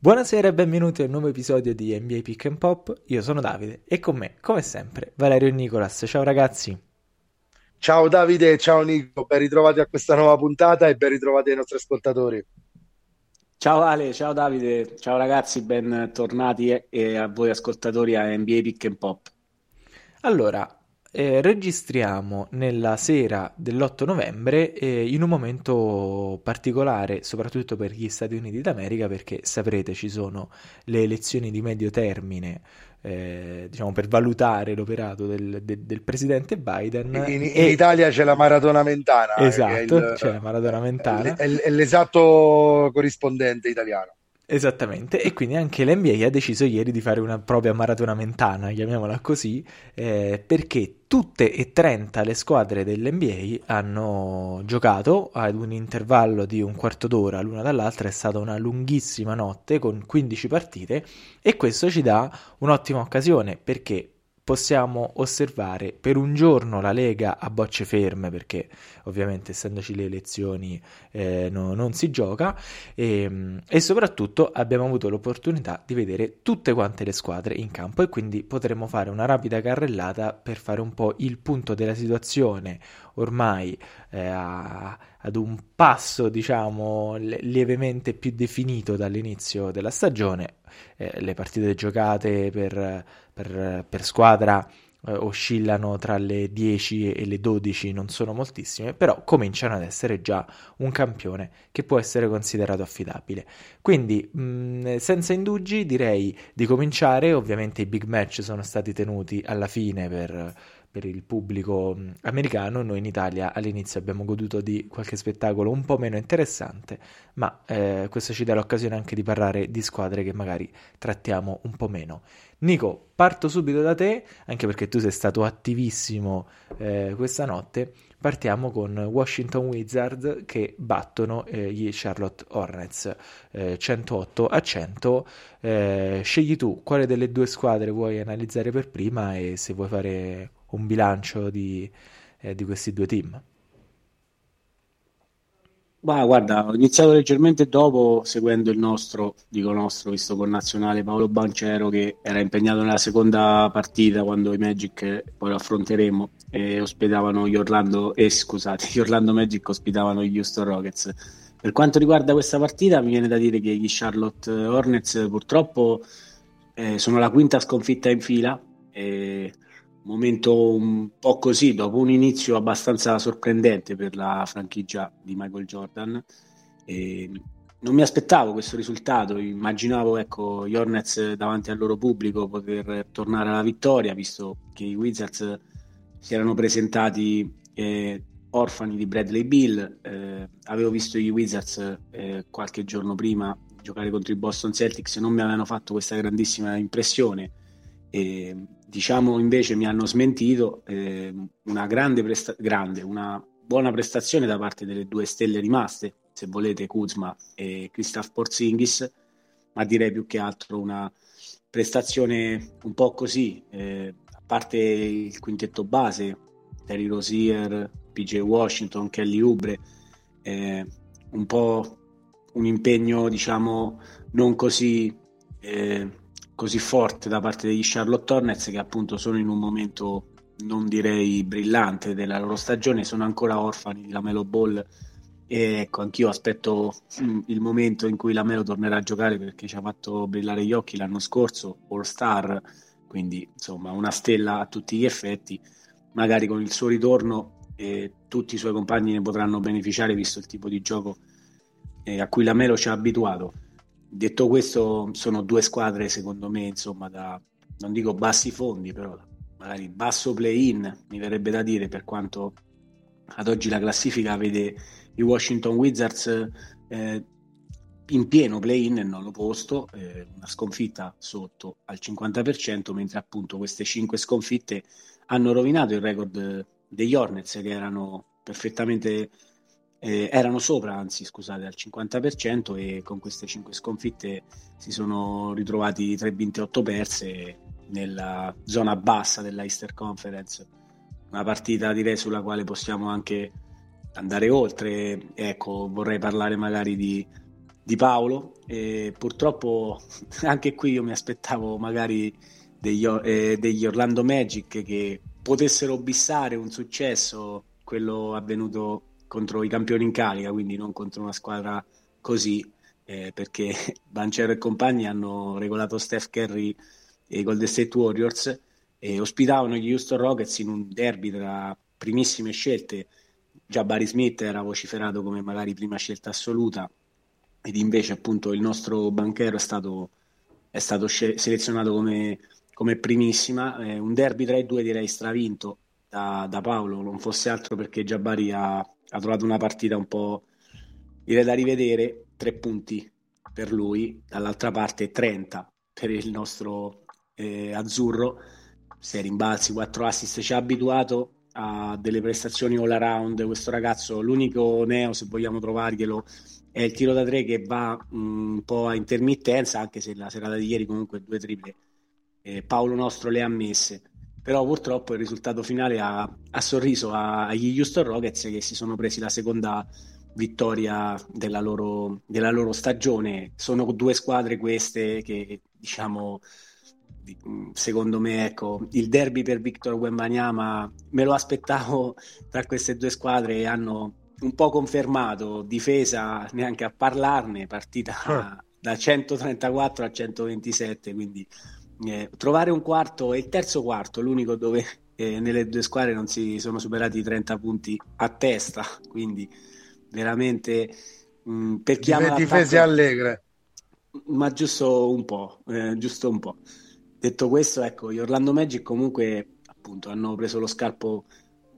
Buonasera e benvenuti a un nuovo episodio di NBA Pick and Pop. Io sono Davide e con me, come sempre, Valerio e Nicolas. Ciao ragazzi. Ciao Davide, ciao Nico, ben ritrovati a questa nuova puntata e ben ritrovati ai nostri ascoltatori. Ciao Ale, ciao Davide, ciao ragazzi, bentornati e a voi ascoltatori a NBA Pick and Pop. Allora, eh, registriamo nella sera dell'8 novembre eh, in un momento particolare, soprattutto per gli Stati Uniti d'America, perché saprete ci sono le elezioni di medio termine. Eh, diciamo per valutare l'operato del, de, del presidente Biden in, in e... Italia c'è la maratona mentana esatto, il, c'è la maratona mentana è, l'esatto corrispondente italiano Esattamente, e quindi anche l'NBA ha deciso ieri di fare una propria maratona mentana, chiamiamola così, eh, perché tutte e 30 le squadre dell'NBA hanno giocato ad un intervallo di un quarto d'ora l'una dall'altra, è stata una lunghissima notte con 15 partite e questo ci dà un'ottima occasione perché possiamo osservare per un giorno la Lega a bocce ferme perché ovviamente essendoci le elezioni eh, no, non si gioca e, ehm, e, soprattutto abbiamo avuto l'opportunità di vedere tutte quante le squadre in campo e quindi potremo fare una rapida carrellata per fare un po' il punto della situazione ormai eh, a, ad un passo diciamo lievemente più definito dall'inizio della stagione eh, le partite giocate per, per, per squadra eh, oscillano tra le 10 e le 12, non sono moltissime, però cominciano ad essere già un campione che può essere considerato affidabile. Quindi, mh, mm, senza indugi, direi di cominciare. Ovviamente i big match sono stati tenuti alla fine per per il pubblico mm, americano, noi in Italia all'inizio abbiamo goduto di qualche spettacolo un po' meno interessante, ma eh, questo ci dà l'occasione anche di parlare di squadre che magari trattiamo un po' meno. Nico, parto subito da te, anche perché tu sei stato attivissimo eh, questa notte. Partiamo con Washington Wizards che battono eh, gli Charlotte Hornets 108 eh, a 100. Eh, scegli tu quale delle due squadre vuoi analizzare per prima e se vuoi fare un bilancio di, eh, di questi due team? Ma guarda, ho iniziato leggermente dopo, seguendo il nostro, dico nostro, visto con nazionale Paolo Bancero che era impegnato nella seconda partita quando i Magic, poi lo affronteremo, e ospitavano gli Orlando, eh, scusate, gli Orlando Magic ospitavano gli Houston Rockets. Per quanto riguarda questa partita, mi viene da dire che gli Charlotte Hornets purtroppo eh, sono la quinta sconfitta in fila. E momento un po' così, dopo un inizio abbastanza sorprendente per la franchigia di Michael Jordan. E non mi aspettavo questo risultato, immaginavo ecco, gli Hornets davanti al loro pubblico poter tornare alla vittoria, visto che i Wizards si erano presentati eh, orfani di Bradley Bill. Eh, avevo visto i Wizards eh, qualche giorno prima giocare contro i Boston Celtics e non mi avevano fatto questa grandissima impressione. E, diciamo invece mi hanno smentito eh, una grande, presta- grande, una buona prestazione da parte delle due stelle rimaste, se volete Kuzma e Christoph Porzingis, ma direi più che altro una prestazione un po' così, eh, a parte il quintetto base, Terry Rosier, PJ Washington, Kelly Ubre, eh, un po' un impegno diciamo non così eh, così forte da parte degli Charlotte Hornets che appunto sono in un momento non direi brillante della loro stagione, sono ancora orfani di Lamelo Ball e ecco anch'io aspetto mm, il momento in cui Lamelo tornerà a giocare perché ci ha fatto brillare gli occhi l'anno scorso, All Star, quindi insomma una stella a tutti gli effetti, magari con il suo ritorno eh, tutti i suoi compagni ne potranno beneficiare visto il tipo di gioco eh, a cui Lamelo ci ha abituato Detto questo, sono due squadre, secondo me, insomma, da non dico bassi fondi, però magari basso play-in, mi verrebbe da dire, per quanto ad oggi la classifica vede i Washington Wizards eh, in pieno play-in nel nono posto, eh, una sconfitta sotto al 50%, mentre appunto queste cinque sconfitte hanno rovinato il record degli Hornets che erano perfettamente eh, erano sopra, anzi scusate, al 50% e con queste 5 sconfitte si sono ritrovati 3 vinte e 8 perse nella zona bassa della Easter Conference. Una partita direi sulla quale possiamo anche andare oltre. Ecco, vorrei parlare magari di, di Paolo. E purtroppo anche qui io mi aspettavo magari degli, eh, degli Orlando Magic che potessero bissare un successo, quello avvenuto contro i campioni in carica, quindi non contro una squadra così, eh, perché Bancero e compagni hanno regolato Steph Curry e i Golden State Warriors e ospitavano gli Houston Rockets in un derby tra primissime scelte. Già Barry Smith era vociferato come magari prima scelta assoluta ed invece appunto il nostro banchero è stato, è stato sce- selezionato come, come primissima. Eh, un derby tra i due direi stravinto da, da Paolo, non fosse altro perché Giabbari ha, ha trovato una partita un po' direi da rivedere, tre punti per lui, dall'altra parte 30 per il nostro eh, azzurro, sei rimbalzi, quattro assist, ci ha abituato a delle prestazioni all around, questo ragazzo, l'unico neo se vogliamo trovarglielo è il tiro da tre che va mm, un po' a intermittenza, anche se la serata di ieri comunque due triple eh, Paolo nostro le ha messe però purtroppo il risultato finale ha, ha sorriso agli Houston Rockets che si sono presi la seconda vittoria della loro, della loro stagione. Sono due squadre queste che diciamo secondo me ecco, il derby per Victor Wembanyama me lo aspettavo tra queste due squadre e hanno un po' confermato difesa neanche a parlarne partita ah. da 134 a 127 quindi eh, trovare un quarto e il terzo quarto, l'unico dove eh, nelle due squadre non si sono superati i 30 punti a testa, quindi veramente mh, mm, per chi ama difese allegre. Ma giusto un po', eh, giusto un po'. Detto questo, ecco, gli Orlando Magic comunque appunto hanno preso lo scalpo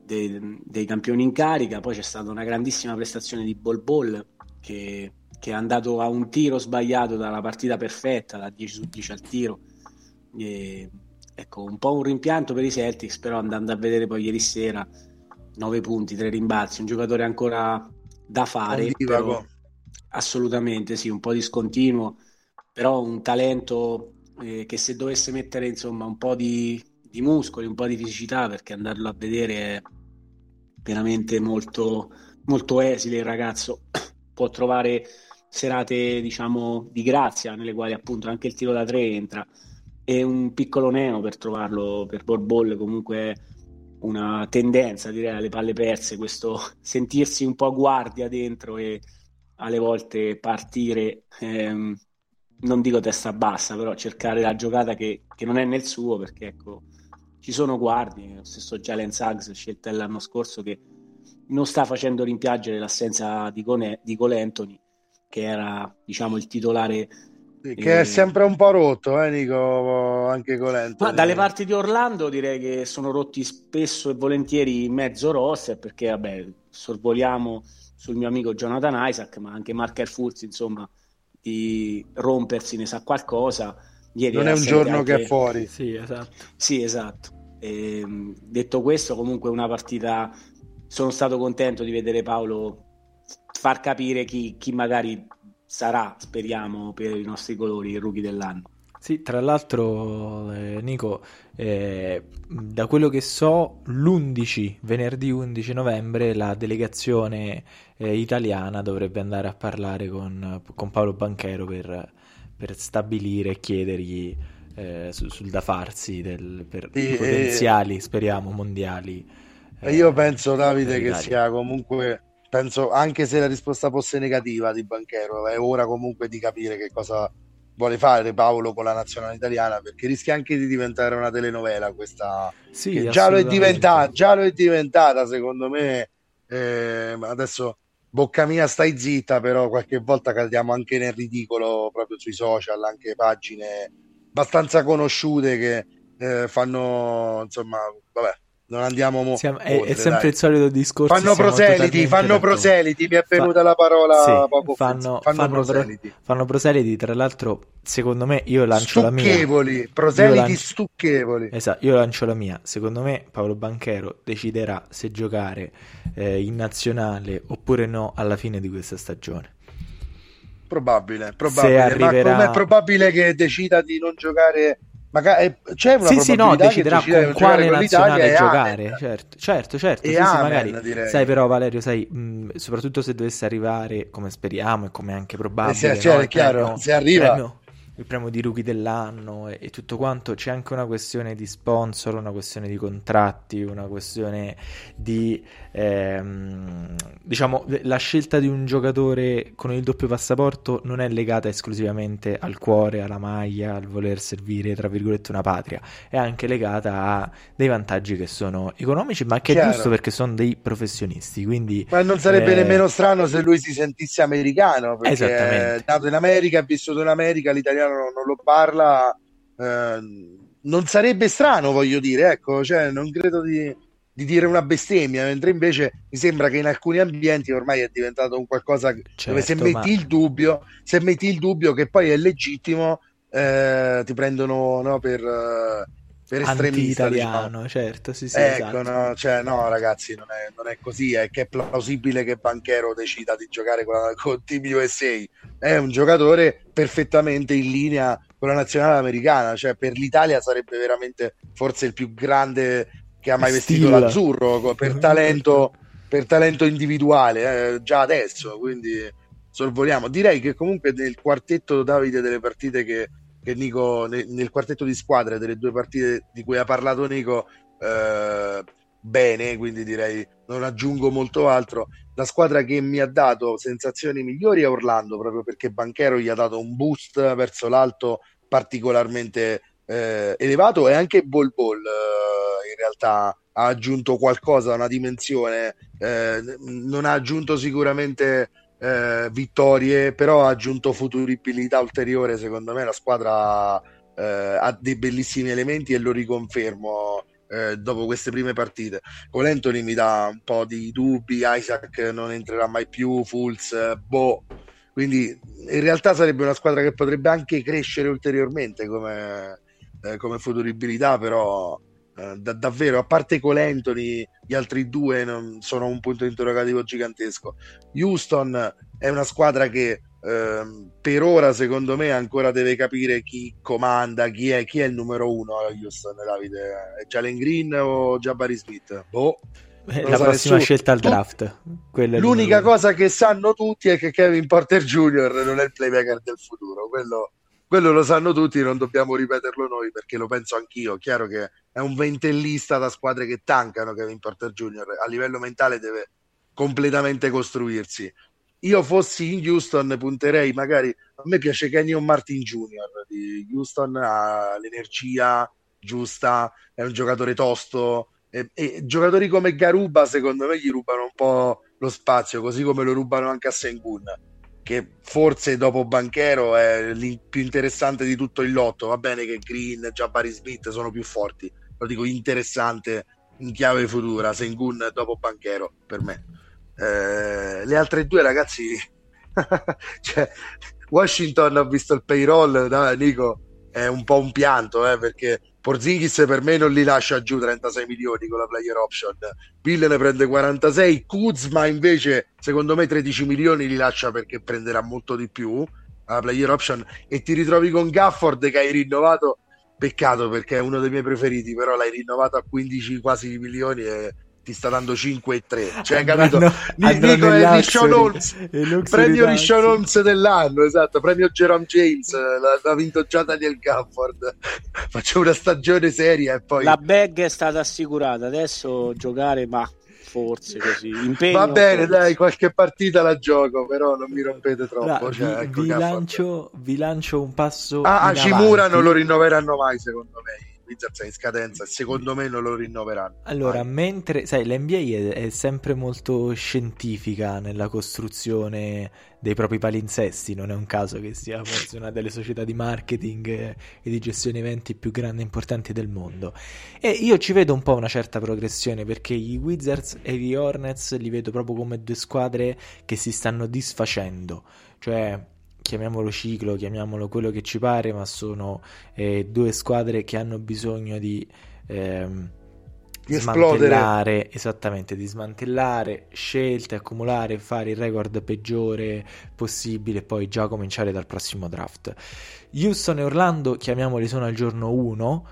dei, dei campioni in carica, poi c'è stata una grandissima prestazione di Ball Ball che, che è andato a un tiro sbagliato dalla partita perfetta, da 10 su 10 al tiro, e, ecco, un po' un rimpianto per i Celtics, però andando a vedere poi ieri sera 9 punti, 3 rimbalzi, un giocatore ancora da fare, però, assolutamente sì, un po' discontinuo, però un talento eh, che se dovesse mettere insomma un po' di, di, muscoli, un po' di fisicità, perché andarlo a vedere è veramente molto, molto esile il ragazzo, può trovare serate diciamo di grazia nelle quali appunto anche il tiro da tre entra e un piccolo neo per trovarlo per ball comunque una tendenza direi alle palle perse questo sentirsi un po' a guardia dentro e alle volte partire ehm, non dico testa bassa però cercare la giocata che, che, non è nel suo perché ecco ci sono guardi lo stesso Jalen Suggs scelta l'anno scorso che non sta facendo rimpiangere l'assenza di, Cone, di Cole Anthony che era diciamo il titolare che e... è sempre un po' rotto, eh, Nico, anche Colento. Ma dalle parti di Orlando direi che sono rotti spesso e volentieri in mezzo roster, perché vabbè, sorvoliamo sul mio amico Jonathan Isaac, ma anche Marker Furzi, insomma, di rompersi ne sa qualcosa. Ieri non è un giorno anche... che è fuori. Sì, esatto. Sì, esatto. E, ehm, detto questo, comunque una partita... Sono stato contento di vedere Paolo far capire chi, chi magari sarà, speriamo, per i nostri colori il rookie dell'anno. Sì, tra l'altro, eh, Nico, eh, da quello che so, l'11, venerdì 11 novembre, la delegazione eh, italiana dovrebbe andare a parlare con, con Paolo Banchero per, per stabilire e chiedergli eh, su, sul da farsi del, per sì, i potenziali, speriamo, mondiali. io eh, penso, Davide, che sia comunque penso anche se la risposta fosse negativa di Banchero, è ora comunque di capire che cosa vuole fare Paolo con la nazionale italiana perché rischia anche di diventare una telenovela questa sì, già lo è diventata già lo è diventata secondo me eh, adesso bocca mia stai zitta però qualche volta cadiamo anche nel ridicolo proprio sui social anche pagine abbastanza conosciute che eh, fanno insomma vabbè non andiamo mo- siamo, è, oltre, è, sempre dai. il solito discorso fanno proseliti fanno proseliti mi è venuta Fa- la parola sì, poco fanno, fanno, fanno, proseliti. Pro- fanno proseliti tra l'altro secondo me io lancio la mia proseliti lancio, stucchevoli esatto io lancio la mia secondo me Paolo Banchero deciderà se giocare eh, in nazionale oppure no alla fine di questa stagione probabile, probabile. Arriverà... ma è probabile che decida di non giocare Ma eh, c'è una sì, sì, no, deciderà con quale nazionale giocare. Certo, certo, certo. Sì, amen, sì, magari, direi. sai, però, Valerio, sai, mh, soprattutto se dovesse arrivare, come speriamo e come è anche probabile, eh, sì, cioè, no, è chiaro, premio, se arriva. Premio, il premio di rookie dell'anno e, e, tutto quanto, c'è anche una questione di sponsor, una questione di contratti, una questione di, ehm, diciamo, la scelta di un giocatore con il doppio passaporto non è legata esclusivamente al cuore, alla maglia, al voler servire, tra virgolette, una patria, è anche legata a dei vantaggi che sono economici, ma che Chiaro. è giusto perché sono dei professionisti, quindi... Ma non sarebbe eh... nemmeno strano se lui si sentisse americano, perché è nato in America, ha vissuto in America, l'italiano non, non lo parla, eh, non sarebbe strano, voglio dire, ecco, cioè, non credo di, di, dire una bestemmia, mentre invece mi sembra che in alcuni ambienti ormai è diventato un qualcosa certo, dove se metti ma... il dubbio, se metti il dubbio che poi è legittimo, eh, ti prendono no, per... Uh, per estremista diciamo. certo, sì, sì, ecco, esatto. no, cioè, no, ragazzi, non è, non è, così, è che è plausibile che Banchero decida di giocare con, la, con Team USA, è un giocatore perfettamente in linea con la nazionale americana, cioè per l'Italia sarebbe veramente forse il più grande che ha mai vestito l'azzurro, per talento, per talento individuale, eh, già adesso, quindi sorvoliamo. Direi che comunque nel quartetto Davide delle partite che che Nico nel, nel, quartetto di squadra delle due partite di cui ha parlato Nico eh, bene, quindi direi non aggiungo molto altro. La squadra che mi ha dato sensazioni migliori è Orlando, proprio perché Banchero gli ha dato un boost verso l'alto particolarmente eh, elevato e anche Bol Bol eh, in realtà ha aggiunto qualcosa, una dimensione, eh, non ha aggiunto sicuramente eh, vittorie, però ha aggiunto futuribilità ulteriore. Secondo me la squadra eh, ha dei bellissimi elementi e lo riconfermo. Eh, dopo queste prime partite, Colentoni mi dà un po' di dubbi. Isaac non entrerà mai più. Fulz, boh, quindi in realtà sarebbe una squadra che potrebbe anche crescere ulteriormente come, eh, come futuribilità, però eh, da, davvero, a parte Colentoni, gli altri due non, sono un punto interrogativo gigantesco. Houston è una squadra che eh, per ora, secondo me, ancora deve capire chi comanda, chi è, chi è il numero uno a Houston, Davide. È Jalen Green o Jabari Smith? Boh. Eh, la prossima nessuno. scelta al draft. L'unica cosa che sanno tutti è che Kevin Porter Jr. non è il playmaker del futuro. Quello, quello lo sanno tutti, non dobbiamo ripeterlo noi perché lo penso anch'io. Chiaro che è un ventellista da squadre che tancano Kevin Porter Jr. A livello mentale deve completamente costruirsi. Io fossi in Houston, punterei magari. A me piace Kenyon Martin Jr. di Houston, ha l'energia giusta, è un giocatore tosto. E, e giocatori come Garuba, secondo me, gli rubano un po' lo spazio, così come lo rubano anche a Sengun che forse dopo Banchero è il più interessante di tutto il lotto. Va bene che Green Jabari Smith sono più forti, lo dico interessante in chiave futura. Sengun dopo Banchero per me. Eh, le altre due ragazzi, cioè, Washington ha visto il payroll, da Nico è un po' un pianto eh, perché Porzingis per me non li lascia giù 36 milioni con la player option. Bill ne prende 46 Kuzma invece secondo me 13 milioni li lascia perché prenderà molto di più la player option. E ti ritrovi con Gafford che hai rinnovato peccato perché è uno dei miei preferiti però l'hai rinnovato a 15 quasi milioni e ti sta dando 5 e 3 cioè capito? Nico è Rishon Holmes premio Rishon Holmes dell'anno esatto. Premio Jerome James l'ha vinto già Daniel Gafford. Faccio una stagione seria e poi la bag è stata assicurata. Adesso giocare ma forse così. Impegno, va bene forse. dai qualche partita la gioco però non mi rompete troppo no, cioè, vi, ecco vi, lancio, vi, lancio, un passo ah, a Cimura non lo rinnoveranno mai secondo me Wizards è in scadenza e secondo me non lo rinnoveranno. Allora, mai. mentre sai, l'NBA è, è, sempre molto scientifica nella costruzione dei propri palinsesti, non è un caso che sia forse una delle società di marketing e di gestione eventi più grandi e importanti del mondo. E io ci vedo un po' una certa progressione perché i Wizards e gli Hornets li vedo proprio come due squadre che si stanno disfacendo, cioè chiamiamolo ciclo, chiamiamolo quello che ci pare, ma sono eh, due squadre che hanno bisogno di, ehm, di smantellare, esattamente, di smantellare scelte, accumulare, fare il record peggiore possibile e poi già cominciare dal prossimo draft. Houston e Orlando, chiamiamoli, sono al giorno 1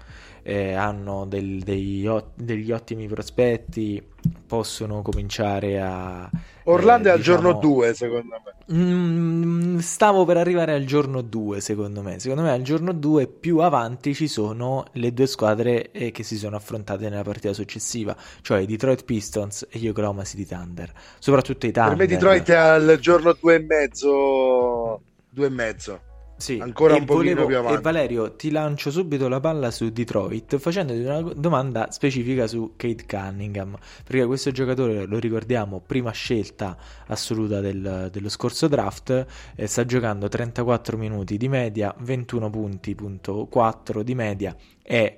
eh, hanno del, dei, degli ottimi prospetti, possono cominciare a... Orlando eh, è al diciamo, giorno 2 secondo me. Mm, stavo per arrivare al giorno 2 secondo me. Secondo me al giorno 2 più avanti ci sono le due squadre eh, che si sono affrontate nella partita successiva, cioè i Detroit Pistons e gli Oklahoma City Thunder. Soprattutto i Thunder. Per me Detroit è al giorno 2 e mezzo. 2 e mezzo. Sì, ancora un pochino volevo, più avanti. E Valerio, ti lancio subito la palla su Detroit facendoti una domanda specifica su Kate Cunningham, perché questo giocatore, lo ricordiamo, prima scelta assoluta del, dello scorso draft, eh, sta giocando 34 minuti di media, 21 punti, punto 4 di media, è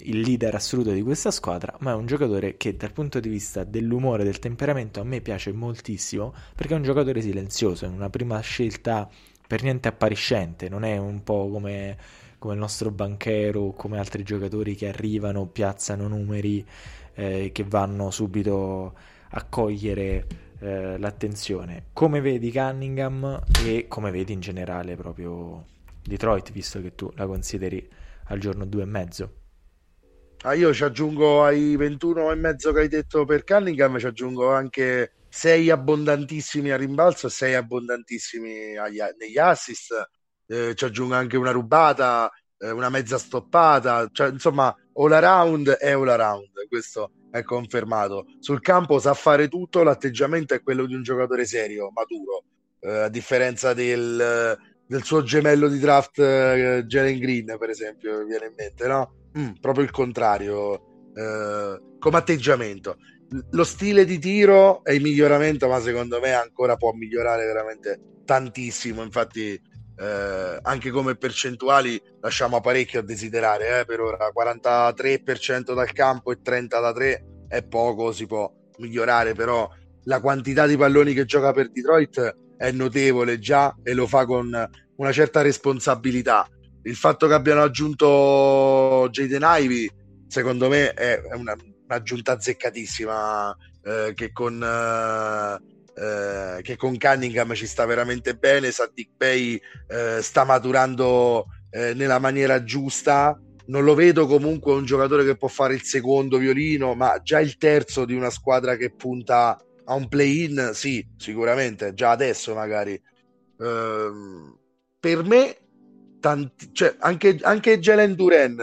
il leader assoluto di questa squadra, ma è un giocatore che dal punto di vista dell'umore, del temperamento, a me piace moltissimo, perché è un giocatore silenzioso, è una prima scelta per niente appariscente, non è un po' come, come il nostro banchero, come altri giocatori che arrivano, piazzano numeri eh, che vanno subito a cogliere eh, l'attenzione. Come vedi Cunningham e come vedi in generale proprio Detroit, visto che tu la consideri al giorno due e mezzo? Ah, io ci aggiungo ai 21 e mezzo che hai detto per Cunningham, ci aggiungo anche sei abbondantissimi a rimbalzo e sei abbondantissimi agli, negli assist. Eh, ci aggiungo anche una rubata, eh, una mezza stoppata, cioè, insomma, all around è all around, questo è confermato. Sul campo sa fare tutto, l'atteggiamento è quello di un giocatore serio, maturo, eh, a differenza del, del, suo gemello di draft eh, Jalen Green, per esempio, viene in mente, no? Mm, proprio il contrario, eh, come atteggiamento lo stile di tiro è in miglioramento, ma secondo me ancora può migliorare veramente tantissimo. Infatti, eh, anche come percentuali lasciamo parecchio a desiderare. Eh, per ora 43% dal campo e 30% da 3 è poco, si può migliorare, però la quantità di palloni che gioca per Detroit è notevole già e lo fa con una certa responsabilità. Il fatto che abbiano aggiunto Jaden Ivy, secondo me, è una, un'aggiunta azzeccatissima eh, che con eh, eh, che con Cunningham ci sta veramente bene Sadik Bey eh, sta maturando eh, nella maniera giusta. Non lo vedo comunque un giocatore che può fare il secondo violino ma già il terzo di una squadra che punta a un play-in sì sicuramente già adesso magari. Ehm, per me tanti, cioè, anche, anche Jalen Duren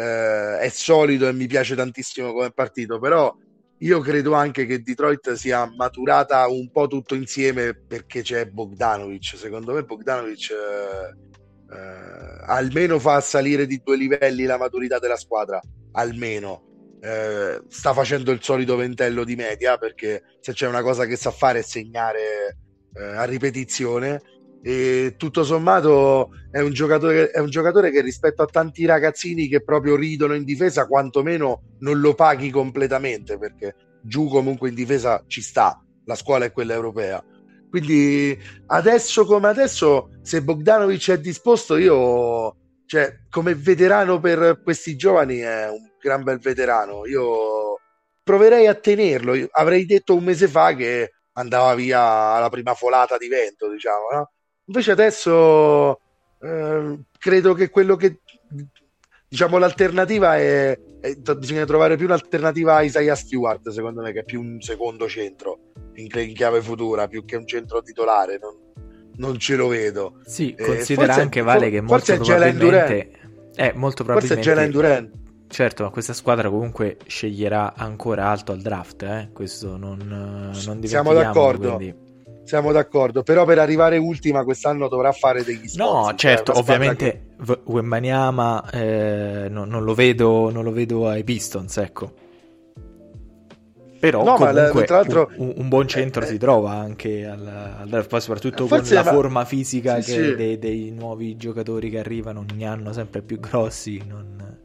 eh, è solido e mi piace tantissimo come partito, però io credo anche che Detroit sia maturata un po' tutto insieme perché c'è Bogdanovic. Secondo me Bogdanovic eh, eh, almeno fa salire di due livelli la maturità della squadra, almeno. Eh, sta facendo il solito ventello di media perché se c'è una cosa che sa fare è segnare eh, a ripetizione e tutto sommato è un, giocatore, è un giocatore che rispetto a tanti ragazzini che proprio ridono in difesa quantomeno non lo paghi completamente perché giù comunque in difesa ci sta la scuola è quella europea. Quindi adesso come adesso se Bogdanovic è disposto io cioè come veterano per questi giovani è un gran bel veterano. Io proverei a tenerlo. Avrei detto un mese fa che andava via alla prima folata di vento diciamo no? Invece adesso eh, credo che quello che diciamo l'alternativa è, è, bisogna trovare più un'alternativa a Isaiah Stewart secondo me che è più un secondo centro in, in chiave futura più che un centro titolare non, non ce lo vedo sì eh, considera anche Vale che molto forse probabilmente è molto probabilmente forse è Jalen Durant Certo, ma questa squadra comunque sceglierà ancora alto al draft, eh? questo non, non Siamo d'accordo. Quindi siamo d'accordo, però per arrivare ultima quest'anno dovrà fare degli sforzi. No, cioè, certo, ovviamente che... Wembanyama eh, no, non, lo vedo, non lo vedo ai Pistons, ecco. Però no, comunque, tra l'altro, un, un buon centro eh, si trova anche al, al poi soprattutto con la ma... forma fisica sì, sì. Dei, dei, nuovi giocatori che arrivano ogni anno sempre più grossi. Non,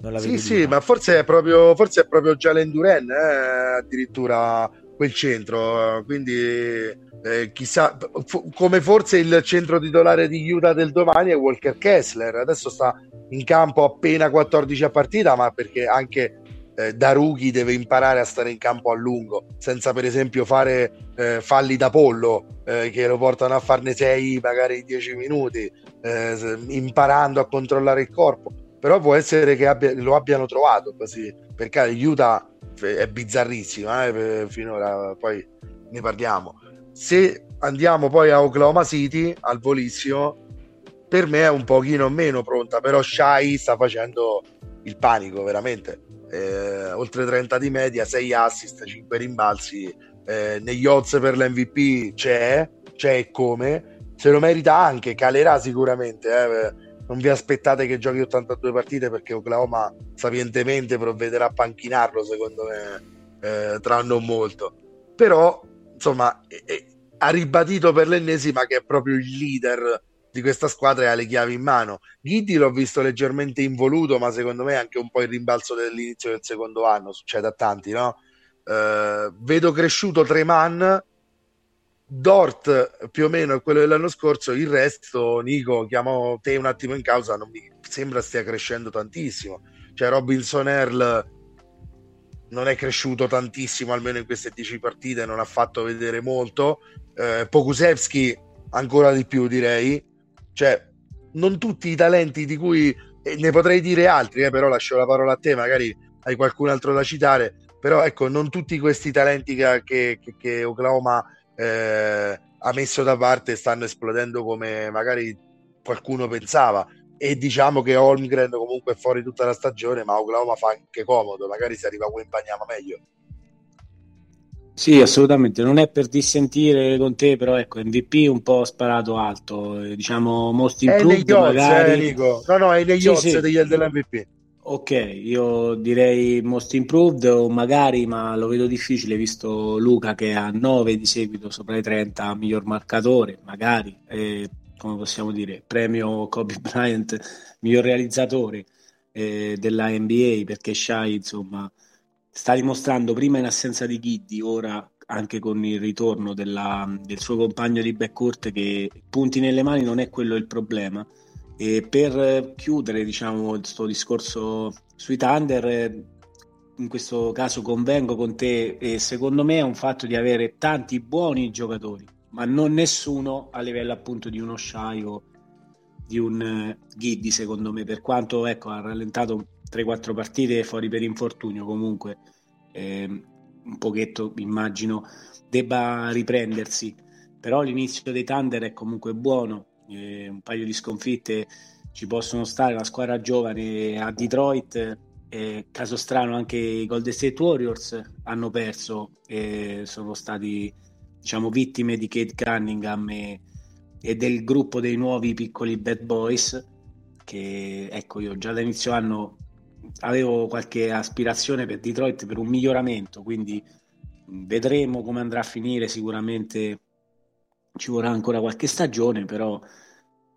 non la sì, sì, ma forse è proprio, forse è proprio Jalen Duren eh, addirittura quel centro. Quindi eh, chissà, f- come forse il centro titolare di Utah del domani è Walker Kessler, adesso sta in campo appena 14 a partita, ma perché anche eh, da rookie deve imparare a stare in campo a lungo, senza per esempio fare eh, falli da pollo eh, che lo portano a farne 6 magari in 10 minuti, eh, imparando a controllare il corpo. Però può essere che abbia, lo abbiano trovato così, perché Utah è bizzarrissima finora, poi ne parliamo. Se andiamo poi a Oklahoma City, al volissimo, per me è un pochino meno pronta, però Shai sta facendo il panico veramente. Eh, oltre 30 di media, 6 assist, 5 rimbalzi. Eh, negli odds per l'MVP c'è, c'è come. Se lo merita anche, calerà sicuramente. Eh. Non vi aspettate che giochi 82 partite perché Oklahoma sapientemente provvederà a panchinarlo, secondo me, eh, tra non molto. Però, insomma, ha ribadito per l'ennesima che è proprio il leader di questa squadra e ha le chiavi in mano. Giddy l'ho visto leggermente involuto, ma secondo me anche un po' il rimbalzo dell'inizio del secondo anno, succede a tanti, no? Uh, vedo cresciuto Treman, Dort più o meno è quello dell'anno scorso, il resto, Nico, chiamo te un attimo in causa, non mi sembra stia crescendo tantissimo. Cioè Robinson Earl non è cresciuto tantissimo, almeno in queste 10 partite, non ha fatto vedere molto. Eh, Pokusevski ancora di più direi cioè, non tutti i talenti di cui ne potrei dire altri, eh, però lascio la parola a te, magari hai qualcun altro da citare, però ecco, non tutti questi talenti che, che, che Oklahoma eh, ha messo da parte stanno esplodendo come magari qualcuno pensava. E diciamo che Holmgren comunque è fuori tutta la stagione, ma Oklahoma fa anche comodo, magari se arriva Wembanyama meglio. Sì, assolutamente, non è per dissentire con te, però ecco, MVP un po' sparato alto, eh, diciamo most improved è magari... eh, Nico. No, no, è negli sì, odds sì. degli, dell'MVP. Ok, io direi most improved o magari, ma lo vedo difficile visto Luca che ha 9 di seguito sopra i 30, miglior marcatore, magari, eh, come possiamo dire, premio Kobe Bryant, miglior realizzatore eh, della NBA perché Shai, insomma sta dimostrando prima in assenza di Ghiddi, ora anche con il ritorno della, del suo compagno di backcourt che punti nelle mani non è quello il problema. E per chiudere diciamo questo discorso sui Thunder, in questo caso convengo con te e secondo me è un fatto di avere tanti buoni giocatori, ma non nessuno a livello appunto di uno Shai o di un uh, Ghiddi secondo me, per quanto ecco, ha rallentato 3-4 partite fuori per infortunio comunque eh, un pochetto immagino debba riprendersi. Però l'inizio dei Thunder è comunque buono eh, un paio di sconfitte ci possono stare. La squadra giovane a Detroit eh, caso strano anche i Golden State Warriors hanno perso e sono stati diciamo vittime di Kate Cunningham e, e del gruppo dei nuovi piccoli bad boys che ecco io già da inizio anno avevo qualche aspirazione per Detroit per un miglioramento, quindi vedremo come andrà a finire, sicuramente ci vorrà ancora qualche stagione, però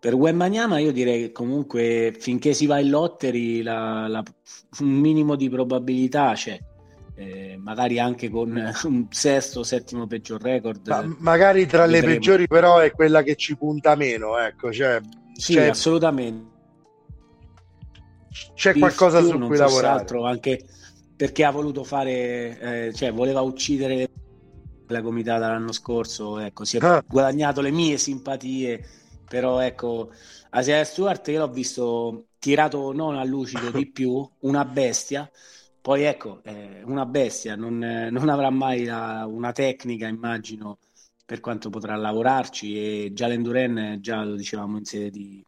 per Wembanyama io direi che comunque finché si va in lottery la, la, un minimo di probabilità c'è. Eh, magari anche con un sesto, settimo peggior record. Ma magari tra vedremo. le peggiori, però è quella che ci punta meno. Ecco, cioè, sì, cioè... assolutamente c'è qualcosa su cui lavorare. Altro, anche perché ha voluto fare, eh, cioè voleva uccidere la comitata l'anno scorso, ecco, si è ah. guadagnato le mie simpatie, però ecco, Asia Stewart io l'ho visto tirato non a lucido di più, una bestia, poi ecco, eh, una bestia, non, eh, non avrà mai la, una tecnica, immagino, per quanto potrà lavorarci e Jalen Duren, già lo dicevamo in sede di,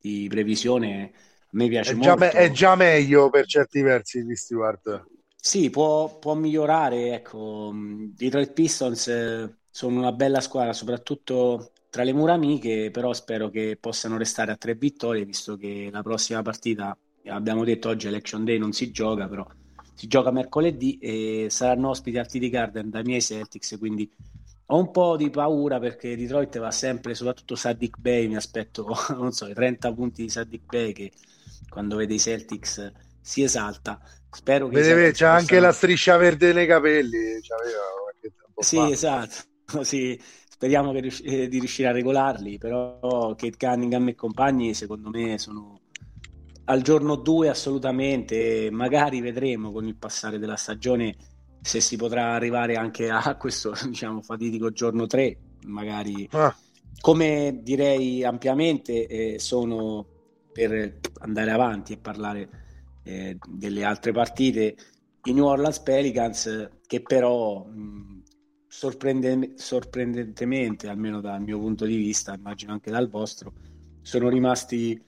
di previsione, a me piace è molto. Già è già meglio per certi versi di Stewart. Sì, può, può migliorare. Ecco, Detroit Pistons eh, sono una bella squadra, soprattutto tra le mura amiche, però spero che possano restare a tre vittorie, visto che la prossima partita, abbiamo detto oggi Election Day non si gioca, però si gioca mercoledì e saranno ospiti al TD Garden dai miei Celtics, quindi ho un po' di paura perché Detroit va sempre, soprattutto Sadik Bay, mi aspetto, non so, i 30 punti di Sadik Bay che quando vede i Celtics si esalta. Spero che vede, c'è anche la striscia verde nei capelli. sì, fa. esatto. Sì, speriamo rius- eh, di riuscire a regolarli. Però Kate Cunningham e compagni, secondo me, sono al giorno 2 assolutamente, magari vedremo con il passare della stagione se si potrà arrivare anche a questo diciamo fatidico giorno 3, magari ah. come direi ampiamente eh, sono per andare avanti e parlare eh, delle altre partite i New Orleans Pelicans che però mh, sorprende- sorprendentemente, almeno dal mio punto di vista, immagino anche dal vostro, sono rimasti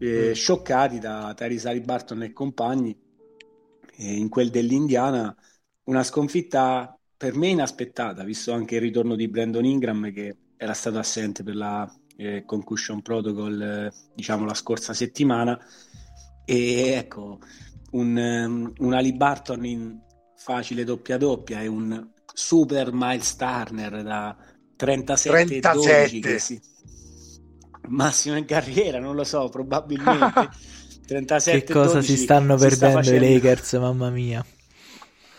eh, scioccati da Tyrese Barton e compagni. E in quel dell'Indiana una sconfitta per me inaspettata, visto anche il ritorno di Brandon Ingram che era stato assente per la eh, concussion protocol eh, diciamo la scorsa settimana. E ecco un, um, un Ali Barton in facile doppia doppia e un super Miles Turner da 37, 37. 12 si... massimo in carriera non lo so probabilmente. 37 che cosa 12, si stanno si perdendo sta facendo... i Lakers mamma mia.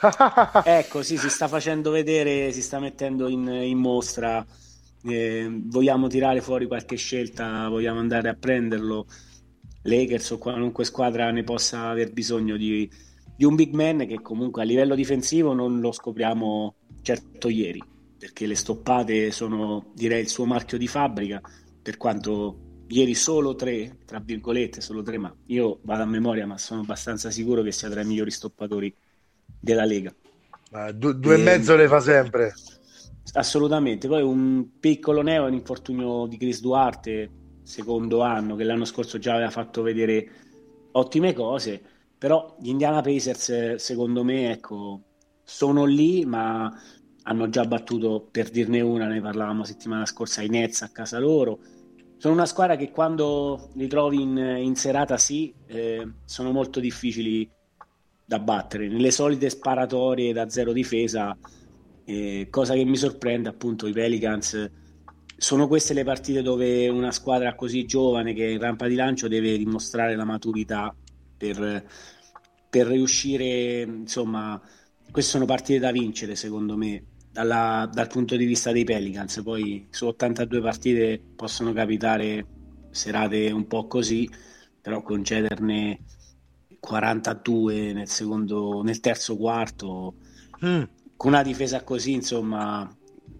Ecco sì si sta facendo vedere si sta mettendo in, in mostra. Eh, vogliamo tirare fuori qualche scelta vogliamo andare a prenderlo. Lakers o qualunque squadra ne possa aver bisogno di, di un big man che comunque a livello difensivo non lo scopriamo certo ieri, perché le stoppate sono direi il suo marchio di fabbrica, per quanto ieri solo tre, tra virgolette, solo tre, ma io vado a memoria, ma sono abbastanza sicuro che sia tra i migliori stoppatori della Lega. Uh, due, due e, e mezzo le fa sempre. Assolutamente, poi un piccolo neo, un infortunio di Chris Duarte, secondo anno, che l'anno scorso già aveva fatto vedere ottime cose, però gli Indiana Pacers secondo me ecco, sono lì ma hanno già battuto, per dirne una, ne parlavamo settimana scorsa, i Nets a casa loro. Sono una squadra che quando li trovi in, in serata sì, eh, sono molto difficili da battere. Nelle solite sparatorie da zero difesa, eh, cosa che mi sorprende appunto i Pelicans sono queste le partite dove una squadra così giovane che in rampa di lancio deve dimostrare la maturità per, per riuscire, insomma, queste sono partite da vincere secondo me dalla, dal punto di vista dei Pelicans. Poi su 82 partite possono capitare serate un po' così, però concederne 42 nel, secondo, nel terzo quarto mm. con una difesa così, insomma,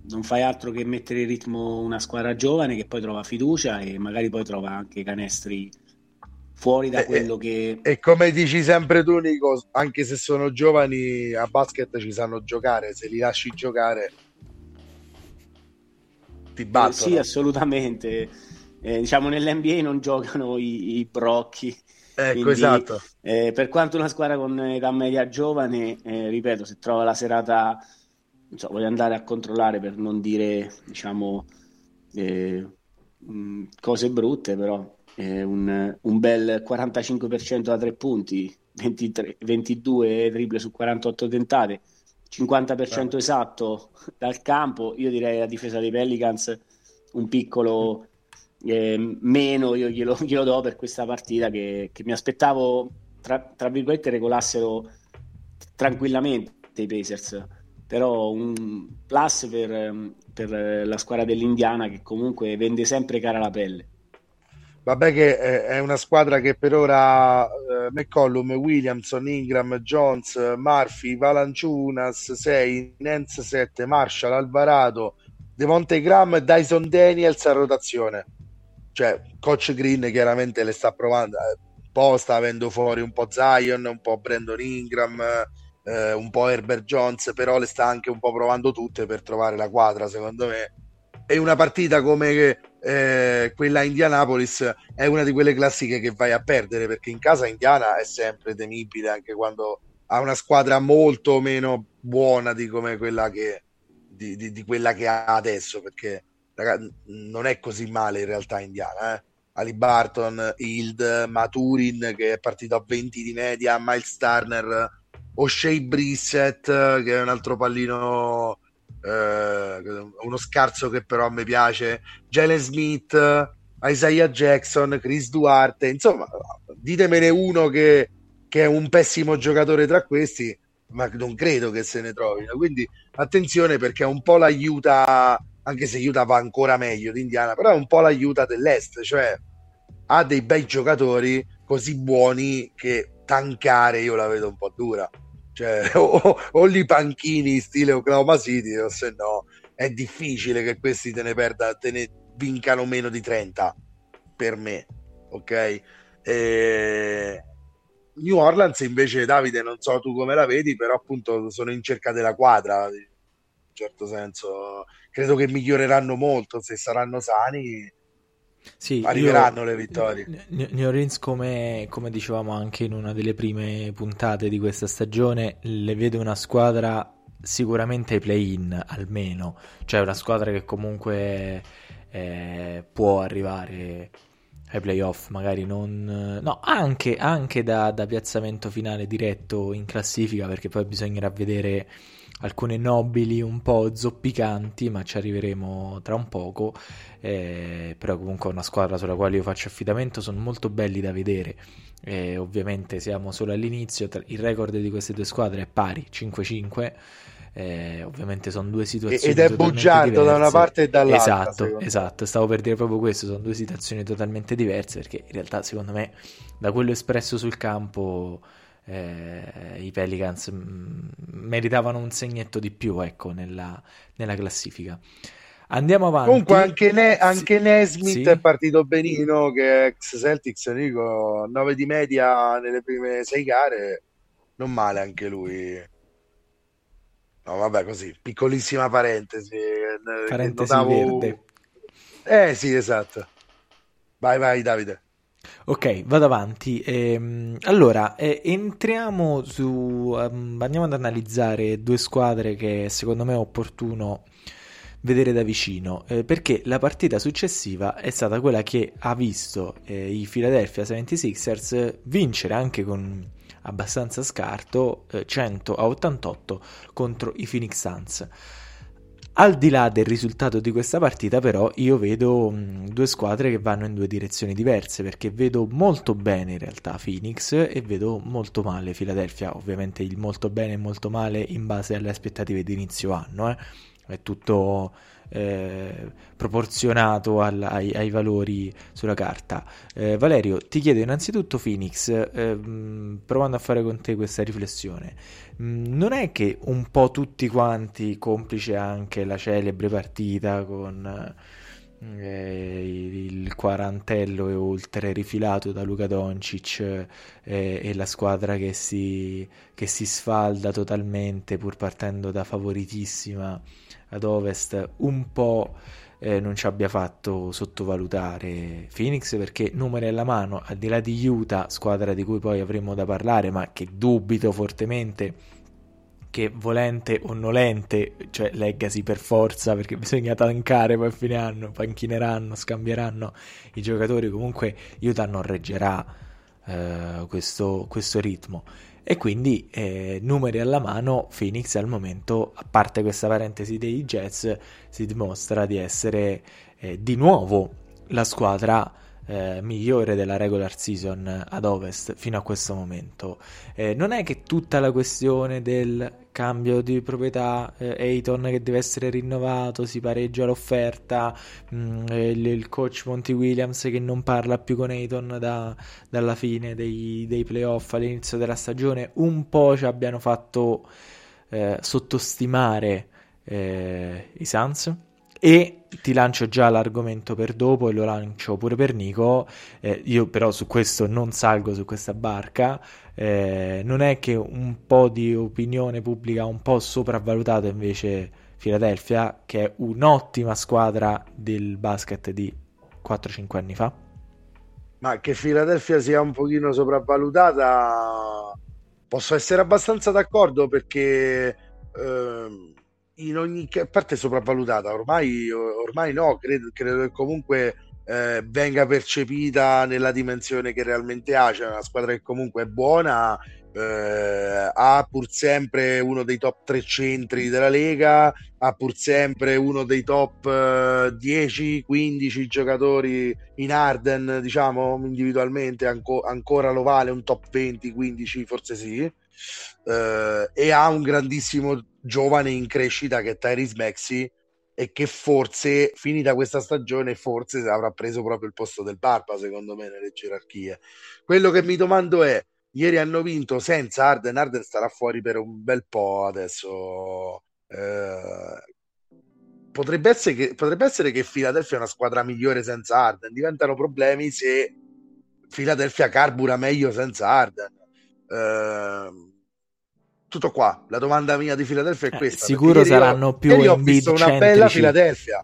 non fai altro che mettere in ritmo una squadra giovane che poi trova fiducia e magari poi trova anche canestri fuori da quello e, che... E come dici sempre tu Nico, anche se sono giovani a basket ci sanno giocare, se li lasci giocare ti battono. Eh, sì, assolutamente. Eh, diciamo nell'NBA non giocano i, i brocchi. Ecco, Quindi, esatto. Eh, per quanto una squadra con età media giovane, eh, ripeto, se trova la serata so, voglio andare a controllare per non dire diciamo eh, mm, cose brutte però eh, un, un, bel 45% da tre punti 23, 22 triple su 48 tentate 50% esatto dal campo io direi la difesa dei Pelicans un piccolo eh, meno io glielo, glielo, do per questa partita che, che mi aspettavo tra, tra virgolette regolassero tranquillamente i Pacers però un plus per, per, la squadra dell'Indiana che comunque vende sempre cara la pelle. Vabbè che è una squadra che per ora eh, McCollum, Williamson, Ingram, Jones, Murphy, Valanciunas 6, Nance 7, Marshall, Alvarado, Devonte Graham Dyson Daniels a rotazione. Cioè, Coach Green chiaramente le sta provando, eh, un po' sta avendo fuori un po' Zion, un po' Brandon Ingram, eh, un po' Herbert Jones, però le sta anche un po' provando tutte per trovare la quadra, secondo me. E una partita come eh, quella Indianapolis è una di quelle classiche che vai a perdere perché in casa Indiana è sempre temibile anche quando ha una squadra molto meno buona di come quella che, di, di, di quella che ha adesso perché ragazzi, non è così male in realtà Indiana eh? Ali Barton, Hild, Maturin che è partito a 20 di media, Miles Turner O'Shea Brissett che è un altro pallino eh, uno scarso che però me piace. Jalen Smith Isaiah Jackson Chris Duarte. Insomma ditemene uno che, che è un pessimo giocatore tra questi ma non credo che se ne trovino quindi attenzione perché un po' l'aiuta anche se Utah va ancora meglio di Indiana però è un po' l'aiuta dell'est cioè ha dei bei giocatori così buoni che tankare io la vedo un po' dura. Cioè, o, o li panchini stile Oklahoma City, o se no è difficile che questi te ne perda, te ne vincano meno di 30 per me. Ok? E... New Orleans invece, Davide, non so tu come la vedi, però appunto sono in cerca della quadra, in un certo senso. Credo che miglioreranno molto se saranno sani sì, arriveranno io, le vittorie. New Orleans, come, come, dicevamo anche in una delle prime puntate di questa stagione, le vedo una squadra sicuramente ai play-in almeno, cioè una squadra che comunque eh, può arrivare ai playoff, magari non... no, anche, anche da, da piazzamento finale diretto in classifica, perché poi bisognerà vedere alcune nobili un po' zoppicanti, ma ci arriveremo tra un poco. Eh, però comunque è una squadra sulla quale io faccio affidamento, sono molto belli da vedere. Eh, ovviamente siamo solo all'inizio, il record di queste due squadre è pari 5-5. Eh, ovviamente sono due situazioni ed è bugiardo da una parte e dall'altra esatto, esatto, stavo per dire proprio questo sono due situazioni totalmente diverse perché in realtà secondo me da quello espresso sul campo eh, i Pelicans mh, mm, meritavano un segnetto di più ecco, nella, nella classifica. Andiamo avanti. Comunque anche, ne- anche sì. Nesmith sì. è partito benino che ex Celtics, dico, 9 di media nelle prime 6 gare, non male anche lui. No, vabbè, così, piccolissima parentesi. Parentesi notavo... verde. Eh sì, esatto. Vai, vai Davide. Ok, vado avanti. Ehm, allora, eh, entriamo su. Um, andiamo ad analizzare due squadre che secondo me è opportuno vedere da vicino, eh, perché la partita successiva è stata quella che ha visto eh, i Philadelphia 76ers vincere anche con abbastanza scarto, 100 eh, a 88 contro i Phoenix Suns. Al di là del risultato di questa partita, però, io vedo mh, due squadre che vanno in due direzioni diverse perché vedo molto bene in realtà Phoenix e vedo molto male Philadelphia. Ovviamente il molto bene e molto male in base alle aspettative di inizio anno, eh. è tutto eh, proporzionato al, ai, ai, valori sulla carta. Eh, Valerio, ti chiedo innanzitutto Phoenix, eh, provando a fare con te questa riflessione, non è che un po' tutti quanti, complice anche la celebre partita con eh, il quarantello e oltre rifilato da Luca Doncic eh, e la squadra che si, che si sfalda totalmente pur partendo da favoritissima ad ovest un po' eh, non ci abbia fatto sottovalutare Phoenix perché numeri alla mano, al di là di Utah, squadra di cui poi avremo da parlare, ma che dubito fortemente che volente o nolente, cioè legacy per forza perché bisogna tankare poi a fine anno, panchineranno, scambieranno i giocatori, comunque Utah non reggerà eh, questo, questo ritmo e quindi eh, numeri alla mano Phoenix al momento a parte questa parentesi dei Jets si dimostra di essere eh, di nuovo la squadra eh, migliore della regular season ad ovest fino a questo momento. Eh, non è che tutta la questione del cambio di proprietà, eh, che deve essere rinnovato, si pareggia l'offerta, mh, mm, il, il, coach Monty Williams che non parla più con Ayton da, dalla fine dei, dei playoff all'inizio della stagione, un po' ci abbiano fatto eh, sottostimare eh, i Suns e ti lancio già l'argomento per dopo e lo lancio pure per Nico. Eh, io però su questo non salgo su questa barca. Eh, non è che un po' di opinione pubblica un po' sopravvalutato invece Philadelphia, che è un'ottima squadra del basket di 4-5 anni fa. Ma che Philadelphia sia un pochino sopravvalutata, posso essere abbastanza d'accordo perché. Ehm in ogni parte sopravvalutata, ormai, ormai no, credo, credo che comunque eh, venga percepita nella dimensione che realmente ha, cioè una squadra che comunque è buona, eh, ha pur sempre uno dei top 3 centri della Lega, ha pur sempre uno dei top eh, 10-15 giocatori in Arden, diciamo individualmente anco, ancora lo vale un top 20-15, forse sì. Uh, e ha un grandissimo giovane in crescita che è Tyrese Maxi e che forse finita questa stagione forse avrà preso proprio il posto del Barba secondo me nelle gerarchie. Quello che mi domando è ieri hanno vinto senza Arden Arden starà fuori per un bel po' adesso. Eh, potrebbe, essere che, potrebbe essere che Philadelphia è una squadra migliore senza Arden. Diventano problemi se Philadelphia carbura meglio senza Arden. Eh, tutto qua. La domanda mia di Filadelfia è eh, questa. Eh, sicuro saranno ho, più ieri ho visto una bella Filadelfia.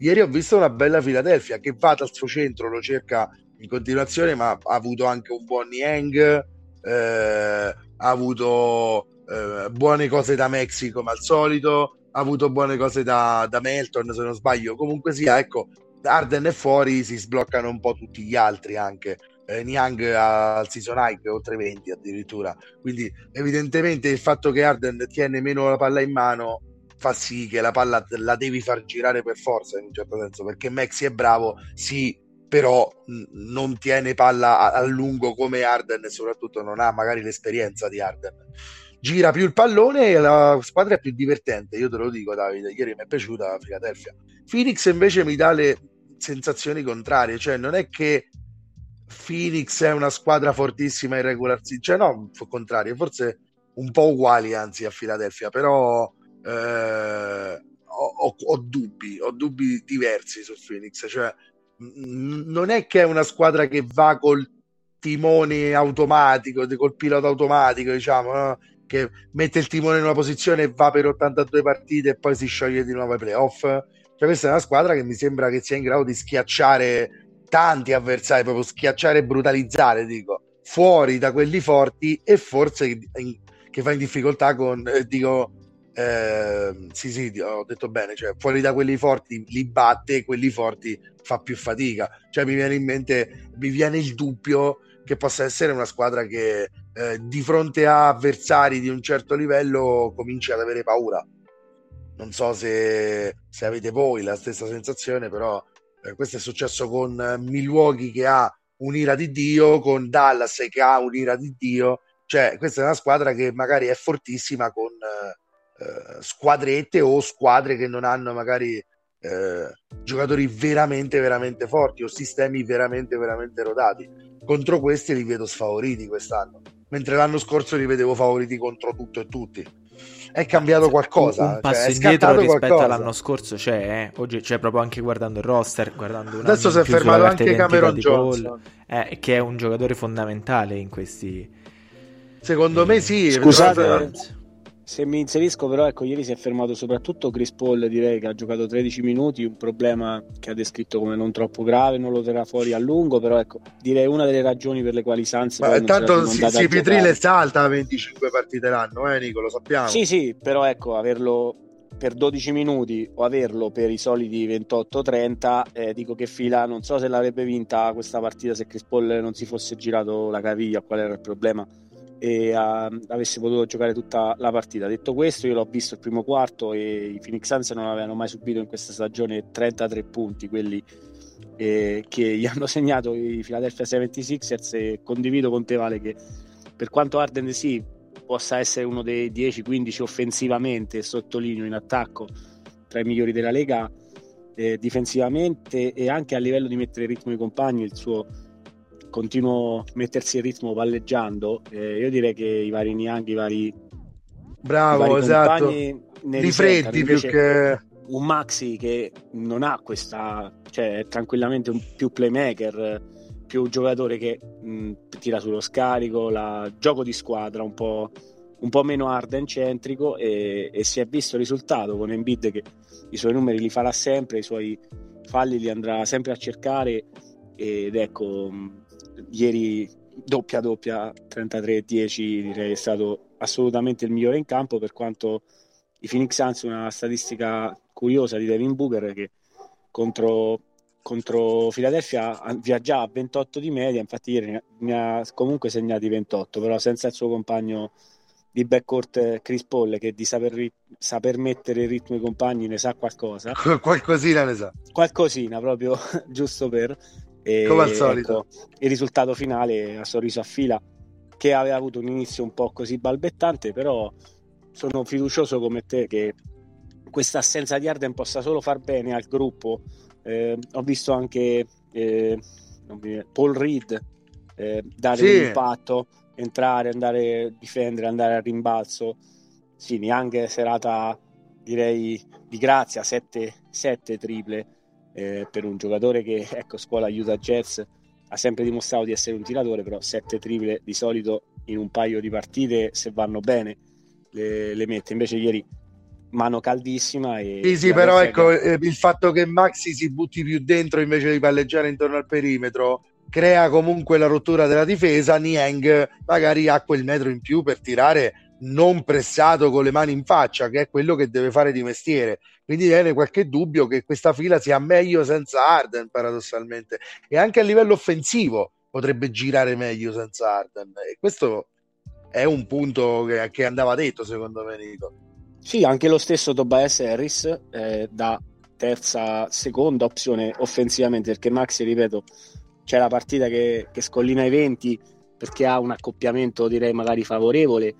Ieri ho visto una bella Filadelfia che va dal suo centro, lo cerca in continuazione, ma ha avuto anche un buon Niang, eh, ha avuto eh, buone cose da Mexico come al solito, ha avuto buone cose da, da Melton se non sbaglio. Comunque sia, ecco, Arden è fuori, si sbloccano un po' tutti gli altri anche eh, Niang al season high oltre 20 addirittura. Quindi evidentemente il fatto che Arden tiene meno la palla in mano fa sì che la palla la devi far girare per forza in un certo senso perché Maxi è bravo sì però non tiene palla a-, a lungo come Arden e soprattutto non ha magari l'esperienza di Arden. Gira più il pallone e la squadra è più divertente io te lo dico Davide ieri mi è piaciuta la Philadelphia. Phoenix invece mi dà le sensazioni contrarie cioè non è che Phoenix è una squadra fortissima in regular season, cioè no, al contrario, forse un po' uguali anzi a Philadelphia, però eh, ho, ho, ho, dubbi, ho dubbi diversi su Phoenix, cioè n- non è che è una squadra che va col timone automatico, col pilota automatico, diciamo, no? che mette il timone in una posizione e va per 82 partite e poi si scioglie di nuovo ai playoff. Cioè, questa è una squadra che mi sembra che sia in grado di schiacciare tanti avversari, proprio schiacciare e brutalizzare, dico, fuori da quelli forti e forse in, che fa in difficoltà con, eh, dico, eh, sì sì, ho detto bene, cioè fuori da quelli forti li batte, quelli forti fa più fatica. Cioè mi viene in mente, mi viene il dubbio che possa essere una squadra che eh, di fronte a avversari di un certo livello comincia ad avere paura. Non so se, se avete voi la stessa sensazione, però eh, questo è successo con eh, Milwaukee che ha un'ira di Dio, con Dallas che ha un'ira di Dio. Cioè, questa è una squadra che magari è fortissima con eh, eh squadrette o squadre che non hanno magari eh, giocatori veramente, veramente forti o sistemi veramente, veramente rodati. Contro questi li vedo sfavoriti quest'anno, mentre l'anno scorso li vedevo favoriti contro tutto e tutti è cambiato qualcosa. Un, un passo cioè, indietro rispetto qualcosa. all'anno scorso c'è, eh? oggi c'è proprio anche guardando il roster, guardando Adesso si è fermato anche Cameron Johnson, eh, che è un giocatore fondamentale in questi... Secondo eh, me sì. Scusate, se mi inserisco, però, ecco, ieri si è fermato soprattutto Chris Paul, direi che ha giocato 13 minuti, un problema che ha descritto come non troppo grave, non lo terrà fuori a lungo, però ecco, direi una delle ragioni per le quali Sanz... Ma tanto si, si Pitrile salta a 25 partite l'anno, eh Nico, lo sappiamo. Sì, sì, però ecco, averlo per 12 minuti o averlo per i soliti 28-30, eh, dico che fila, non so se l'avrebbe vinta questa partita se Chris Paul non si fosse girato la caviglia, qual era il problema e uh, avesse potuto giocare tutta la partita. Detto questo, io l'ho visto il primo quarto e i Phoenix Suns non avevano mai subito in questa stagione 33 punti, quelli eh, che gli hanno segnato i Philadelphia 76ers e condivido con te Vale che per quanto Arden sì possa essere uno dei 10-15 offensivamente, sottolineo in attacco, tra i migliori della Lega, eh, difensivamente e anche a livello di mettere ritmo ai compagni, il suo continuo a mettersi in ritmo palleggiando, eh, io direi che i vari Niang, i vari, Bravo, i vari esatto. di freddi più che un Maxi che non ha questa, cioè è tranquillamente un più playmaker, più giocatore che mh, tira sullo scarico, la gioco di squadra un po', un po meno Arden centrico e, e, si è visto il risultato con Embiid che i suoi numeri li farà sempre, i suoi falli li andrà sempre a cercare ed ecco ieri doppia doppia 33-10 direi è stato assolutamente il migliore in campo per quanto i Phoenix Suns una statistica curiosa di Devin Booker che contro, contro Philadelphia viaggiava a 28 di media infatti ieri ne ha comunque segnati 28 però senza il suo compagno di backcourt Chris Paul che di saper, saper mettere il ritmo ai compagni ne sa qualcosa. Qualcosina ne sa. Qualcosina proprio giusto per e, Come al solito. Ecco, il risultato finale a sorriso a fila, che aveva avuto un inizio un po' così balbettante, però sono fiducioso come te che questa assenza di Arden possa solo far bene al gruppo. Eh, ho visto anche eh, Paul Reed eh, dare sì. un impatto, entrare, andare a difendere, andare a rimbalzo. Sì, neanche serata direi di grazia, sette, sette triple eh, per un giocatore che, ecco, scuola aiuta Jets, ha sempre dimostrato di essere un tiratore, però sette triple di solito in un paio di partite, se vanno bene, le, le mette. Invece ieri mano caldissima. E sì, sì, però ecco eh, il fatto che Maxi si butti più dentro invece di palleggiare intorno al perimetro crea comunque la rottura della difesa. Niang magari ha quel metro in più per tirare non pressato con le mani in faccia, che è quello che deve fare di mestiere. Quindi viene qualche dubbio che questa fila sia meglio senza Arden, paradossalmente, e anche a livello offensivo potrebbe girare meglio senza Arden. E questo è un punto che, che andava detto, secondo me, Nico. Sì, anche lo stesso Tobias Harris eh, da terza, seconda opzione offensivamente, perché Maxi, ripeto, c'è la partita che, che scollina i 20 perché ha un accoppiamento direi magari favorevole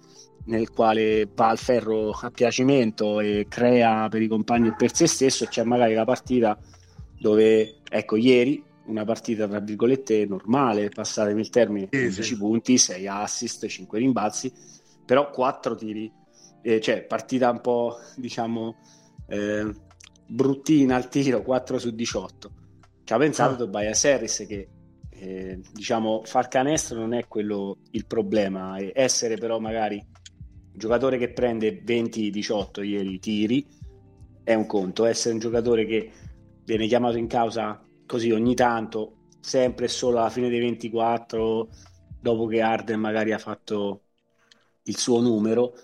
nel quale va al ferro a piacimento e crea per i compagni e per se stesso c'è magari la partita dove ecco ieri una partita tra virgolette normale passatemi il termine sì, 11 sì. punti 6 assist 5 rimbalzi però 4 tiri eh, cioè partita un po' diciamo eh, bruttina al tiro 4 su 18 ci ha pensato ah. Tobias Harris che eh, diciamo far canestro non è quello il problema essere però magari giocatore che prende 20-18 ieri tiri è un conto essere un giocatore che viene chiamato in causa così ogni tanto sempre e solo alla fine dei 24 dopo che Arden magari ha fatto il suo numero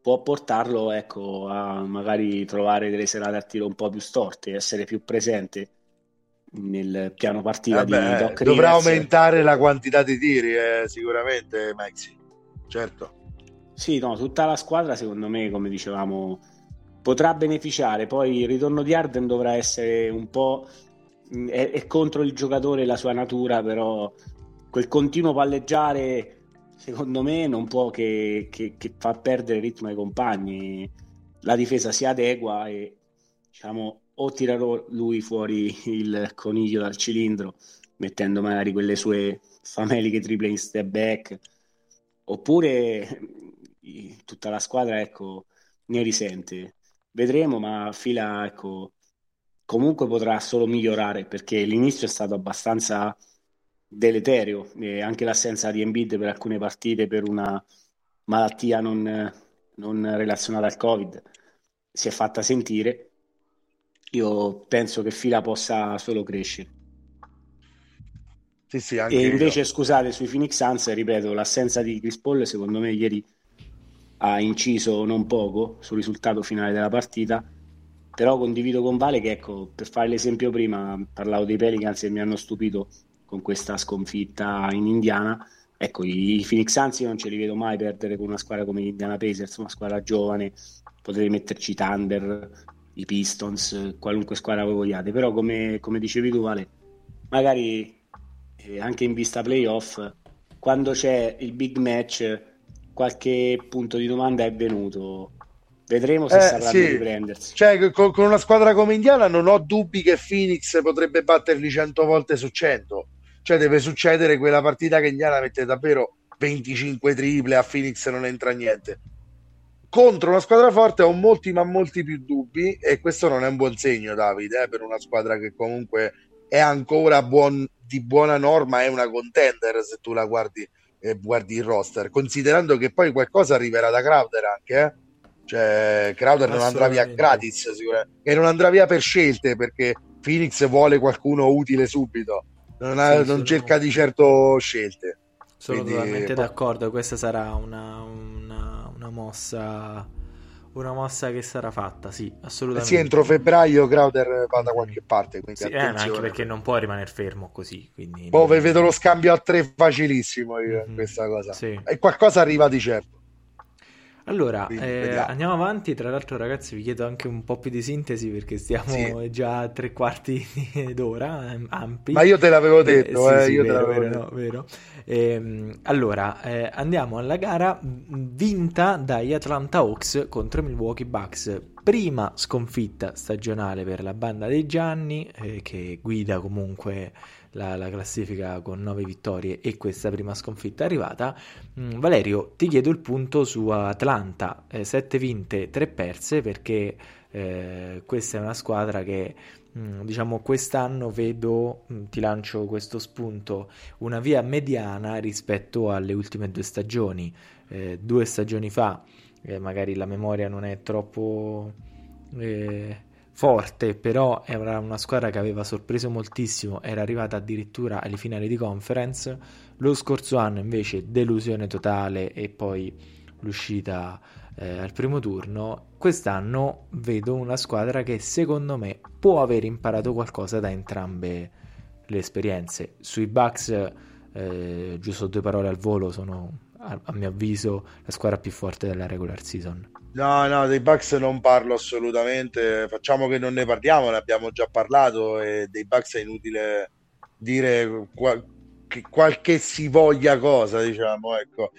può portarlo ecco, a magari trovare delle serate a tiro un po' più storte, essere più presente nel piano partita Vabbè, Dovrà aumentare la quantità di tiri, eh, sicuramente, Maxi. Certo. Sì, no, tutta la squadra, secondo me, come dicevamo, potrà beneficiare. Poi il ritorno di Arden dovrà essere un po'. Mm, è, è contro il giocatore la sua natura, però quel continuo palleggiare secondo me non può che, che, che far perdere ritmo ai compagni. La difesa si adegua e diciamo o tirerò lui fuori il coniglio dal cilindro mettendo magari quelle sue fameliche triple in step back oppure tutta la squadra ecco ne risente vedremo ma fila ecco comunque potrà solo migliorare perché l'inizio è stato abbastanza deleterio e anche l'assenza di Embiid per alcune partite per una malattia non, non relazionata al Covid si è fatta sentire. Io penso che Fila possa solo crescere. Sì, sì, e invece, io. scusate, sui Phoenix Suns, ripeto, l'assenza di Chris Paul secondo me ieri ha inciso non poco sul risultato finale della partita, però condivido con Vale che, ecco, per fare l'esempio prima, parlavo dei Pelicans e mi hanno stupito con questa sconfitta in Indiana. Ecco, i Phoenix Suns non ce li vedo mai perdere con una squadra come l'Indiana Pacers, una squadra giovane, potete metterci Thunder, i Pistons, qualunque squadra voi vogliate, però come, come dicevi tu Vale, magari eh, anche in vista playoff, quando c'è il big match, qualche punto di domanda è venuto. Vedremo se eh, saprà sì. riprendersi. Cioè, con, con, una squadra come Indiana non ho dubbi che Phoenix potrebbe batterli 100 volte su 100 cioè deve succedere quella partita che Indiana mette davvero 25 triple, a Phoenix non entra niente. Contro una squadra forte ho molti ma molti più dubbi e questo non è un buon segno Davide, eh, per una squadra che comunque è ancora buon, di buona norma, è una contender se tu la guardi e guardi il roster, considerando che poi qualcosa arriverà da Crowder anche, eh? cioè Crowder non andrà via gratis sicuramente, e non andrà via per scelte perché Phoenix vuole qualcuno utile subito non, ha, sì, non cerca di certo scelte. Sono Quindi, totalmente po- d'accordo, questa sarà una, una, una, mossa una mossa che sarà fatta, sì, assolutamente. Sì, entro febbraio Crowder va da qualche parte, quindi sì, eh, anche perché non può rimanere fermo così, quindi... Boh, vedo lo scambio a tre facilissimo io mm-hmm. questa cosa. Sì. E qualcosa arriva di certo. Allora, eh, andiamo avanti. Tra l'altro, ragazzi, vi chiedo anche un po' più di sintesi perché stiamo sì. già a tre quarti d'ora, ehm, ampi. Ma io te l'avevo detto, eh, sì, io vero, te l'avevo vero, detto. Vero. Ehm, allora, eh, andiamo alla gara vinta dagli Atlanta Hawks contro i Milwaukee Bucks. Prima sconfitta stagionale per la banda dei Gianni, eh, che guida comunque la, la, classifica con 9 vittorie e questa prima sconfitta è arrivata. Mm, Valerio, ti chiedo il punto su Atlanta, 7 eh, vinte, 3 perse perché eh, questa è una squadra che mm, diciamo quest'anno vedo, mm, ti lancio questo spunto, una via mediana rispetto alle ultime due stagioni. Eh, due stagioni fa, eh, magari la memoria non è troppo eh, forte, però era una squadra che aveva sorpreso moltissimo, era arrivata addirittura alle finali di conference. Lo scorso anno invece delusione totale e poi l'uscita eh, al primo turno. Quest'anno vedo una squadra che secondo me può aver imparato qualcosa da entrambe le esperienze. Sui Bucks, eh, giusto due parole al volo, sono a, a mio avviso la squadra più forte della regular season. No, no, dei Bucks non parlo assolutamente. Facciamo che non ne parliamo, ne abbiamo già parlato e dei Bucks è inutile dire qual- qualche si voglia cosa, diciamo, ecco.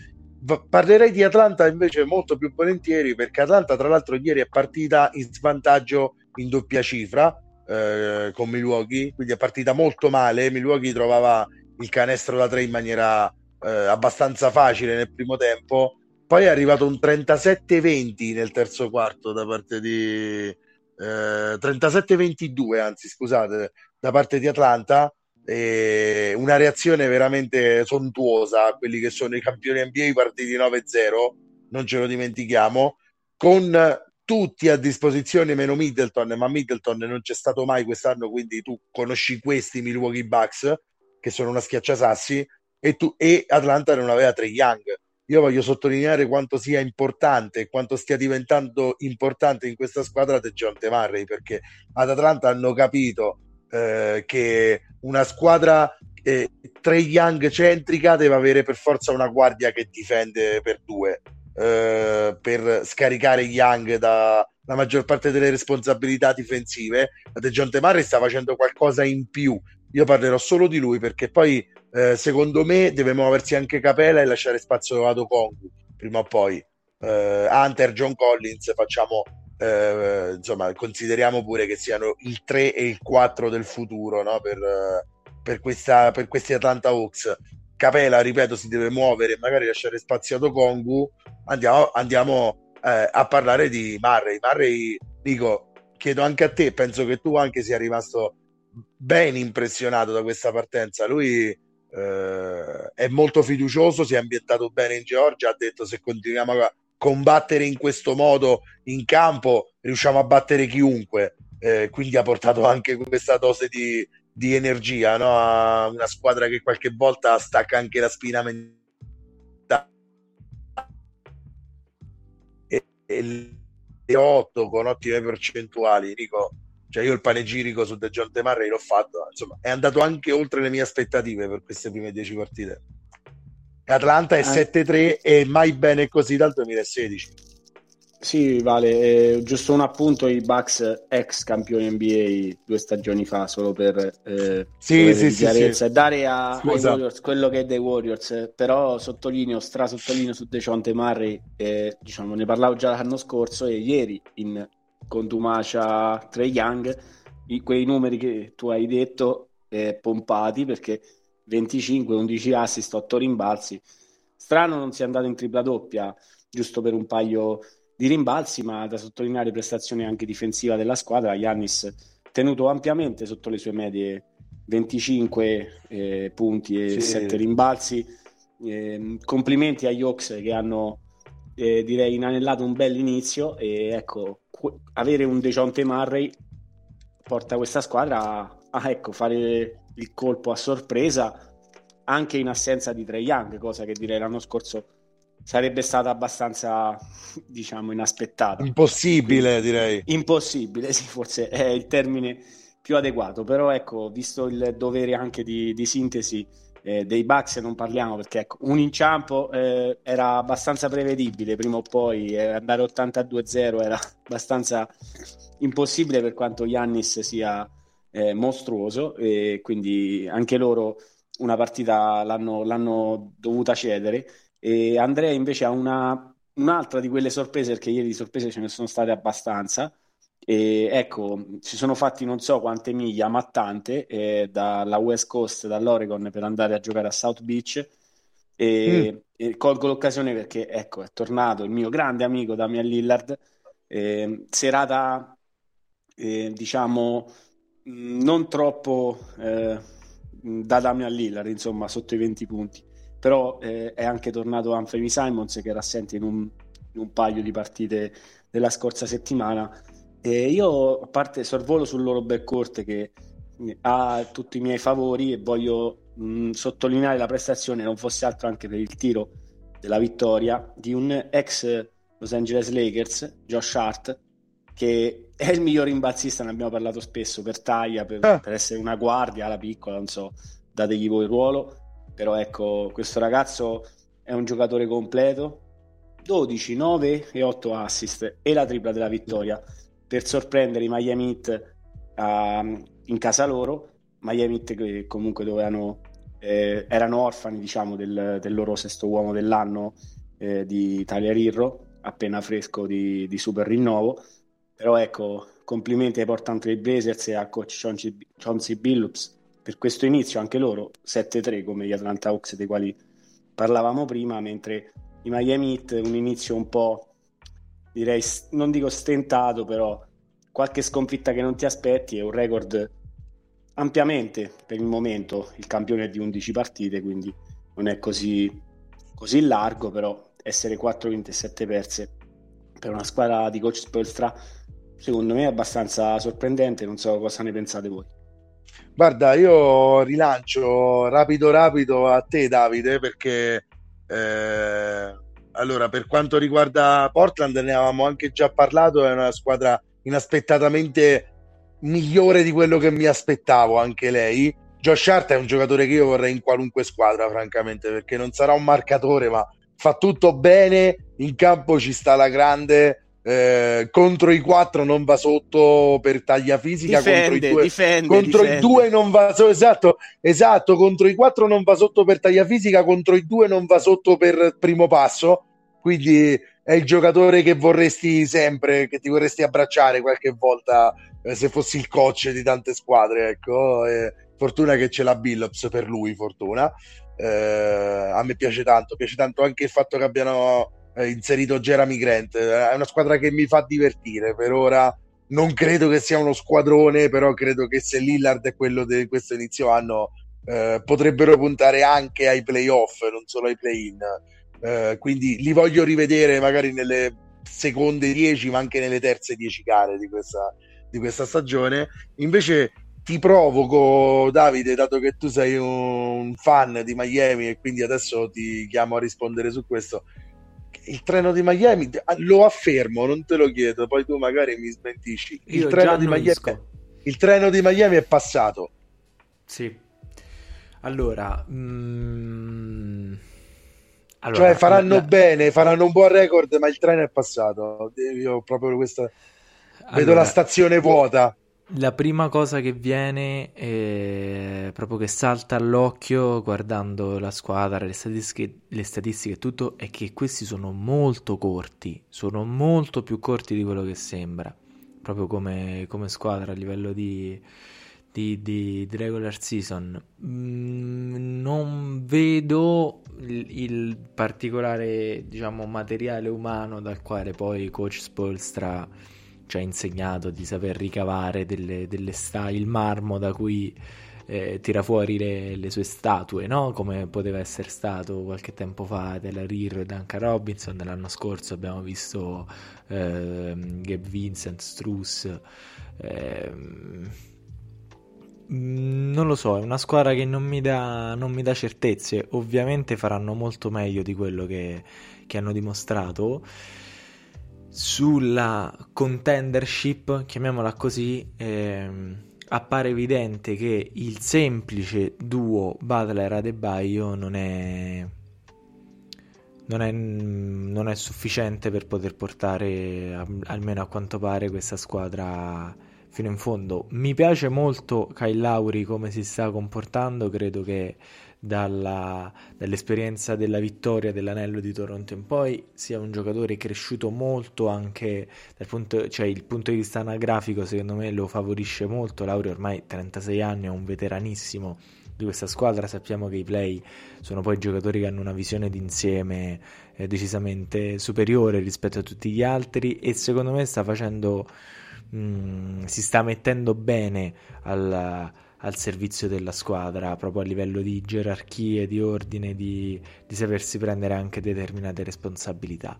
Parlerei di Atlanta invece molto più volentieri perché Atlanta tra l'altro ieri è partita in svantaggio in doppia cifra eh, con Milwaukee, quindi è partita molto male. Milwaukee trovava il canestro da tre in maniera eh, abbastanza facile nel primo tempo poi è arrivato un 37-20 nel terzo quarto da parte di eh, 37-22, anzi, scusate, da parte di Atlanta. E una reazione veramente sontuosa a quelli che sono i campioni NBA partiti 9-0, non ce lo dimentichiamo, con tutti a disposizione meno Middleton, ma Middleton non c'è stato mai quest'anno, quindi tu conosci questi Milwaukee Bucks che sono una schiacciasassi e, tu, e Atlanta non aveva tre Young io voglio sottolineare quanto sia importante e quanto stia diventando importante in questa squadra De John Murray perché ad Atlanta hanno capito eh, che una squadra eh, tre young centrica deve avere per forza una guardia che difende per due eh, per scaricare Young dalla maggior parte delle responsabilità difensive. De John Murray sta facendo qualcosa in più io parlerò solo di lui perché poi eh, secondo me deve muoversi anche Capella e lasciare spazio a Dokongu prima o poi. Eh, Hunter, John Collins facciamo eh, insomma consideriamo pure che siano il 3 e il 4 del futuro no? per, per, questa, per questi Atlanta Hawks. Capella ripeto si deve muovere magari lasciare spazio a Dokongu andiamo, andiamo eh, a parlare di Murray. Murray dico chiedo anche a te penso che tu anche sia rimasto ben impressionato da questa partenza. Lui eh, è molto fiducioso, si è ambientato bene in Georgia, ha detto se continuiamo a combattere in questo modo in campo riusciamo a battere chiunque. Eh, quindi ha portato anche questa dose di, di energia no? a una squadra che qualche volta stacca anche la spina mentale. E, e le 8 con ottime percentuali, dico cioè io il panegirico su De De Marray l'ho fatto, insomma, è andato anche oltre le mie aspettative per queste prime dieci partite. Atlanta è eh. 7-3 e mai bene così dal 2016. Sì, vale, eh, giusto un appunto, i Bucks ex campioni NBA due stagioni fa, solo per, eh, sì, sì, sì, chiarezza, sì. dare a, ai Warriors quello che è dei Warriors, però sottolineo, stra sottolineo su Dejonte Murray, eh, diciamo, ne parlavo già l'anno scorso e ieri in con Dumacia, Trey Young, i, quei numeri che tu hai detto eh, pompati perché 25, 11 assist, 8 rimbalzi. Strano non sia andato in tripla doppia, giusto per un paio di rimbalzi, ma da sottolineare prestazione anche difensiva della squadra. Yannis tenuto ampiamente sotto le sue medie 25 eh, punti e sì. 7 rimbalzi. Eh, complimenti agli Hawks che hanno eh, direi inanellato un bel inizio e ecco avere un Dejonte Murray porta questa squadra a, ecco, fare il colpo a sorpresa anche in assenza di Trey Young, cosa che direi l'anno scorso sarebbe stata abbastanza, diciamo, inaspettata. Impossibile, Quindi, direi. Impossibile, sì, forse è il termine più adeguato, però ecco, visto il dovere anche di, di sintesi, Eh, dei Bucks non parliamo perché ecco, un inciampo eh, era abbastanza prevedibile prima o poi, eh, andare 82-0 era abbastanza impossibile per quanto Yannis sia eh, mostruoso e quindi anche loro una partita l'hanno, l'hanno dovuta cedere. E Andrea invece ha una, un'altra di quelle sorprese perché ieri di sorprese ce ne sono state abbastanza e ecco, si sono fatti non so quante miglia, ma tante, eh, dalla West Coast, dall'Oregon per andare a giocare a South Beach. E, mm. e colgo l'occasione perché ecco, è tornato il mio grande amico Damian Lillard. Eh, serata, eh, diciamo, mm, non troppo eh, da Damian Lillard, insomma, sotto i 20 punti. Però eh, è anche tornato Anthony Simons che era assente in un, in un paio di partite della scorsa settimana e io, a parte, sorvolo sul loro backcourt che ha tutti i miei favori e voglio mh, sottolineare la prestazione, non fosse altro anche per il tiro della vittoria, di un ex Los Angeles Lakers, Josh Hart, che è il miglior rimbalzista, ne abbiamo parlato spesso, per taglia, per, ah. per essere una guardia, alla piccola, non so, dategli voi il ruolo, però ecco, questo ragazzo è un giocatore completo, 12, 9 e 8 assist e la tripla della vittoria per sorprendere i Miami Heat uh, in casa loro, Miami Heat che comunque dovevano, eh, erano orfani diciamo, del, del, loro sesto uomo dell'anno eh, di Tyler Irro, appena fresco di, di, super rinnovo, però ecco, complimenti ai Portland Trail Blazers e a coach Chauncey, Chauncey Billups per questo inizio, anche loro 7-3 come gli Atlanta Hawks dei quali parlavamo prima, mentre i Miami Heat un inizio un po' direi, non dico stentato, però qualche sconfitta che non ti aspetti è un record ampiamente per il momento il campione è di 11 partite, quindi non è così, così largo, però essere 4 vinte e 7 perse per una squadra di coach Spolstra secondo me è abbastanza sorprendente, non so cosa ne pensate voi. Guarda, io rilancio rapido rapido a te Davide perché eh, allora, per quanto riguarda Portland, ne avevamo anche già parlato, è una squadra inaspettatamente migliore di quello che mi aspettavo anche lei. Josh Hart è un giocatore che io vorrei in qualunque squadra, francamente, perché non sarà un marcatore, ma fa tutto bene, in campo ci sta la grande, eh, contro i quattro non va sotto per taglia fisica difende, contro, i due, difende, contro difende. i due non va sotto esatto, esatto contro i quattro non va sotto per taglia fisica contro i due non va sotto per primo passo. Quindi è il giocatore che vorresti sempre che ti vorresti abbracciare qualche volta eh, se fossi il coach di tante squadre ecco. Eh, fortuna che ce l'ha Billups per lui fortuna. Eh, a me piace tanto piace tanto anche il fatto che abbiano inserito Jeremy Grant. È una squadra che mi fa divertire. Per ora non credo che sia uno squadrone, però credo che se Lillard è quello di questo inizio anno, eh, potrebbero puntare anche ai playoff, non solo ai play-in. Eh, quindi li voglio rivedere magari nelle seconde 10, ma anche nelle terze 10 gare di questa, di questa stagione. Invece ti provoco, Davide, dato che tu sei un fan di Miami e quindi adesso ti chiamo a rispondere su questo il treno di Miami lo affermo, non te lo chiedo, poi tu magari mi smentisci. Il, treno di, Miami, il treno di Miami è passato. Sì. Allora, mm... allora cioè faranno la... bene, faranno un buon record, ma il treno è passato. Io proprio questa allora, vedo la stazione vuota. La prima cosa che viene, è proprio che salta all'occhio guardando la squadra, le statistiche, le statistiche e tutto, è che questi sono molto corti, sono molto più corti di quello che sembra, proprio come, come squadra a livello di, di, di, di regular season. Mm, non vedo il, il, particolare, diciamo, materiale umano dal quale poi coach Spolstra ci ha insegnato di saper ricavare delle, delle sta- il marmo da cui eh, tira fuori le, le, sue statue, no? come poteva essere stato qualche tempo fa della Rear e Duncan Robinson. L'anno scorso abbiamo visto eh, Gabe Vincent, Struss. Eh, non lo so, è una squadra che non mi, dà, non mi dà certezze. Ovviamente faranno molto meglio di quello che, che hanno dimostrato sulla contendership, chiamiamola così, ehm, appare evidente che il semplice duo Butler-Adebayo non è, non, è, non è sufficiente per poter portare, almeno a quanto pare, questa squadra fino in fondo. Mi piace molto Kyle Lauri come si sta comportando, credo che dalla, dall'esperienza della vittoria dell'anello di Toronto in poi sia un giocatore cresciuto molto anche dal punto, cioè il punto di vista anagrafico secondo me lo favorisce molto. Lauri ormai 36 anni è un veteranissimo di questa squadra. Sappiamo che i play sono poi giocatori che hanno una visione d'insieme eh, decisamente superiore rispetto a tutti gli altri e secondo me sta facendo mh, mm, si sta mettendo bene al al servizio della squadra, proprio a livello di gerarchie, di ordine, di, di sapersi prendere anche determinate responsabilità.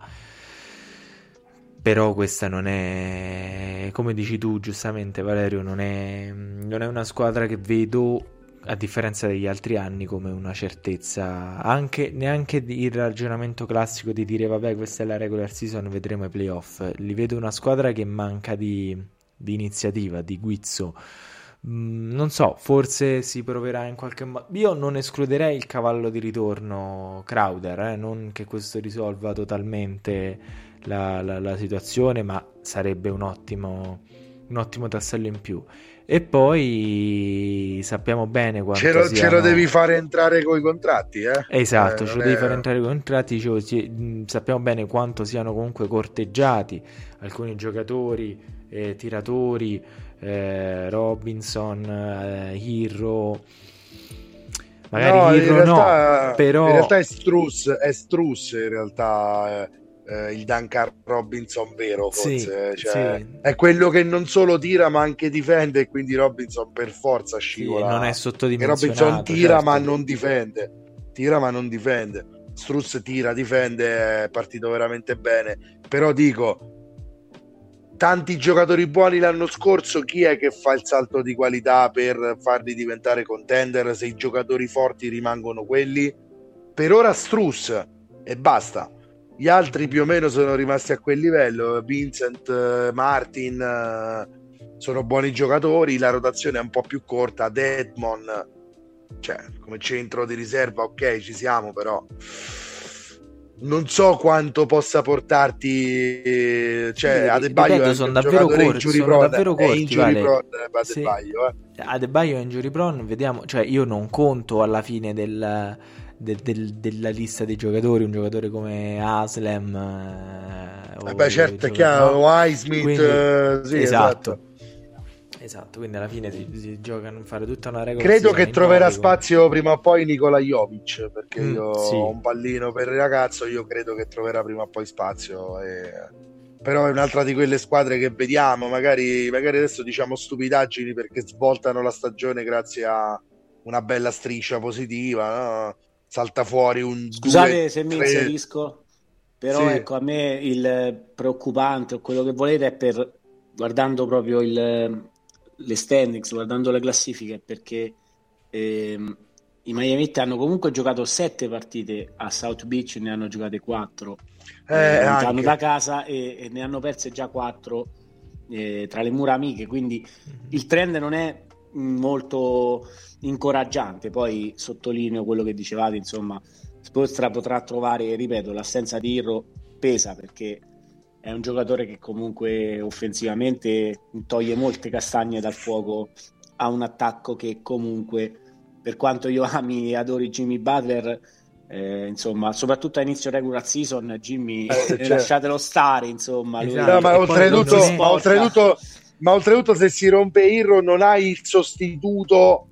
Però questa non è, come dici tu giustamente Valerio, non è, non è una squadra che vedo a differenza degli altri anni come una certezza. Anche neanche il ragionamento classico di dire vabbè questa è la regular season vedremo i playoff. Li vedo una squadra che manca di, di iniziativa di guizzo Mm, non so, forse si proverà in qualche modo. Io non escluderei il cavallo di ritorno Crowder, eh? non che questo risolva totalmente la, la, la situazione, ma sarebbe un ottimo, un ottimo tassello in più. E poi sappiamo bene quanto ce lo, siano... ce lo devi fare entrare con i contratti, eh? Esatto, eh, ce lo devi fare entrare con i contratti. Cioè, sappiamo bene quanto siano comunque corteggiati alcuni giocatori, eh, tiratori eh, Robinson, eh, Hero. Magari no, Hero realtà, no, però... In realtà è Struss, è Struss in realtà eh, il Duncan Robinson vero forse. Sì, cioè, sì. È quello che non solo tira ma anche difende e quindi Robinson per forza scivola. Sì, non è sottodimensionato. Robinson tira certo. ma non difende. Tira ma non difende. Struss tira, difende, è partito veramente bene. Però dico, tanti giocatori buoni l'anno scorso, chi è che fa il salto di qualità per farli diventare contender se i giocatori forti rimangono quelli? Per ora Struss e basta. Gli altri più o meno sono rimasti a quel livello. Vincent, Martin sono buoni giocatori, la rotazione è un po' più corta. Deadmon, cioè come centro di riserva, ok, ci siamo, però non so quanto possa portarti cioè Adebayo sono davvero corti sono davvero corti vale. prone, Adebayo, sì. eh. Adebayo è injury prone vediamo cioè io non conto alla fine del, del, del, della lista dei giocatori un giocatore come Aslem eh, eh beh certo è chiaro Wisemith eh, sì, esatto. esatto Esatto, quindi alla fine si, si gioca a fare tutta una regola. Credo che troverà spazio prima o poi Nicola Jovic, perché mm, io sì. ho un pallino per il ragazzo, io credo che troverà prima o poi spazio. E... Però è un'altra di quelle squadre che vediamo, magari, magari adesso diciamo stupidaggini perché svoltano la stagione grazie a una bella striscia positiva, no? salta fuori un... Scusate due, se mi tre... inserisco, però sì. ecco a me il preoccupante o quello che volete è per guardando proprio il, le standings, guardando le classifiche, perché ehm, i Miami Heat hanno comunque giocato sette partite a South Beach, ne hanno giocate quattro eh, eh, lontano da casa e, e, ne hanno perse già quattro eh, tra le mura amiche, quindi mm-hmm. il trend non è molto incoraggiante. Poi sottolineo quello che dicevate, insomma, Spostra potrà trovare, ripeto, l'assenza di Irro pesa perché è un giocatore che comunque offensivamente toglie molte castagne dal fuoco. Ha un attacco che comunque per quanto io ami e adori Jimmy Butler eh, insomma soprattutto a inizio regular season Jimmy eh, cioè... lasciatelo stare insomma lui... no, ma, oltretutto, ma, oltretutto, ma oltretutto se si rompe Irro non hai il sostituto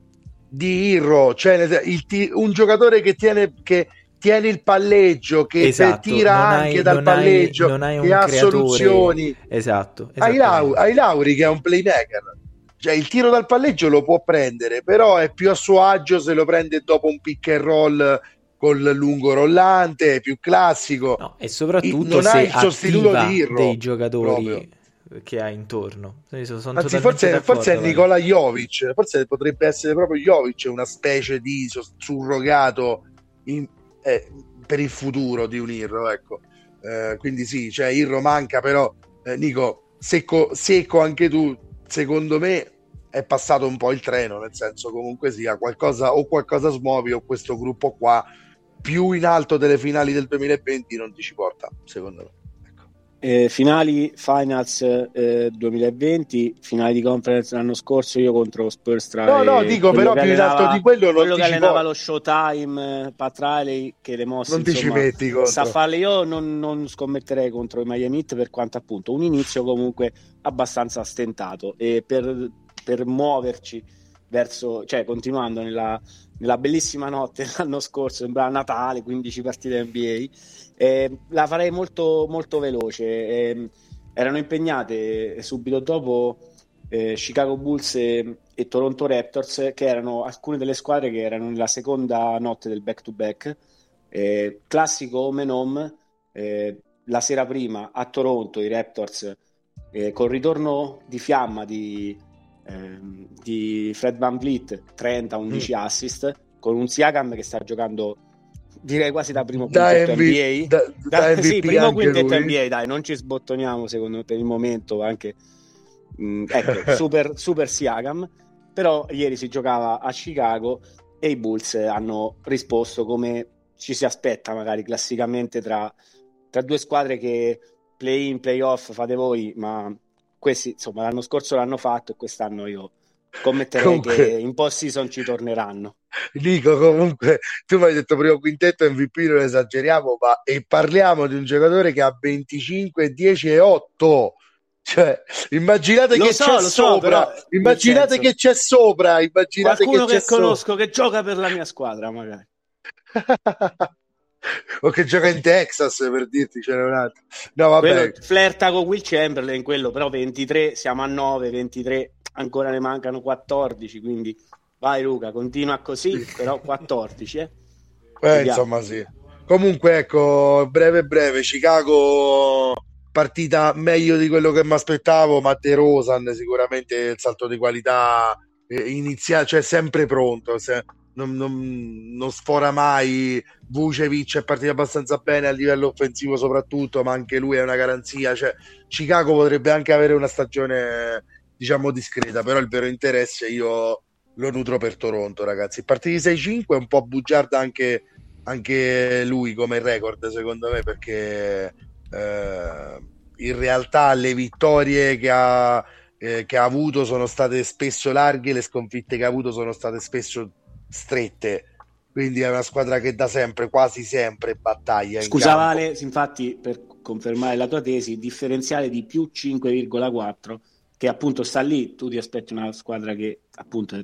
di Irro. Cioè il, un giocatore che tiene che tiene il palleggio, che esatto, tira anche hai, dal palleggio, hai, che ha soluzioni. Esatto. Hai, Lau- hai Lauri che è un playmaker. Cioè, il tiro dal palleggio lo può prendere, però è più a suo agio se lo prende dopo un pick and roll col lungo rollante, è più classico. No, e soprattutto non ha il sostituto di Irro, dei giocatori proprio. che ha intorno. Sono Anzi, forse, forse, è Nicola Jovic, forse potrebbe essere proprio Jovic, una specie di surrogato in, eh, per il futuro di un Irro, ecco. Eh, quindi sì, cioè Irro manca, però eh, Nico, secco, secco anche tu, secondo me è passato un po' il treno, nel senso comunque sia qualcosa o qualcosa smuovi o questo gruppo qua più in alto delle finali del 2020 non ti ci porta, secondo me. Eh, finali Finals eh, 2020, finali di conference l'anno scorso io contro Spurs tra No, no, dico però più in alto di quello non quello che allenava lo Showtime eh, Pat Riley che le mosse Non ti ci insomma, metti contro. sa farle io non, non scommetterei contro i Miami Heat per quanto appunto un inizio comunque abbastanza stentato e per, per muoverci verso cioè continuando nella, nella bellissima notte dell'anno scorso sembrava Natale 15 partite NBA eh, la farei molto, molto veloce. Eh, erano impegnate subito dopo eh, Chicago Bulls e, e, Toronto Raptors, che erano alcune delle squadre che erano nella seconda notte del back-to-back. Eh, classico home and home, eh, la sera prima a Toronto i Raptors eh, col ritorno di fiamma di, ehm, di Fred Van Vliet 30-11 mm. assist con un Siakam che sta giocando direi quasi da primo da quintetto MV, NBA. Da, da, da MVP sì, primo quintetto lui. NBA, dai, non ci sbottoniamo secondo me per il momento anche mh, ecco, super, super Siakam, però ieri si giocava a Chicago e i Bulls hanno risposto come ci si aspetta magari classicamente tra, tra due squadre che play in, play off fate voi, ma questi insomma l'anno scorso l'hanno fatto e quest'anno io scommetterei Comunque- che in post season ci torneranno. Dico comunque, tu mi hai detto primo quintetto MVP, non esageriamo, ma e parliamo di un giocatore che ha 25, 10 e 8. Cioè, immaginate Lo che so, c'è so, sopra, però, immaginate senso- che c'è sopra, immaginate Qualcuno che che, c'è sopra. conosco che gioca per la mia squadra magari. o che gioca in Texas per dirti c'era un altro. No, vabbè, Quello flirta con Will Chamberlain, quello però 23, siamo a 9, 23, ancora ne mancano 14, quindi vai Luca, continua così, però 14, eh. Eh, insomma, sì. Comunque, ecco, breve breve, Chicago partita meglio di quello che mi aspettavo, ma De Rosan sicuramente il salto di qualità eh, inizia, cioè sempre pronto, se- non, non- non sfora mai. Vucevic è partito abbastanza bene a livello offensivo soprattutto, ma anche lui è una garanzia, cioè Chicago potrebbe anche avere una stagione diciamo discreta, però il vero interesse io lo nutro per Toronto, ragazzi. Partiti 6-5 è un po' bugiarda anche, anche lui come record, secondo me, perché eh, in realtà le vittorie che ha, eh, che ha avuto sono state spesso larghe, le sconfitte che ha avuto sono state spesso strette. Quindi è una squadra che da sempre, quasi sempre, battaglia. Scusa. Vale, infatti per confermare la tua tesi, differenziale di più 5,4 che appunto sta lì, tu ti aspetti una squadra che appunto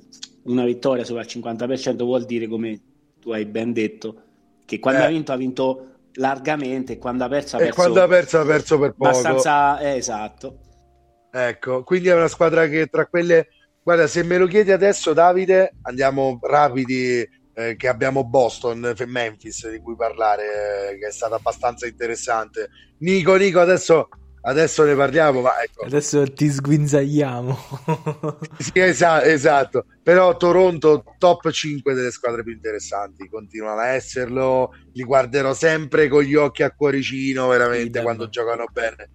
una vittoria sopra il 50% vuol dire come tu hai ben detto che quando Eh. ha vinto ha vinto largamente e quando ha perso ha E perso quando ha perso, ha perso per poco. abbastanza eh, esatto. Ecco, quindi è una squadra che tra quelle, guarda, se me lo chiedi adesso, Davide, andiamo rapidi, eh, che abbiamo Boston, e Memphis di cui parlare, eh, che è stata abbastanza interessante. Nico, Nico, adesso, adesso ne parliamo, ma ecco, Adesso ti sguinzagliamo. sì, esa- esatto, però Toronto top 5 delle squadre più interessanti, continuano a esserlo, li guarderò sempre con gli occhi a cuoricino, veramente, quando giocano bene.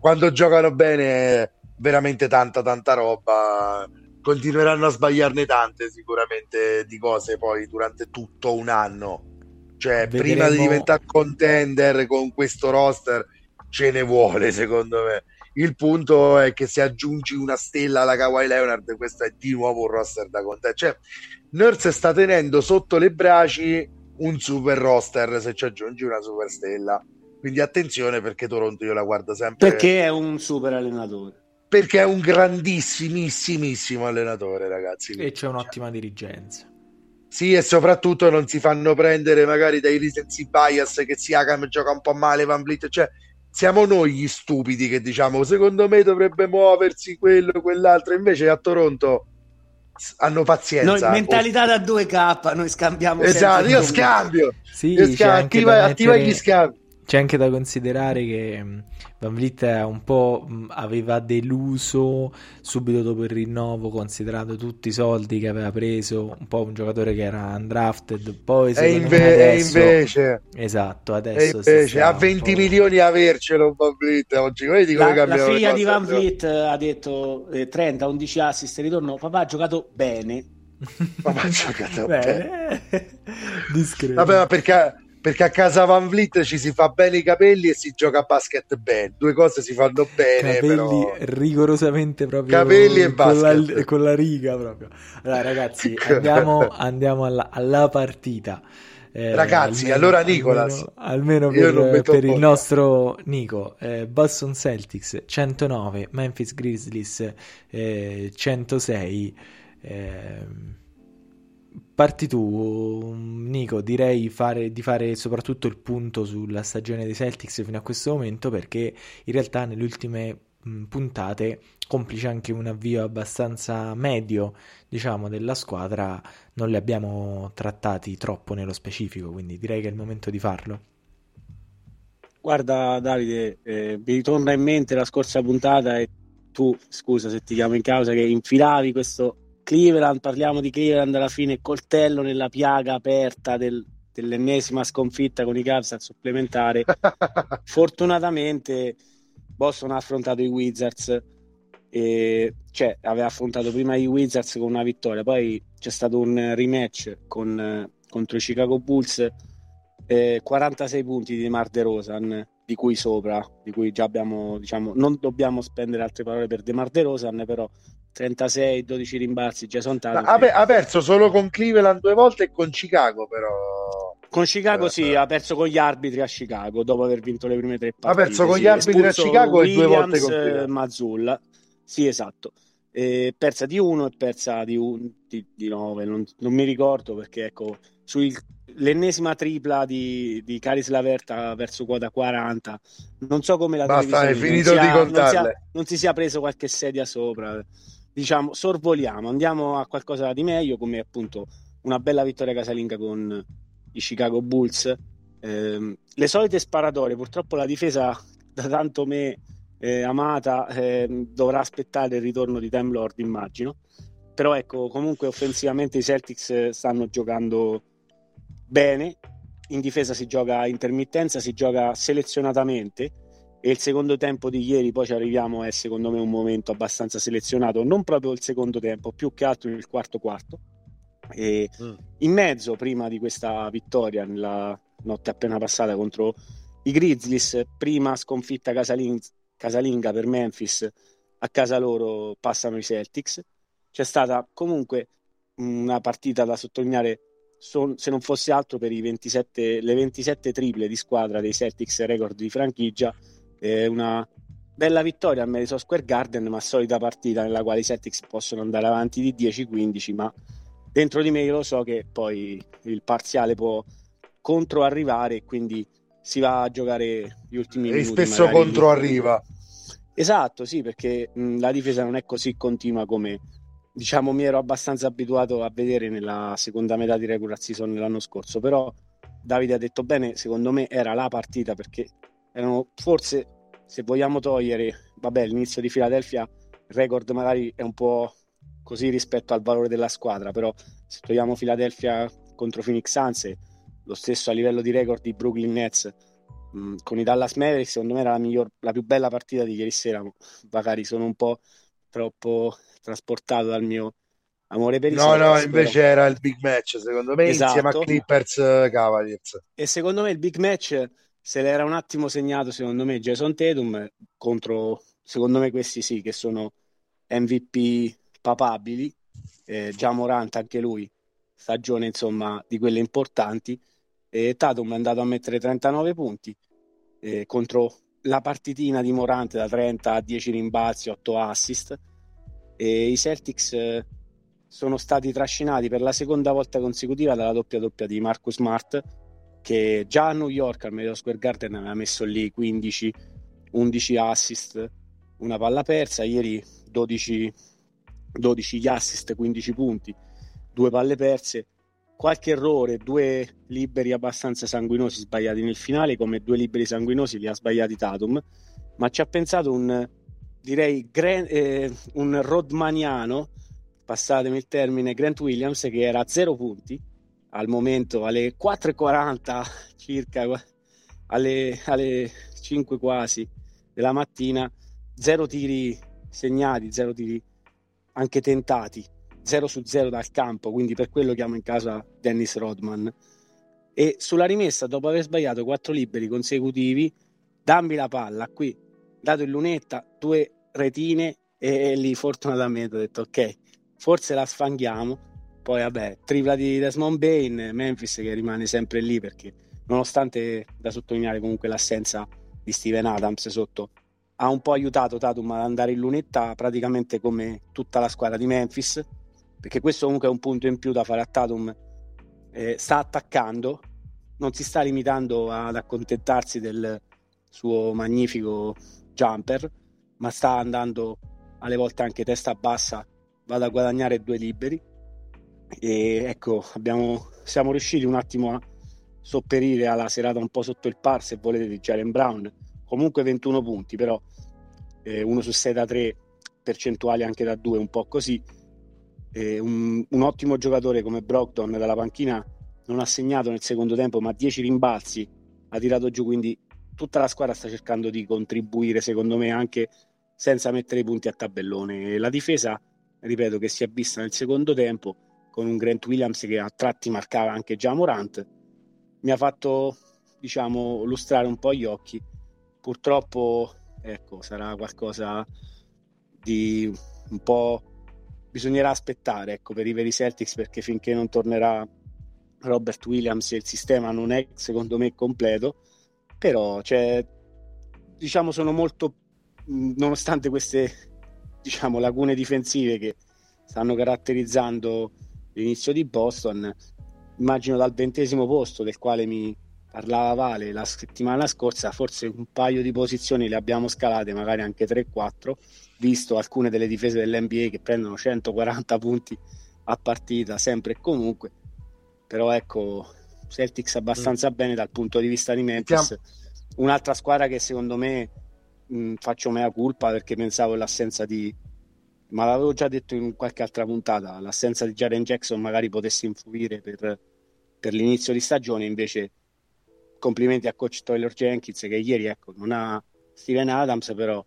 Quando giocano bene, veramente tanta, tanta roba. Continueranno a sbagliarne tante sicuramente di cose poi durante tutto un anno. Cioè, Vedremo- prima di diventare contender con questo roster, ce ne vuole, secondo me. Il punto è che se aggiungi una stella alla Kawhi Leonard, questo è di nuovo un roster da contare. Cioè, Nurse sta tenendo sotto le braci un super roster se ci aggiungi una super stella. Quindi attenzione perché Toronto io la guardo sempre Perché è un super allenatore. Perché è un grandissimissimo allenatore, ragazzi. e c'è un'ottima dirigenza. Sì, e soprattutto non si fanno prendere magari dai recency bias che Siakam gioca un po' male, Van Vliet, cioè siamo noi gli stupidi che diciamo secondo me dovrebbe muoversi quello, quell'altro, invece a Toronto hanno Noi, pazienza. mentalità da 2K, noi scambiamo Esatto, io scambio, Sì, io scambio attiva, attiva mettere gli scambi. C'è anche da considerare che mm, Van Vliet un po' mm, aveva deluso subito dopo il rinnovo, considerato tutti i soldi che aveva preso, un po' un giocatore che era undrafted. Poi e, inve- adesso... invece, esatto, adesso invece a 20 milioni avercelo Van Vliet oggi. Vedi la, la figlia di Van Vliet ha detto eh, 30-11 assist ritorno. Papà ha giocato bene. Papà ha giocato bene. Discreto. Vabbè, perché perché a casa Van Vliet ci si fa bene i capelli e si gioca a basket bene. Due cose si fanno bene. Capelli però... rigorosamente proprio capelli e con la, con la riga proprio. Allora, ragazzi, andiamo, andiamo alla, alla, partita. Eh, Ragazzi, almeno, allora Nicolas, almeno, almeno per, per il nostro Nico, eh, Boston Celtics 109, Memphis Grizzlies eh, 106. Parti tu, Nico, direi fare, di fare soprattutto il punto sulla stagione dei Celtics fino a questo momento perché in realtà nelle ultime puntate, complice anche un avvio abbastanza medio, diciamo, della squadra, non li abbiamo trattati troppo nello specifico, quindi direi che è il momento di farlo. Guarda Davide, eh, mi ritorna in mente la scorsa puntata e tu, scusa se ti chiamo in causa, che infilavi questo Cleveland, parliamo di Cleveland alla fine, coltello nella piaga aperta del, dell'ennesima sconfitta con i Cavs al supplementare. Fortunatamente Boston ha affrontato i Wizards, e, cioè aveva affrontato prima i Wizards con una vittoria, poi c'è stato un rematch con, contro i Chicago Bulls, eh, 46 punti di Mar De Rosan, di cui sopra, di cui già abbiamo, diciamo, non dobbiamo spendere altre parole per De Mar De Rosan, però 36, 12 rimbalzi, Jason Tatum. Ha, ha, perso solo con Cleveland due volte e con Chicago, però. Con Chicago, eh, sì, eh. ha perso con gli arbitri a Chicago dopo aver vinto le prime tre partite. Ha perso con gli arbitri a Chicago Williams, e due volte con Cleveland. Mazzulla, sì, esatto. E persa di 1 e persa di, 9, non, non, mi ricordo perché ecco, sull'ennesima tripla di, di Caris Laverta verso quota 40, non so come la Basta, è finito di contarle. Non si, ha, non si sia preso qualche sedia sopra diciamo, sorvoliamo, andiamo a qualcosa di meglio, come appunto una bella vittoria casalinga con i Chicago Bulls. Eh, le solite sparatorie, purtroppo la difesa da tanto me eh, amata eh, dovrà aspettare il ritorno di Time Lord, immagino. Però ecco, comunque offensivamente i Celtics stanno giocando bene, in difesa si gioca a intermittenza, si gioca selezionatamente e il secondo tempo di ieri, poi ci arriviamo, è secondo me un momento abbastanza selezionato, non proprio il secondo tempo, più che altro il quarto quarto. E mm. in mezzo, prima di questa vittoria, nella notte appena passata contro i Grizzlies, prima sconfitta casaling- casalinga per Memphis, a casa loro passano i Celtics. C'è stata comunque una partita da sottolineare se non fosse altro per 27, le 27 triple di squadra dei Celtics record di franchigia è una bella vittoria a Madison Square Garden, ma solita partita nella quale i Celtics possono andare avanti di 10-15, ma dentro di me io lo so che poi il parziale può controarrivare e quindi si va a giocare gli ultimi e minuti. E spesso controarriva. Esatto, sì, perché mh, la difesa non è così continua come diciamo mi ero abbastanza abituato a vedere nella seconda metà di regular season l'anno scorso, però Davide ha detto bene, secondo me era la partita perché erano forse se vogliamo togliere, vabbè, l'inizio di Philadelphia, il record magari è un po' così rispetto al valore della squadra, però se togliamo Philadelphia contro Phoenix Suns, lo stesso a livello di record di Brooklyn Nets, mh, mm, con i Dallas Mavericks, secondo me era la, miglior, la più bella partita di ieri sera, magari sono un po' troppo trasportato dal mio amore per i No, no, invece però... era il big match, secondo me, esatto. insieme a esatto. Clippers eh, Cavaliers. E secondo me il big match se l'era un attimo segnato secondo me Jason Tatum contro secondo me questi sì che sono MVP papabili eh, già Morant anche lui stagione insomma di quelle importanti e Tatum è andato a mettere 39 punti eh, contro la partitina di Morant da 30 a 10 rimbalzi 8 assist e i Celtics eh, sono stati trascinati per la seconda volta consecutiva dalla doppia doppia di Marcus Smart che già a New York al Madison Square Garden aveva messo lì 15 11 assist una palla persa. Ieri 12 12 gli assist 15 punti due palle perse. Qualche errore, due liberi abbastanza sanguinosi sbagliati nel finale, come due liberi sanguinosi li ha sbagliati Tatum, ma ci ha pensato un, direi, gran, eh, un rodmaniano, passatemi il termine, Grant Williams, che era a zero punti al momento, alle 4.40 circa, alle, alle 5 quasi della mattina, zero tiri segnati, zero tiri anche tentati, 0 su 0 dal campo, quindi per quello chiamo in casa Dennis Rodman. E sulla rimessa, dopo aver sbagliato 4 liberi consecutivi, dammi la palla qui, dato in lunetta, due retine e lì fortunatamente ho detto ok, forse la sfanghiamo. Poi vabbè, tripla di Desmond Bain, Memphis che rimane sempre lì perché nonostante da sottolineare comunque l'assenza di Steven Adams sotto ha un po' aiutato Tatum ad andare in lunetta praticamente come tutta la squadra di Memphis perché questo comunque è un punto in più da fare a Tatum eh, sta attaccando non si sta limitando ad accontentarsi del suo magnifico jumper ma sta andando alle volte anche testa bassa vado a guadagnare due liberi e ecco abbiamo, siamo riusciti un attimo a sopperire alla serata un po' sotto il par se volete di Jalen Brown comunque 21 punti, però eh, uno su 6 da 3, percentuali anche da 2, un po' così. Eh, un, un, ottimo giocatore come Brogdon dalla panchina non ha segnato nel secondo tempo, ma 10 rimbalzi ha tirato giù, quindi tutta la squadra sta cercando di contribuire, secondo me, anche senza mettere i punti a tabellone. La difesa, ripeto, che si è vista nel secondo tempo con un Grant Williams che a tratti marcava anche già Morant, mi ha fatto, diciamo, lustrare un po' gli occhi. Purtroppo ecco, sarà qualcosa di un po' bisognerà aspettare ecco, per i veri Celtics perché finché non tornerà Robert Williams il sistema non è secondo me completo. Però cioè, diciamo sono molto nonostante queste diciamo lacune difensive che stanno caratterizzando l'inizio di Boston immagino dal ventesimo posto del quale mi parlava Vale la settimana scorsa, forse un paio di posizioni le abbiamo scalate, magari anche 3-4, visto alcune delle difese dell'NBA che prendono 140 punti a partita sempre e comunque. Però ecco, Celtics abbastanza mm. bene dal punto di vista di Memphis. Un'altra squadra che secondo me mh, faccio mea culpa perché pensavo all'assenza di ma l'avevo già detto in qualche altra puntata, l'assenza di Jaren Jackson magari potesse influire per, per l'inizio di stagione, invece complimenti a coach Tyler Jenkins che ieri ecco, non ha Steven Adams, però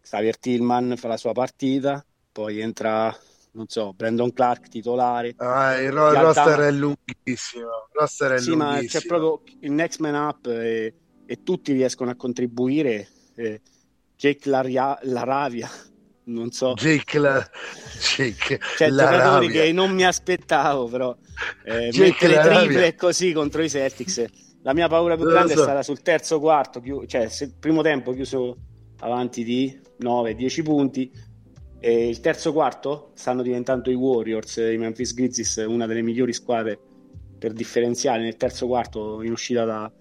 Xavier Tillman fa la sua partita, poi entra non so, Brandon Clark titolare. Ah, il, ro- roster è lunghissimo. Il roster è sì, lunghissimo. ma c'è proprio il next man up e, e tutti riescono a contribuire. Eh, Jake Laria- Laravia, non so. Jake, la... Jake cioè, giocatori che non mi aspettavo, però eh, Jake mettere triple così contro i Celtics la mia paura più grande so. è stata sul terzo quarto, cioè se, primo tempo chiuso avanti di 9-10 punti. E il terzo quarto stanno diventando i Warriors, i Memphis Grizzlies, una delle migliori squadre per differenziale nel terzo quarto in uscita da,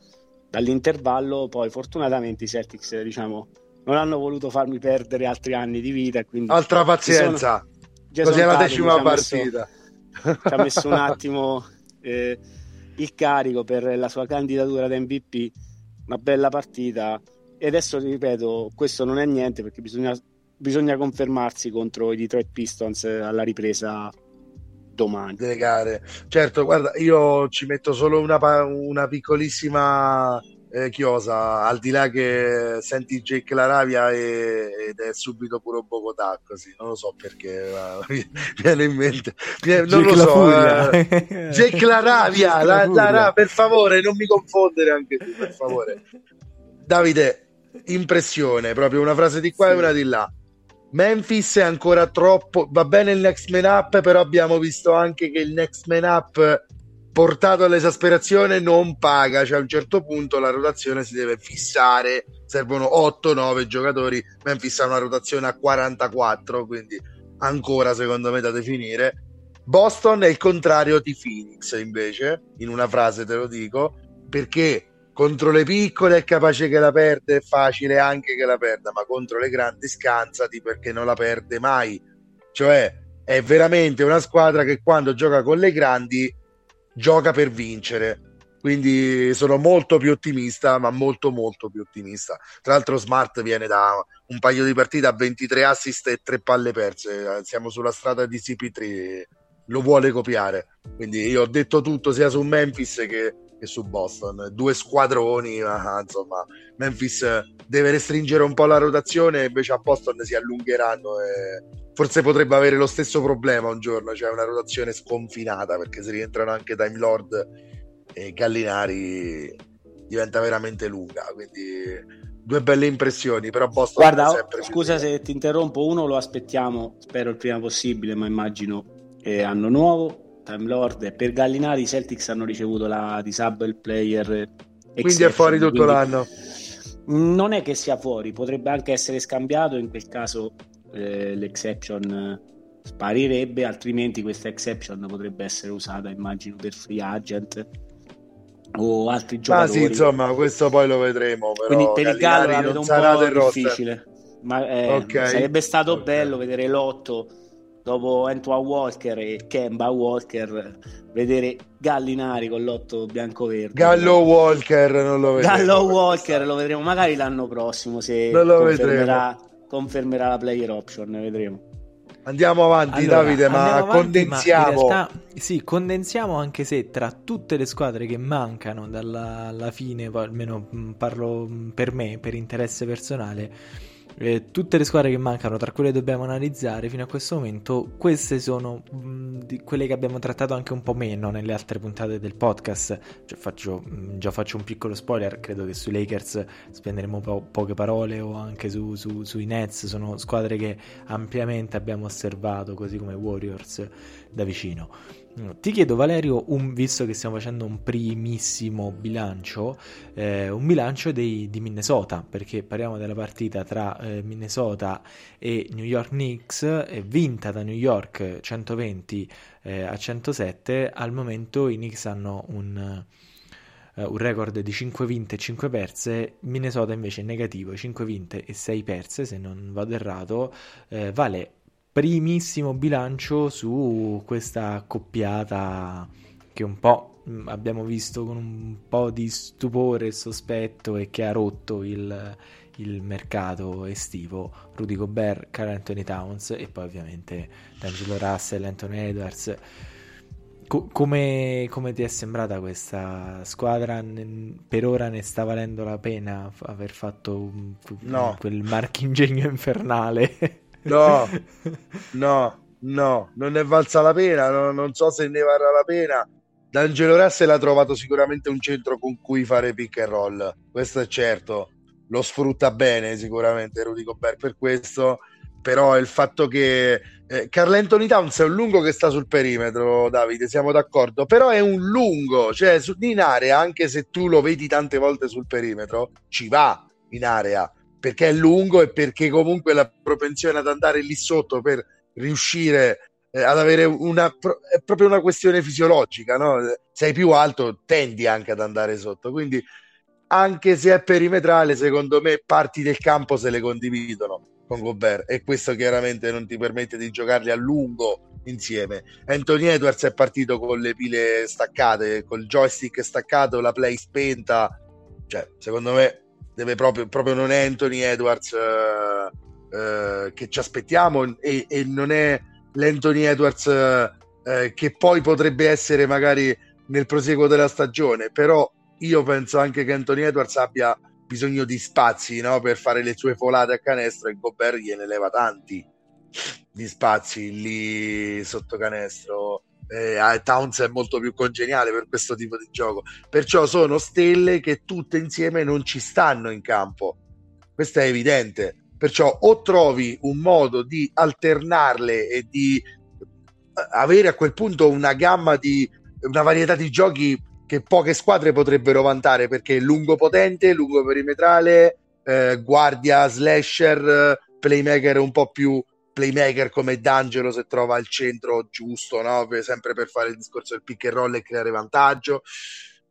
dall'intervallo. Poi, fortunatamente, i Celtics diciamo, non hanno voluto farmi perdere altri anni di vita. Quindi Altra pazienza, così è la decima partita. Messo, ci ha messo un attimo. Eh, il carico per la sua candidatura da MVP, una bella partita. E adesso ripeto, questo non è niente perché bisogna, bisogna confermarsi contro i Detroit Pistons alla ripresa domani. Delle gare. Certo, guarda, io ci metto solo una, una piccolissima eh, chiosa, al di là che senti Jake Laravia e, ed è subito puro Bogotà, così, non lo so perché mi viene in mente, viene, non lo so, eh, Jake Laravia, la, la, la, per favore non mi confondere anche tu, per favore. Davide, impressione, proprio una frase di qua sì. e una di là. Memphis è ancora troppo, va bene il next man up, però abbiamo visto anche che il next man up portato all'esasperazione non paga, cioè a un certo punto la rotazione si deve fissare, servono 8-9 giocatori, Memphis ha una rotazione a 44, quindi ancora secondo me da definire. Boston è il contrario di Phoenix invece, in una frase te lo dico, perché contro le piccole è capace che la perde, è facile anche che la perda, ma contro le grandi scansati perché non la perde mai. Cioè è veramente una squadra che quando gioca con le grandi gioca per vincere. Quindi sono molto più ottimista, ma molto molto più ottimista. Tra l'altro Smart viene da un paio di partite a 23 assist e 3 palle perse. Siamo sulla strada di CP3, lo vuole copiare. Quindi io ho detto tutto sia su Memphis che, che su Boston. Due squadroni, ma insomma, Memphis deve restringere un po' la rotazione, invece a Boston si allungheranno e forse potrebbe avere lo stesso problema un giorno, cioè una rotazione sconfinata perché se rientrano anche Time Lord e Gallinari diventa veramente lunga, quindi due belle impressioni, però Boston Guarda, scusa se ti interrompo, uno lo aspettiamo, spero il prima possibile, ma immagino che anno nuovo, Time Lord e per Gallinari i Celtics hanno ricevuto la disable player quindi è fuori tutto l'anno. Non è che sia fuori, potrebbe anche essere scambiato, in quel caso eh, l'exception eh, sparirebbe, altrimenti questa exception potrebbe essere usata, immagino, per free agent o altri giocatori. Ma sì, insomma, questo poi lo vedremo. Però Quindi per il Gallo la vedo un po' difficile. Ma eh, okay. sarebbe stato okay. bello vedere l'otto dopo Antoine Walker e Kemba Walker vedere Gallinari con l'otto bianco-verde Gallo Walker non lo vedremo Gallo Walker lo vedremo magari l'anno prossimo se confermerà, confermerà, la player option vedremo Andiamo avanti, allora, Davide, ma avanti, condensiamo. Ma realtà, sì, condensiamo anche se tra tutte le squadre che mancano dalla fine, almeno parlo per me, per interesse personale, eh, tutte le squadre che mancano, tra quelle che dobbiamo analizzare fino a questo momento, queste sono mh, mm, quelle che abbiamo trattato anche un po' meno nelle altre puntate del podcast. Cioè, faccio, mh, mm, già faccio un piccolo spoiler, credo che sui Lakers spenderemo po- poche parole o anche su, su, sui Nets, sono squadre che ampiamente abbiamo osservato, così come Warriors da vicino. Ti chiedo Valerio, un, visto che stiamo facendo un primissimo bilancio, eh, un bilancio dei, di Minnesota, perché parliamo della partita tra eh, Minnesota e New York Knicks, eh, vinta da New York 120 eh, a 107, al momento i Knicks hanno un, uh, un record di 5 vinte e 5 perse, Minnesota invece è negativo, 5 vinte e 6 perse, se non vado errato, eh, vale primissimo bilancio su questa accoppiata che un po' mm, abbiamo visto con un po' di stupore e sospetto e che ha rotto il, il mercato estivo Rudy Gobert, Carl Anthony Towns e poi ovviamente D'Angelo Russell, Anthony Edwards Co- come, come, ti è sembrata questa squadra? Per ora ne sta valendo la pena aver fatto un, no. quel marchingegno infernale No, no, no, non ne è valsa la pena, no, non so se ne varrà la pena. D'Angelo Russell ha trovato sicuramente un centro con cui fare pick and roll, questo è certo. Lo sfrutta bene sicuramente Rudy Gobert per questo, però il fatto che eh, Carl Anthony Towns è un lungo che sta sul perimetro, Davide, siamo d'accordo, però è un lungo, cioè in area, anche se tu lo vedi tante volte sul perimetro, ci va in area perché è lungo e perché comunque la propensione ad andare lì sotto per riuscire eh, ad avere una è proprio una questione fisiologica, no? Sei più alto, tendi anche ad andare sotto, quindi anche se è perimetrale, secondo me parti del campo se le condividono con Gobert e questo chiaramente non ti permette di giocarli a lungo insieme. Anthony Edwards è partito con le pile staccate, col joystick staccato, la play spenta, cioè secondo me deve proprio, proprio non è Anthony Edwards eh, eh, che ci aspettiamo e, e, non è l'Anthony Edwards eh, che poi potrebbe essere magari nel proseguo della stagione, però io penso anche che Anthony Edwards abbia bisogno di spazi no? per fare le sue folate a canestro e Gobert gliene leva tanti di spazi lì sotto canestro eh, Towns è molto più congeniale per questo tipo di gioco. Perciò sono stelle che tutte insieme non ci stanno in campo. Questo è evidente. Perciò o trovi un modo di alternarle e di eh, avere a quel punto una gamma di una varietà di giochi che poche squadre potrebbero vantare perché lungo potente, lungo perimetrale, eh, guardia, slasher, playmaker un po' più playmaker come D'Angelo se trova il centro giusto, no? sempre per fare il discorso del pick and roll e creare vantaggio.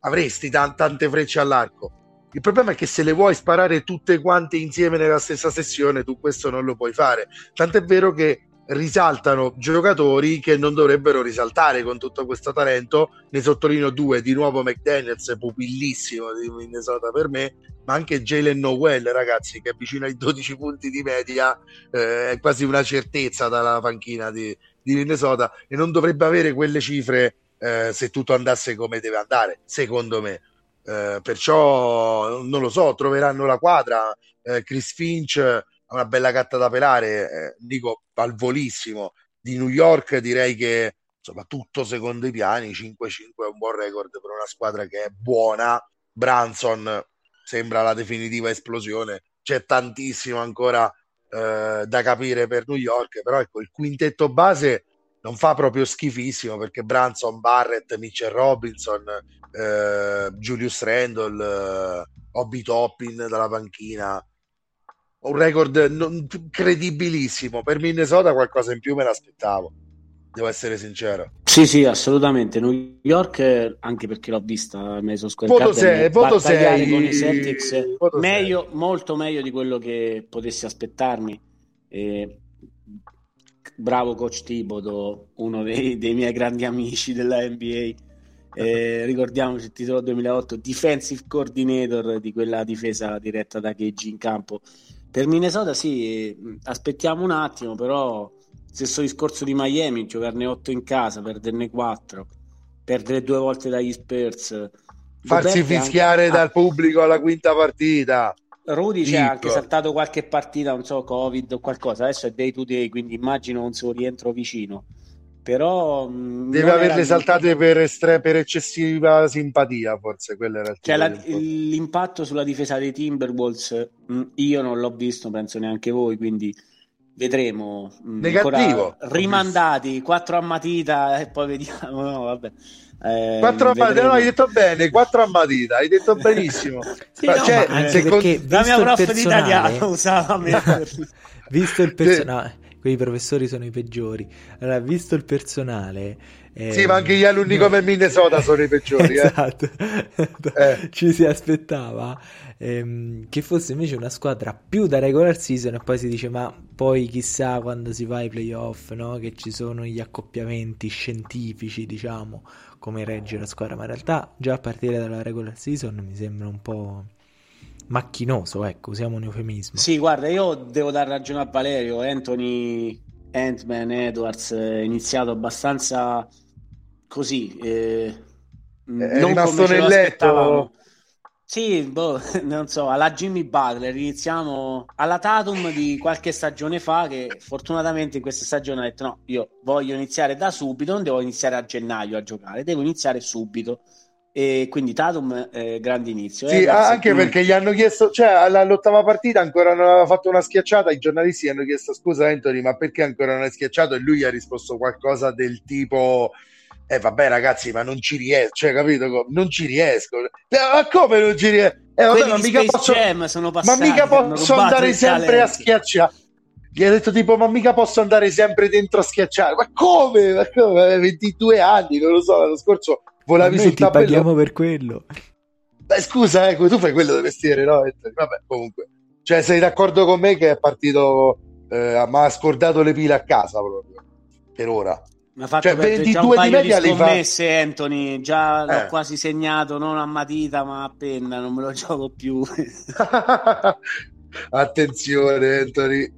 Avresti t- tante frecce all'arco. Il problema è che se le vuoi sparare tutte quante insieme nella stessa sessione, tu questo non lo puoi fare. Tant'è vero che risaltano giocatori che non dovrebbero risaltare con tutto questo talento. Ne sottolineo due, di nuovo McDaniels, pupillissimo di Minnesota per me, ma anche Jalen Noel, ragazzi, che è vicino ai 12 punti di media, eh, è quasi una certezza dalla panchina di, di Minnesota e non dovrebbe avere quelle cifre eh, se tutto andasse come deve andare, secondo me. Eh, perciò non lo so, troveranno la quadra. Eh, Chris Finch ha una bella gatta da pelare, eh, dico al volissimo. Di New York direi che insomma tutto secondo i piani, 5-5 è un buon record per una squadra che è buona. Branson sembra la definitiva esplosione, c'è tantissimo ancora eh, da capire per New York, però ecco il quintetto base non fa proprio schifissimo perché Branson, Barrett, Mitchell Robinson, eh, Julius Randall, eh, Obi Toppin dalla panchina. Un record non, credibilissimo. Per Minnesota qualcosa in più me l'aspettavo, devo essere sincero. Sì, sì, assolutamente. New York, anche perché l'ho vista Mason Square voto sei, voto sei, con i Celtics, meglio, molto meglio di quello che potessi aspettarmi. E bravo coach Tibodo, uno dei, dei, miei grandi amici della NBA. Eh, ricordiamoci il titolo 2008 Defensive Coordinator di quella difesa diretta da KG in campo. Per Minnesota sì, aspettiamo un attimo, però stesso discorso di Miami, giocarne 8 in casa, perderne 4, perdere due volte dagli Spurs. Farsi fischiare anche... dal pubblico alla quinta partita. Rudy ci ha anche saltato qualche partita, non so, Covid o qualcosa. Adesso è day to day, quindi immagino un suo rientro vicino. Però mm, deve averle saltate per, estre- per, eccessiva simpatia, forse quello era il cioè, la, l'impatto sulla difesa dei Timberwolves. Mm, io non l'ho visto, penso neanche voi, quindi vedremo. Mm, Negativo. Rimandati, quattro a matita e poi vediamo. No, vabbè. Eh, quattro a matita, no, hai detto bene, quattro a matita, hai detto benissimo. sì, no, cioè, anche perché la mia prof di italiano usava visto il personale, quei professori sono i peggiori. Allora, visto il personale, eh, sì, ma anche gli alunni come Minnesota sono i peggiori. esatto, eh. ci si aspettava ehm, che fosse invece una squadra più da regular season e poi si dice ma poi chissà quando si va ai playoff, no? che ci sono gli accoppiamenti scientifici, diciamo, come regge la squadra, ma in realtà già a partire dalla regular season mi sembra un po' macchinoso, ecco, usiamo un eufemismo. Sì, guarda, io devo dar ragione a Valerio, Anthony Ant-Man Edwards è iniziato abbastanza così, eh, è rimasto nel letto sì, boh, non so, alla Jimmy Butler iniziamo alla Tatum di qualche stagione fa che fortunatamente in questa stagione ha detto no, io voglio iniziare da subito, non devo iniziare a gennaio a giocare, devo iniziare subito e quindi Tatum eh, grande inizio. Sì, eh, anche più... perché gli hanno chiesto, cioè all'ottava partita ancora non aveva fatto una schiacciata, i giornalisti hanno chiesto scusa Anthony, ma perché ancora non hai schiacciato? E lui ha risposto qualcosa del tipo eh vabbè ragazzi ma non ci riesco cioè capito non ci riesco. Ma come non ci riesco? Eh, vabbè, ma, mica posso, passati, ma mica posso andare sempre a schiacciare gli ha detto tipo ma mica posso andare sempre dentro a schiacciare. Ma come, ma come? 22 anni non lo so l'anno scorso volavi sul ti paghiamo per quello. Beh, scusa eh, tu fai quello del mestiere no? vabbè comunque. Cioè sei d'accordo con me che è partito eh, ma ha scordato le pile a casa proprio per ora mi ha fatto cioè, 22 di media di scommesse fa... Anthony, già eh. l'ho quasi segnato non a matita ma a penna, non me lo gioco più. Attenzione Anthony.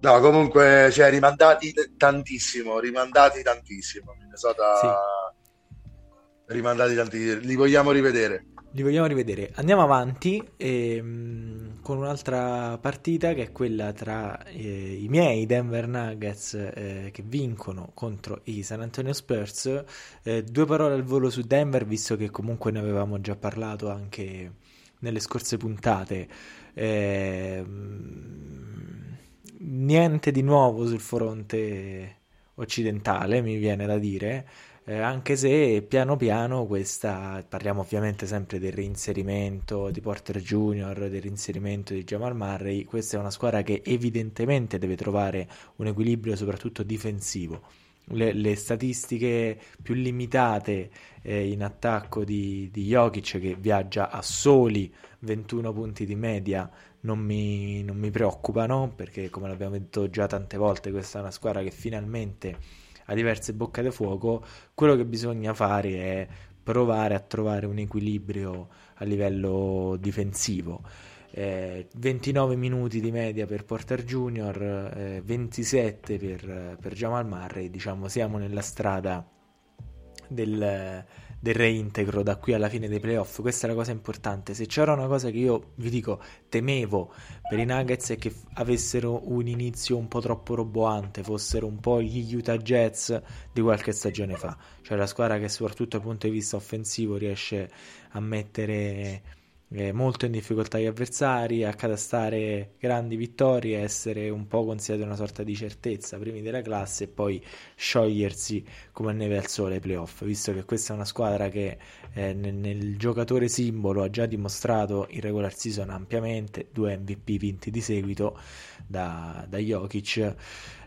No, comunque, cioè, rimandati tantissimo, rimandati tantissimo. Minnesota sì. rimandati tantissimo. Li vogliamo rivedere. Li vogliamo rivedere. Andiamo avanti ehm, con un'altra partita che è quella tra eh, i miei Denver Nuggets eh, che vincono contro i San Antonio Spurs. Eh, due parole al volo su Denver, visto che comunque ne avevamo già parlato anche nelle scorse puntate. Ehm, niente di nuovo sul fronte occidentale, mi viene da dire eh, anche se piano piano questa, parliamo ovviamente sempre del reinserimento di Porter Junior, del reinserimento di Jamal Murray, questa è una squadra che evidentemente deve trovare un equilibrio soprattutto difensivo. le, le statistiche più limitate eh, in attacco di, di Jokic che viaggia a soli 21 punti di media non mi, non mi preoccupano perché come l'abbiamo detto già tante volte questa è una squadra che finalmente ha diverse bocche di fuoco quello che bisogna fare è provare a trovare un equilibrio a livello difensivo. Eh, 29 minuti di media per Porter Junior, eh, 27 per, per Jamal Murray, diciamo siamo nella strada del, del reintegro da qui alla fine dei playoff. Questa è la cosa importante. Se c'era una cosa che io vi dico temevo per i Nuggets è che avessero un inizio un po' troppo roboante, fossero un po' gli Utah Jets di qualche stagione fa. Cioè la squadra che soprattutto dal punto di vista offensivo riesce a mettere eh, molto in difficoltà gli avversari, a catastare grandi vittorie, essere un po' considerato una sorta di certezza primi della classe e poi sciogliersi come neve al sole ai playoff, visto che questa è una squadra che eh, nel, nel, giocatore simbolo ha già dimostrato il regular season ampiamente, due MVP vinti di seguito da, da Jokic.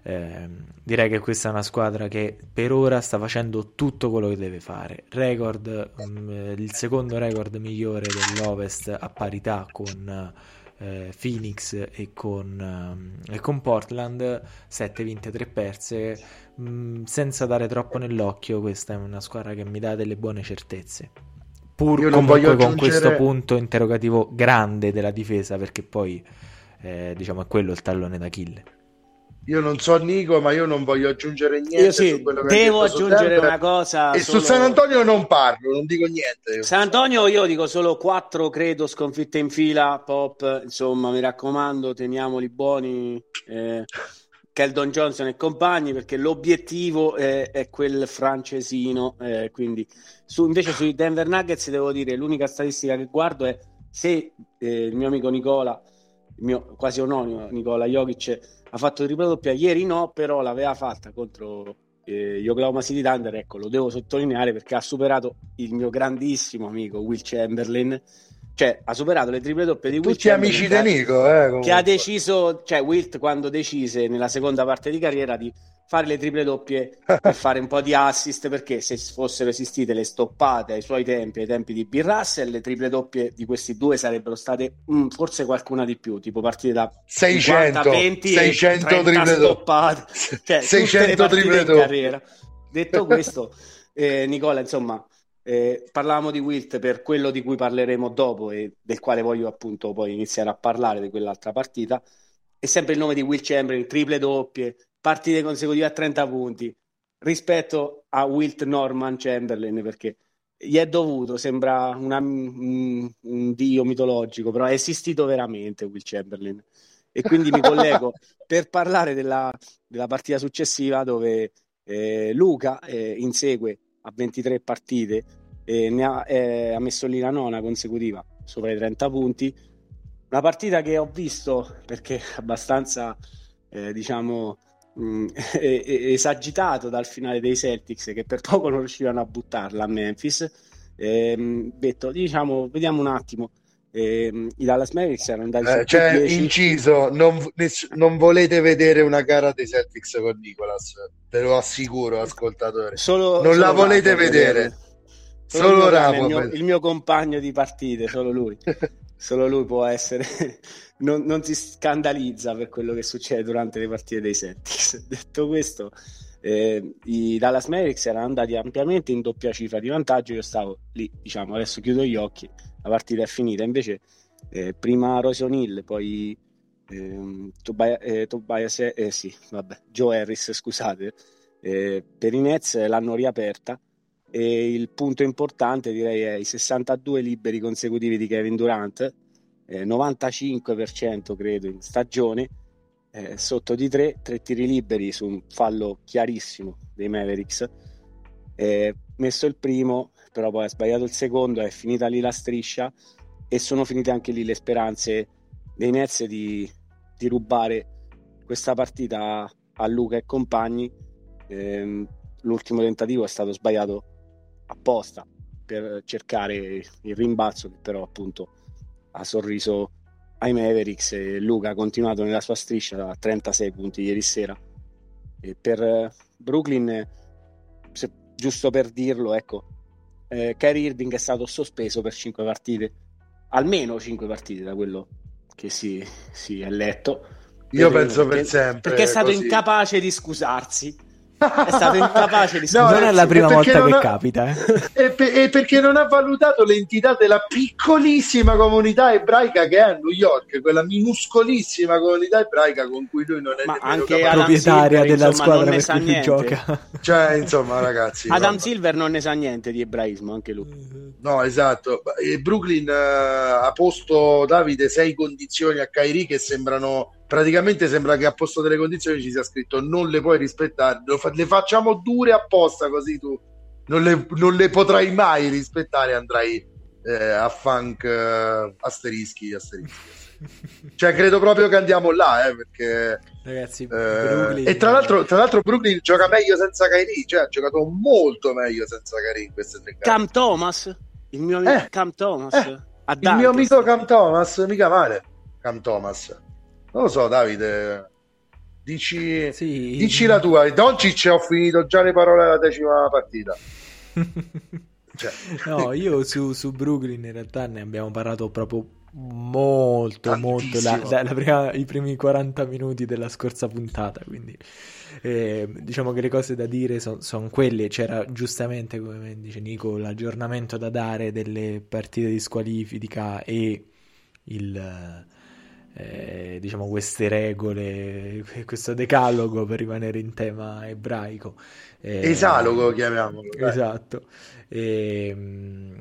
Eh, direi che questa è una squadra che per ora sta facendo tutto quello che deve fare. Record, um, il secondo record migliore dell'Ovest a parità con eh, Phoenix e con, um, e con, Portland, 7 vinte, 3 perse. Um, senza dare troppo nell'occhio, questa è una squadra che mi dà delle buone certezze. Pur comunque con aggiungere... questo punto interrogativo grande della difesa, perché poi eh, diciamo è quello il tallone d'Achille. Io non so Nico, ma io non voglio aggiungere niente. Io sì, devo aggiungere una cosa. E solo... su San Antonio non parlo, non dico niente. San Antonio io dico solo quattro, credo, sconfitte in fila, pop, insomma, mi raccomando, teniamoli buoni. Eh, Keldon Johnson e compagni, perché l'obiettivo è, è quel francesino. Eh, quindi, su, invece sui Denver Nuggets devo dire, l'unica statistica che guardo è se eh, il mio amico Nicola, il mio quasi omonimo Nicola Jokic ha fatto tripla doppia ieri no però l'aveva fatta contro eh, gli Oklahoma City Thunder ecco lo devo sottolineare perché ha superato il mio grandissimo amico Will Chamberlain. Cioè ha superato le triple doppie di Will tutti amici di Nico eh, che ha deciso cioè Wilt quando decise nella seconda parte di carriera di fare le triple doppie e fare un po' di assist perché se fossero esistite le stoppate ai suoi tempi, ai tempi di Bill Russell, le triple doppie di questi due sarebbero state mm, forse qualcuna di più, tipo partite da 600, 50, 20 600 triple stoppate, cioè 600 triple doppie. carriera. Detto questo, eh, Nicola, insomma, eh, parlavamo di Wilt per quello di cui parleremo dopo e del quale voglio appunto poi iniziare a parlare di quell'altra partita. È sempre il nome di Will Chamberlain, triple doppie, partite consecutive a 30 punti rispetto a Wilt Norman Chamberlain perché gli è dovuto, sembra una, un, un, dio mitologico, però è esistito veramente Will Chamberlain. E quindi mi collego per parlare della, della, partita successiva dove eh, Luca eh, insegue a 23 partite e ne ha, eh, ha messo lì la nona consecutiva sopra i 30 punti. Una partita che ho visto perché abbastanza, eh, diciamo, mh, esagitato dal finale dei Celtics che per poco non riuscivano a buttarla a Memphis. E, detto, diciamo, vediamo un attimo. E, I Dallas Mavericks erano andati eh, cioè, 10. inciso, non, ness- non, volete vedere una gara dei Celtics con Nicolas, te lo assicuro, ascoltatore. Solo, non solo la volete vedere. vedere. Solo, solo Rapo, il, mio, il mio compagno di partite, solo lui. solo lui può essere non, non, si scandalizza per quello che succede durante le partite dei Celtics. Detto questo, eh, i Dallas Mavericks erano andati ampiamente in doppia cifra di vantaggio. Io stavo lì, diciamo, adesso chiudo gli occhi, la partita è finita. Invece, eh, prima Rosy O'Neill, poi ehm, Tobias, eh, Tobias eh, sì, vabbè, Joe Harris, scusate, eh, per i Nets l'hanno riaperta. E il punto importante direi è i 62 liberi consecutivi di Kevin Durant, eh, 95% credo in stagione, eh, sotto di 3, 3 tiri liberi su un fallo chiarissimo dei Mavericks. Eh, messo il primo, però poi ha sbagliato il secondo, è finita lì la striscia e sono finite anche lì le speranze dei Nets di, di rubare questa partita a Luca e compagni. Eh, l'ultimo tentativo è stato sbagliato apposta per cercare il rimbalzo che però appunto ha sorriso ai Mavericks e Luca ha continuato nella sua striscia da 36 punti ieri sera E per Brooklyn, se, giusto per dirlo, ecco, eh, Kyrie Irving è stato sospeso per 5 partite, almeno 5 partite da quello che si, si è letto. Io penso per sempre. Perché è stato così. incapace di scusarsi è stato incapace di no, non è la prima volta che ha... capita eh. e, per, e, perché non ha valutato l'entità della piccolissima comunità ebraica che è a New York quella minuscolissima comunità ebraica con cui lui non è Ma anche capace. proprietaria Silver, della insomma, squadra per cui niente. gioca cioè insomma ragazzi Adam no. Silver non ne sa niente di ebraismo anche lui no esatto e Brooklyn uh, ha posto Davide sei condizioni a Kairi che sembrano praticamente sembra che a posto delle condizioni ci sia scritto non le puoi rispettare, le facciamo dure apposta così tu non le, non le potrai mai rispettare andrai eh, a funk eh, asterischi, asterischi. Cioè credo proprio che andiamo là eh, perché ragazzi eh, e tra l'altro, tra l'altro Brooklyn gioca meglio senza Kairi cioè ha giocato molto meglio senza Kairi in queste tre gare Cam Thomas? Il mio amico Eh, Cam Thomas? Eh, il mio amico Cam Thomas mica male. Cam Thomas non lo so, Davide. Dici, sì. dici la tua. Doncic ho finito già le parole alla decima partita. cioè. No, io su, su, Brooklyn in realtà ne abbiamo parlato proprio molto, Tantissimo. molto da, da prima, i primi 40 minuti della scorsa puntata. Quindi eh, diciamo che le cose da dire sono son quelle. C'era giustamente, come dice Nico, l'aggiornamento da dare delle partite di squalifica e il eh, diciamo queste regole, questo decalogo per rimanere in tema ebraico. Eh, Esalogo chiamiamolo. Dai. Esatto. E, mh,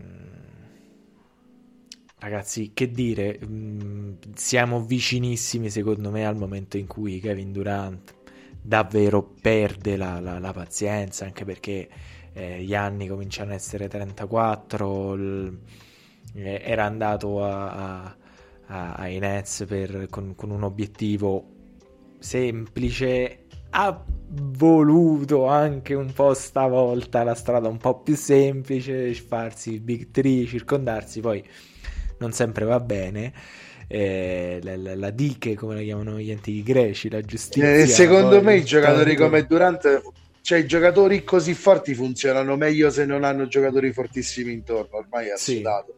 ragazzi, che dire, mh, siamo vicinissimi secondo me al momento in cui Kevin Durant davvero perde la, la, la pazienza, anche perché eh, gli anni cominciano a essere 34, l, eh, era andato a, a ai Nets per, con, con, un obiettivo semplice. Ha voluto anche un po' stavolta la strada un po' più semplice farsi big three circondarsi poi non sempre va bene. Eh, la, la, la, diche come la chiamano gli antichi greci la giustizia eh, secondo me i giocatori tanto... come Durant cioè i giocatori così forti funzionano meglio se non hanno giocatori fortissimi intorno ormai è assodato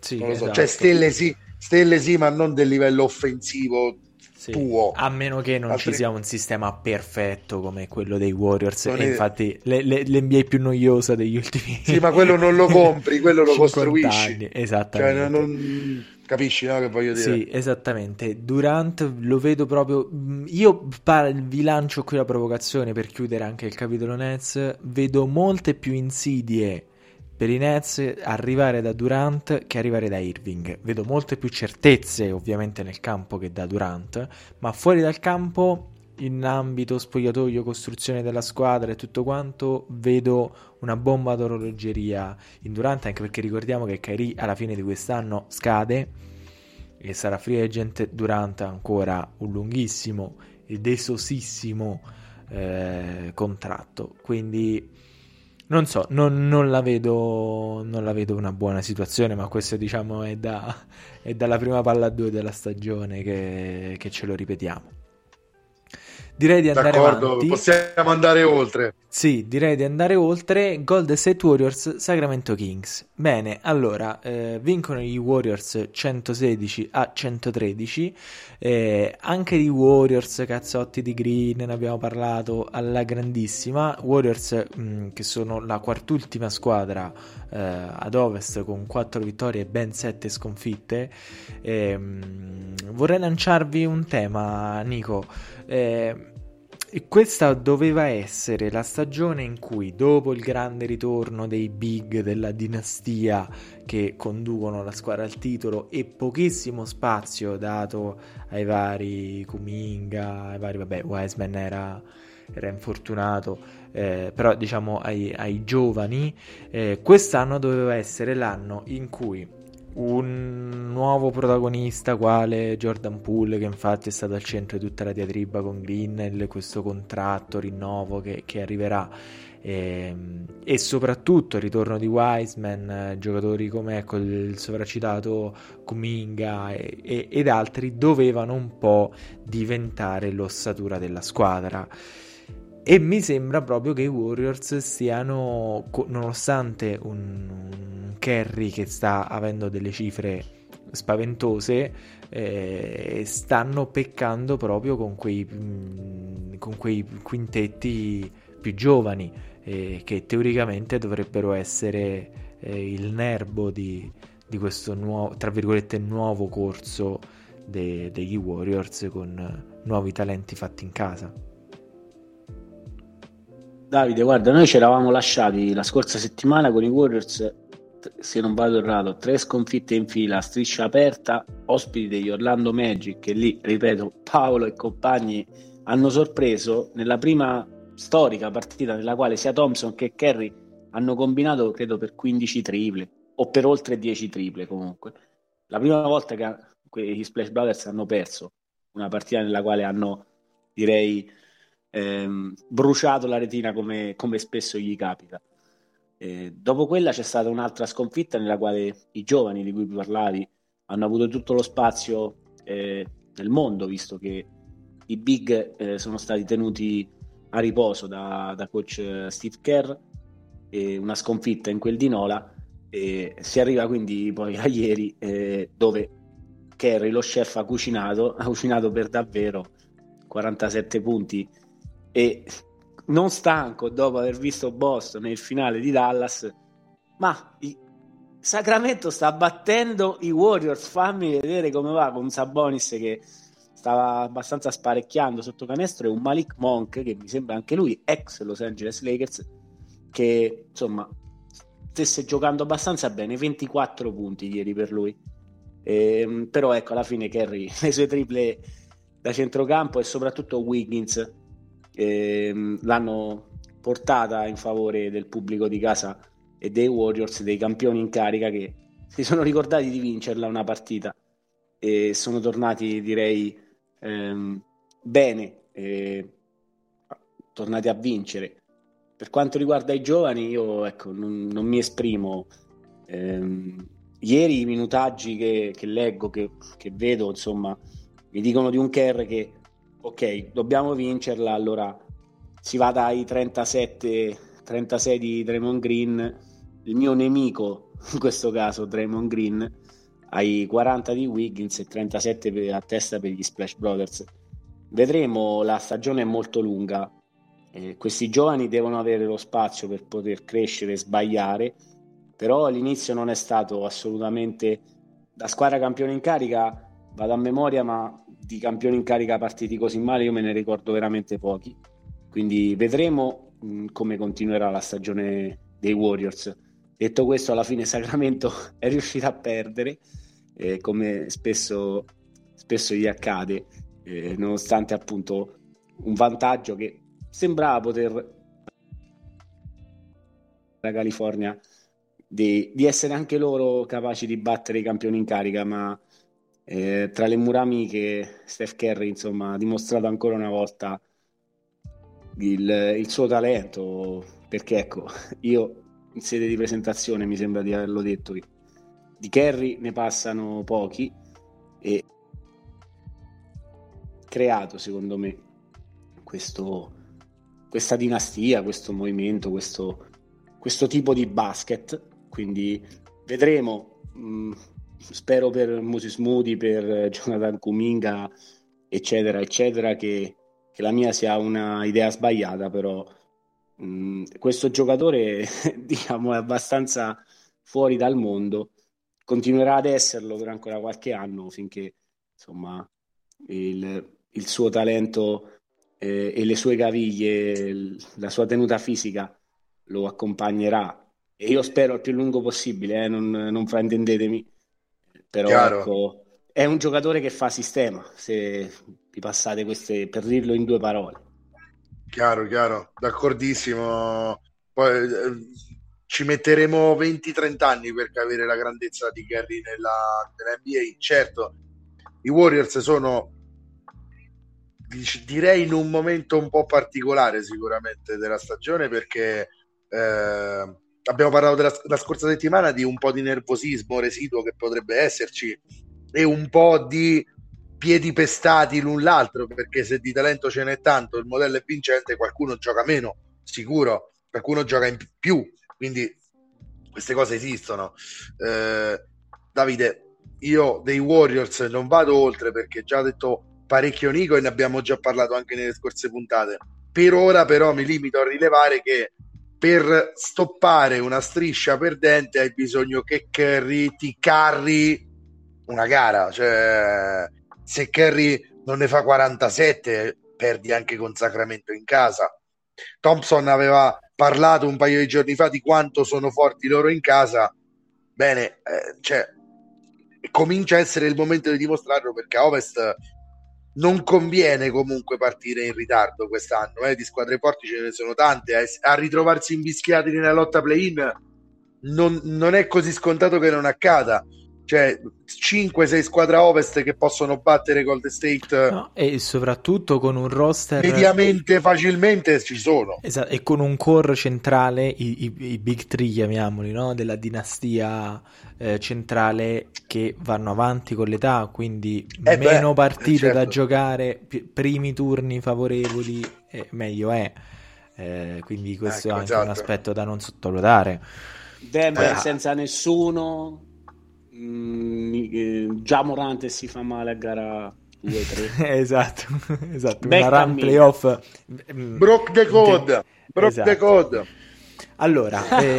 sì, lo so esatto. cioè stelle sì Stelle sì, ma non del livello offensivo sì. tuo. A meno che non Altri... ci sia un sistema perfetto come quello dei Warriors. È- infatti le, le, l'NBA più noiosa degli ultimi Sì, ma quello non lo compri, quello lo 50 costruisci. anni. Cioè, Esattamente. non... Capisci, no? Che voglio dire? Sì, esattamente. Durant lo vedo proprio. mh, Io vi lancio qui la provocazione per chiudere anche il capitolo Nets. Vedo molte più insidie per i Nets arrivare da Durant che arrivare da Irving. Vedo molte più certezze, ovviamente, nel campo che da Durant, ma fuori dal campo. In ambito spogliatoio, costruzione della squadra e tutto quanto, vedo una bomba d'orologeria in Durant, anche perché ricordiamo che Kyrie alla fine di quest'anno scade e sarà free agent Durant ancora un lunghissimo ed esosissimo eh, contratto quindi non so non, non la vedo non la vedo una buona situazione ma questo diciamo è, da, è dalla prima palla a due della stagione che, che ce lo ripetiamo direi di andare D'accordo, avanti possiamo andare oltre. sì, direi di andare oltre. Golden State Warriors, Sacramento Kings. Bene, allora, eh, vincono gli Warriors 116 a 113. Eh, anche di Warriors, cazzotti di Green, ne abbiamo parlato alla grandissima. Warriors, mh, che sono la quartultima squadra eh, ad ovest con 4 vittorie e ben 7 sconfitte. Ehm, vorrei lanciarvi un tema, Nico. Eh, e questa doveva essere la stagione in cui, dopo il grande ritorno dei big della dinastia che conducono la squadra al titolo e pochissimo spazio dato ai vari Kuminga, ai vari, vabbè, Wiseman era, era infortunato, eh, però diciamo ai, ai giovani, eh, quest'anno doveva essere l'anno in cui un nuovo protagonista quale Jordan Poole che infatti è stato al centro di tutta la diatriba con Green questo contratto rinnovo che, che arriverà e, e, soprattutto il ritorno di Wiseman eh, giocatori come ecco, il sovracitato Kuminga e, e, ed altri dovevano un po' diventare l'ossatura della squadra e mi sembra proprio che i Warriors stiano, nonostante un, un Kerry che sta avendo delle cifre spaventose, eh, stanno peccando proprio con quei, mh, con quei quintetti più giovani eh, che teoricamente dovrebbero essere eh, il nervo di, di questo nuovo, tra virgolette, nuovo corso de, degli Warriors con nuovi talenti fatti in casa. Davide, guarda, noi ci eravamo lasciati la scorsa settimana con i Warriors, se non vado errato, tre sconfitte in fila, striscia aperta, ospiti degli Orlando Magic, che lì, ripeto, Paolo e compagni hanno sorpreso nella prima storica partita nella quale sia Thompson che Kerry hanno combinato, credo, per 15 triple o per oltre 10 triple comunque. La prima volta che gli Splash Brothers hanno perso una partita nella quale hanno, direi, ehm, bruciato la retina come, come spesso gli capita. Eh, dopo quella c'è stata un'altra sconfitta nella quale i giovani di cui parlavi hanno avuto tutto lo spazio eh, nel mondo, visto che i big eh, sono stati tenuti a riposo da, da coach Steve Kerr, una sconfitta in quel di Nola. E si arriva quindi poi a ieri, eh, dove Kerry, lo chef, ha cucinato, ha cucinato per davvero 47 punti e non stanco dopo aver visto Boston nel finale di Dallas, ma. Sacramento sta battendo i Warriors. Fammi vedere come va con Sabonis che stava abbastanza sparecchiando sotto canestro e un Malik Monk che mi sembra anche lui ex Los Angeles Lakers che insomma stesse giocando abbastanza bene 24 punti ieri per lui eh, però ecco alla fine Kerry le sue triple da centrocampo e soprattutto Wiggins eh, l'hanno portata in favore del pubblico di casa e dei Warriors, dei campioni in carica che si sono ricordati di vincerla una partita e sono tornati direi ehm, bene, eh, tornati a vincere. Per quanto riguarda i giovani, io ecco, non, non mi esprimo. Ehm, ieri i minutaggi che, che leggo, che, che, vedo, insomma, mi dicono di un Kerr che ok, dobbiamo vincerla, allora si va dai 37, 36 di Draymond Green, il mio nemico, in questo caso Draymond Green, ai 40 di Wiggins e 37 a testa per gli Splash Brothers. Vedremo, la stagione è molto lunga, eh, questi giovani devono avere lo spazio per poter crescere e sbagliare, però all'inizio non è stato assolutamente da squadra campione in carica, vado a memoria, ma di campioni in carica partiti così male io me ne ricordo veramente pochi. Quindi vedremo mh, come continuerà la stagione dei Warriors. Detto questo, alla fine Sacramento è riuscito a perdere, eh, come spesso, spesso gli accade, eh, nonostante appunto un vantaggio che sembrava poter la California di, di, essere anche loro capaci di battere i campioni in carica, ma eh, tra le mura amiche Steph Curry insomma ha dimostrato ancora una volta il, il suo talento perché ecco io in sede di presentazione mi sembra di averlo detto che di Kerry ne passano pochi e creato secondo me questo, questa dinastia, questo movimento, questo, questo tipo di basket. Quindi vedremo. Mh, mm, spero per Moses Moody, per Jonathan Kuminga, eccetera, eccetera, che, che la mia sia una idea sbagliata, però mh, mm, questo giocatore, diciamo, è abbastanza fuori dal mondo, continuerà ad esserlo per ancora qualche anno finché, insomma, il, il suo talento eh, e le sue caviglie, la sua tenuta fisica lo accompagnerà. E io spero il più lungo possibile, eh, non, non fraintendetemi però ecco, è un giocatore che fa sistema, se vi passate queste, per dirlo in due parole. Chiaro, chiaro, d'accordissimo. Poi eh, ci metteremo 20-30 anni per capire la grandezza di Gary nella, nella NBA. Certo, i Warriors sono direi in un momento un po' particolare sicuramente della stagione perché eh, abbiamo parlato della, la scorsa settimana di un po' di nervosismo residuo che potrebbe esserci e un po' di piedi pestati l'un l'altro, perché se di talento ce n'è tanto, il modello è vincente, qualcuno gioca meno, sicuro, qualcuno gioca in più, quindi queste cose esistono. Eh, Davide, io dei Warriors non vado oltre perché già ho detto parecchio Nico e ne abbiamo già parlato anche nelle scorse puntate. Per ora però mi limito a rilevare che per stoppare una striscia perdente hai bisogno che Curry ti carri una gara, cioè se Curry non ne fa 47 perdi anche con Sacramento in casa. Thompson aveva parlato un paio di giorni fa di quanto sono forti loro in casa. Bene, eh, cioè, comincia a essere il momento di dimostrarlo perché a Ovest non conviene comunque partire in ritardo quest'anno. Eh, di squadre forti ce ne sono tante. A, a ritrovarsi invischiati nella lotta play-in non, non è così scontato che non accada cioè 5-6 squadre ovest che possono battere Golden State no, e soprattutto con un roster mediamente facilmente ci sono esatto, e con un core centrale i, i, i big three chiamiamoli no? della dinastia eh, centrale che vanno avanti con l'età quindi eh meno beh, partite certo. da giocare p- primi turni favorevoli eh, meglio è eh, quindi questo ecco, è anche esatto. un aspetto da non sottovalutare Denver eh, senza nessuno mm, già Morante si fa male a gara 2-3 esatto, esatto. una run playoff mm, Brock the code Brock esatto. the code allora, eh,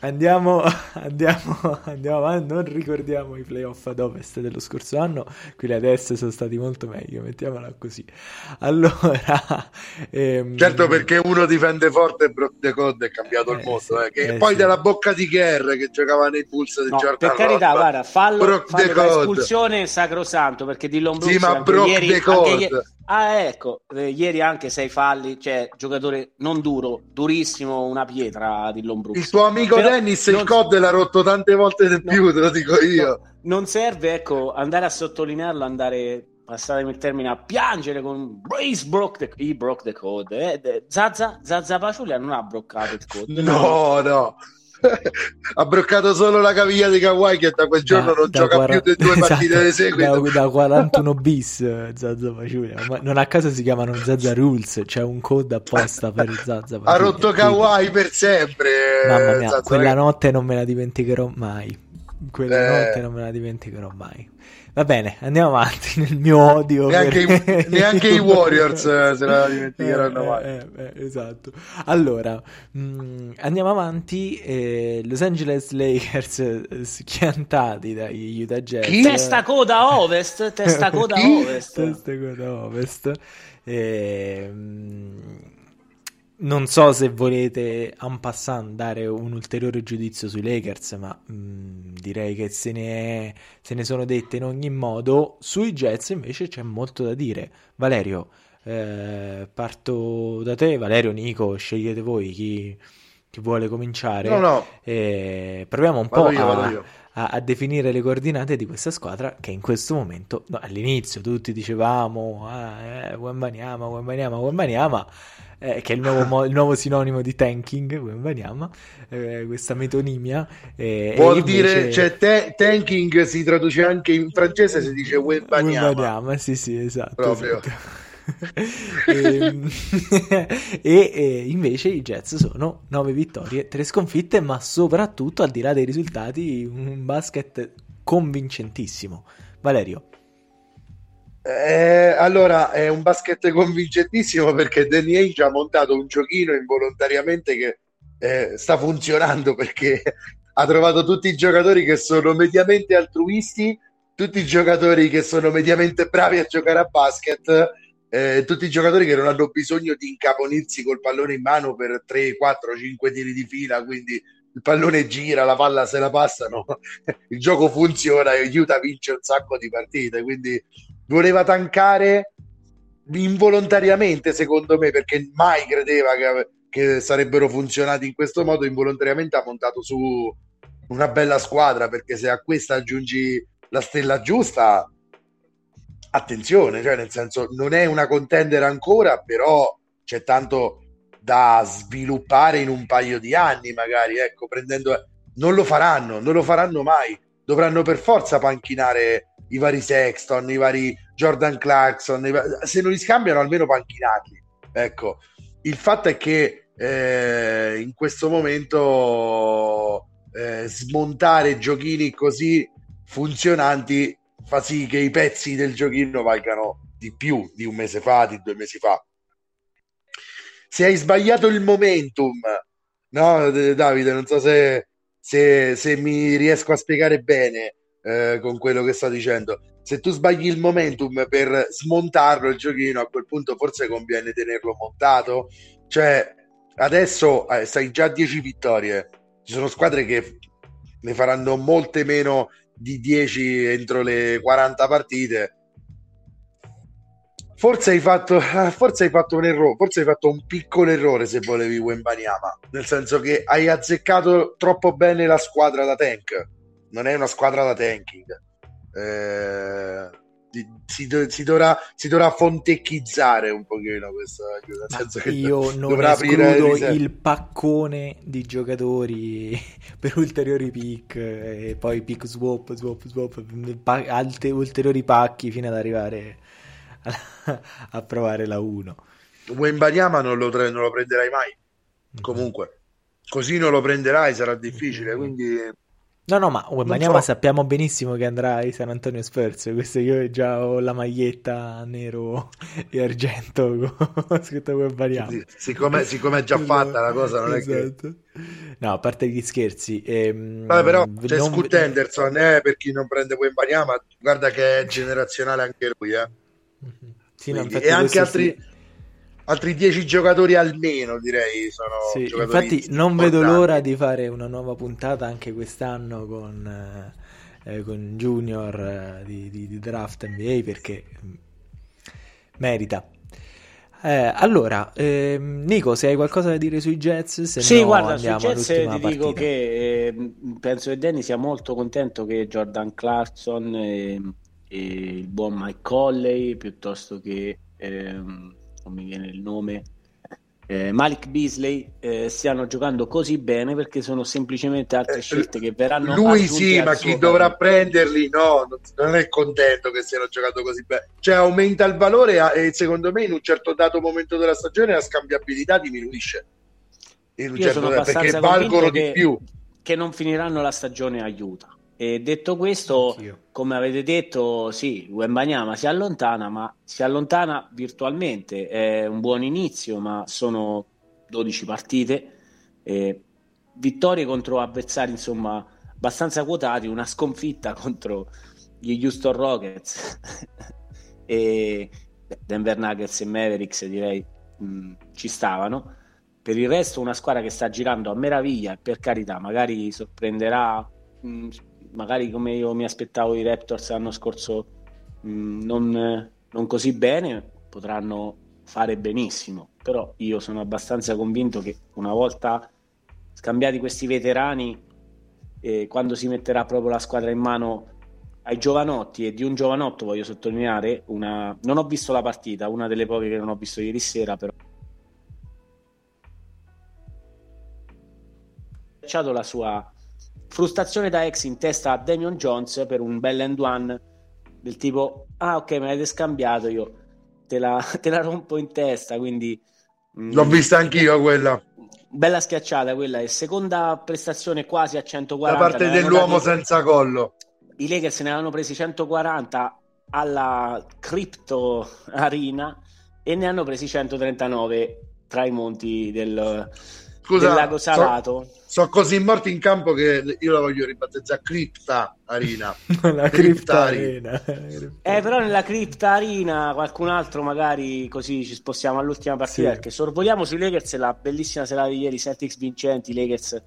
andiamo, andiamo, andiamo avanti, non ricordiamo i playoff ad ovest dello scorso anno, quelli adesso sono stati molto meglio, mettiamola così. Allora, ehm... certo perché uno difende forte e Brock De Code è cambiato eh, il mondo, sì, eh, che eh, poi sì. della bocca di Kerr che giocava nei Bulls di no, Jordan Per carità, Robb, guarda, fallo, fallo espulsione sacrosanto perché Dillon Brooks sì, ma Brock ieri, De Code Ah, ecco, eh, ieri anche sei falli, cioè giocatore non duro, durissimo, una pietra di Lombrus. Il tuo amico Però Dennis non... il COD l'ha rotto tante volte di più, no, te lo dico io. No, non serve, ecco, andare a sottolinearlo, andare, passatemi il termine, a piangere con Brace broke the, he broke the code. Eh, Zazza, Zazza Paciulia non ha bloccato il code. No, no ha broccato solo la caviglia di Kawhi che da quel giorno da, non da gioca 40... più di due partite esatto, di seguito. da, da 41 bis Zazza Paciulia ma non a caso si chiamano Zazza Rules c'è un code apposta per Zazza Paciulia ha rotto Kawhi per sempre mamma mia Zazza quella notte non me la dimenticherò mai. Quella eh... notte non me la dimenticherò mai Va bene, andiamo avanti nel mio odio. Neanche, per... i, neanche i, Warriors eh, se la dimenticheranno eh, mai. Eh, eh, esatto. Allora, mh, mm, andiamo avanti. Eh, Los Angeles Lakers eh, schiantati dagli Utah Jazz. Chi? Testa coda ovest. Testa coda ovest. testa coda ovest. Eh, mh, non so se volete en passant dare un ulteriore giudizio sui Lakers, ma mh, mm, direi che se ne, se ne, sono dette in ogni modo. Sui Jets invece c'è molto da dire. Valerio, eh, parto da te. Valerio, Nico, scegliete voi chi, chi vuole cominciare. No, no. Eh, proviamo un vado po' io, a, a, a, definire le coordinate di questa squadra che in questo momento, no, all'inizio tutti dicevamo, ah, eh, Wembanyama, Wembanyama, Wembanyama eh, che è il nuovo, mo- il nuovo, sinonimo di tanking, Wembanyama, eh, questa metonimia. Eh, Vuol invece... dire, cioè, te- tanking si traduce anche in francese, si dice Wembanyama. Wembanyama, sì, sì, esatto. Proprio. Esatto. e, e, e, invece i Jets sono 9 vittorie, 3 sconfitte, ma soprattutto al di là dei risultati un basket convincentissimo. Valerio. Eh, allora è un basket convincentissimo perché Danny Ainge ha montato un giochino involontariamente che eh, sta funzionando perché ha trovato tutti i giocatori che sono mediamente altruisti, tutti i giocatori che sono mediamente bravi a giocare a basket, eh, tutti i giocatori che non hanno bisogno di incaponirsi col pallone in mano per 3, 4, 5 tiri di fila, quindi il pallone gira, la palla se la passano, il gioco funziona e aiuta a vincere un sacco di partite, quindi voleva tankare involontariamente secondo me perché mai credeva che, che, sarebbero funzionati in questo modo involontariamente ha montato su una bella squadra perché se a questa aggiungi la stella giusta attenzione cioè nel senso non è una contender ancora però c'è tanto da sviluppare in un paio di anni magari ecco prendendo non lo faranno non lo faranno mai. Dovranno per forza panchinare i vari Sexton, i vari Jordan Clarkson, se non li scambiano almeno panchinarli. Ecco, il fatto è che eh, in questo momento eh, smontare giochini così funzionanti fa sì che i pezzi del giochino valgano di più di un mese fa, di due mesi fa. Se hai sbagliato il momentum, no, Davide, non so se, se, se mi riesco a spiegare bene eh, con quello che sto dicendo. Se tu sbagli il momentum per smontarlo il giochino, a quel punto forse conviene tenerlo montato. Cioè, adesso eh, stai già a 10 vittorie. Ci sono squadre che ne faranno molte meno di 10 entro le 40 partite. Forse hai, fatto, forse hai fatto un errore, forse hai fatto un piccolo errore se volevi Wembaniama, nel senso che hai azzeccato troppo bene la squadra da tank. Non è una squadra da tanking. Eh, si, si, dovrà, si dovrà fontecchizzare un pochino questa che io non escludo il paccone di giocatori per ulteriori pick e poi pick swap swap swap pa- altri ulteriori pacchi fino ad arrivare a, a provare la 1 Wembanyama non lo, non lo prenderai mai mm-hmm. comunque così non lo prenderai sarà difficile mm-hmm. quindi No, no, ma Wembanyama so. sappiamo benissimo che andrà ai San Antonio Spurs. Questo io già ho la maglietta nero e argento con scritto Wembanyama. Sì, siccome, siccome, è già fatta la cosa, non esatto. è che... No, a parte gli scherzi. Ehm, Vabbè, però c'è non... Scoot Henderson, eh, per chi non prende Wembanyama, guarda che è generazionale anche lui, eh. Mm-hmm. Sì, no, e anche altri... Sì altri dieci giocatori almeno direi sono sì, infatti non vedo l'ora di fare una nuova puntata anche quest'anno con, eh, eh con Junior eh, di, di, di, draft NBA perché mm, merita eh, allora ehm, Nico se hai qualcosa da dire sui Jets se sì no, guarda sui Jets ti partita. dico che eh, penso che Danny sia molto contento che Jordan Clarkson e, e il buon Mike Colley piuttosto che ehm, non mi viene il nome, eh, Malik Beasley eh, stiano giocando così bene perché sono semplicemente altre eh, scelte che verranno lui sì ma chi dovrà prenderli? No non è contento che siano giocato così bene. Cioè aumenta il valore e secondo me in un certo dato momento della stagione la scambiabilità diminuisce. In un Io certo dato, perché valgono di più. che non finiranno la stagione aiuta e detto questo, Anch'io. come avete detto, sì, Wembanyama si allontana, ma si allontana virtualmente. È un buon inizio, ma sono 12 partite. Eh, vittorie contro avversari, insomma, abbastanza quotati, una sconfitta contro gli Houston Rockets e Denver Nuggets e Mavericks, direi, mh, ci stavano. Per il resto, una squadra che sta girando a meraviglia, per carità, magari sorprenderà. Mh, magari come io mi aspettavo i Raptors l'anno scorso mh, mm, non, non, così bene, potranno fare benissimo, però io sono abbastanza convinto che una volta scambiati questi veterani, eh, quando si metterà proprio la squadra in mano ai giovanotti e di un giovanotto voglio sottolineare una... non ho visto la partita, una delle poche che non ho visto ieri sera, però la sua Frustrazione da ex in testa a Damian Jones per un bell end one del tipo ah ok me l'avete scambiato io te la, te la rompo in testa quindi mm, l'ho vista anch'io quella. Bella schiacciata quella e seconda prestazione quasi a 140 da parte dell'uomo dati... senza collo. I Lakers ne avevano presi 140 alla Crypto Arena e ne hanno presi 139 tra i monti del, Scusa, del lago Salato so sono così morti in campo che io la voglio ribattezzare Cripta Arena. la Cripta Arena. eh, però nella Cripta Arena qualcun altro magari così ci spostiamo all'ultima partita sì. perché sorvoliamo sui Lakers la bellissima serata di ieri, Celtics vincenti, Lakers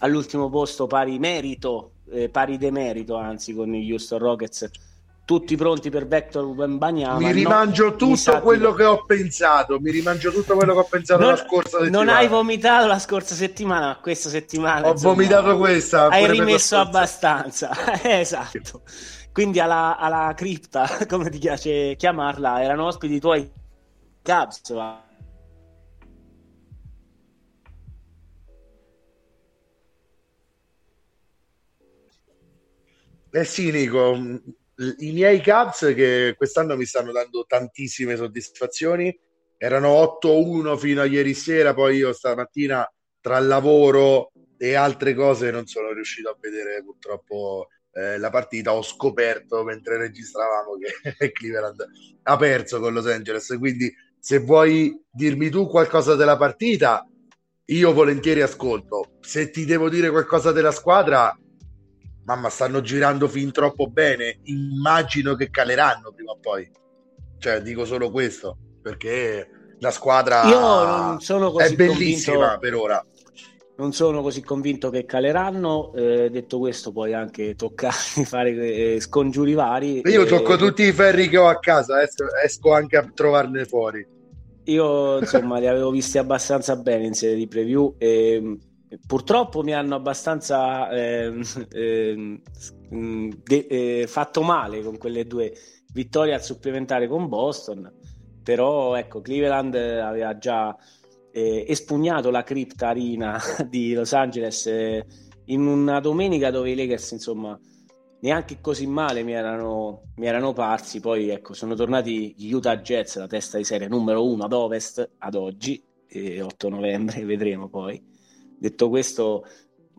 all'ultimo posto pari merito, eh, pari demerito anzi con gli Houston Rockets tutti pronti per Vector Wembanyama. Mi rimangio no, tutto quello che ho pensato, mi rimangio tutto quello che ho pensato non, la scorsa settimana. Non hai vomitato la scorsa settimana, ma questa settimana ho insomma, vomitato questa. Hai rimesso abbastanza, esatto. Quindi alla, alla, cripta, come ti piace chiamarla, erano ospiti i tuoi Cubs. Va. Eh sì, Nico, i miei Cubs che quest'anno mi stanno dando tantissime soddisfazioni. Erano 8-1 fino a ieri sera poi io stamattina tra lavoro e altre cose non sono riuscito a vedere purtroppo eh, la partita. Ho scoperto mentre registravamo che Cleveland ha perso con Los Angeles. Quindi se vuoi dirmi tu qualcosa della partita io volentieri ascolto. Se ti devo dire qualcosa della squadra mamma stanno girando fin troppo bene. Immagino che caleranno prima o poi. Cioè dico solo questo perché la squadra è bellissima convinto, per ora. Non sono così convinto che caleranno. Eh, detto questo poi anche tocca fare eh, scongiuri vari. Io eh, tocco tutti i ferri che ho a casa esco, esco anche a trovarne fuori. Io insomma li avevo visti abbastanza bene in serie di preview e purtroppo mi hanno abbastanza eh, eh, de- fatto male con quelle due vittorie al supplementare con Boston però ecco Cleveland aveva già eh, espugnato la cripta arena di Los Angeles eh, in una domenica dove i Lakers insomma neanche così male mi erano, mi erano parsi. Poi ecco sono tornati gli Utah Jets la testa di serie numero uno ad ovest ad oggi 8 novembre vedremo poi Detto questo,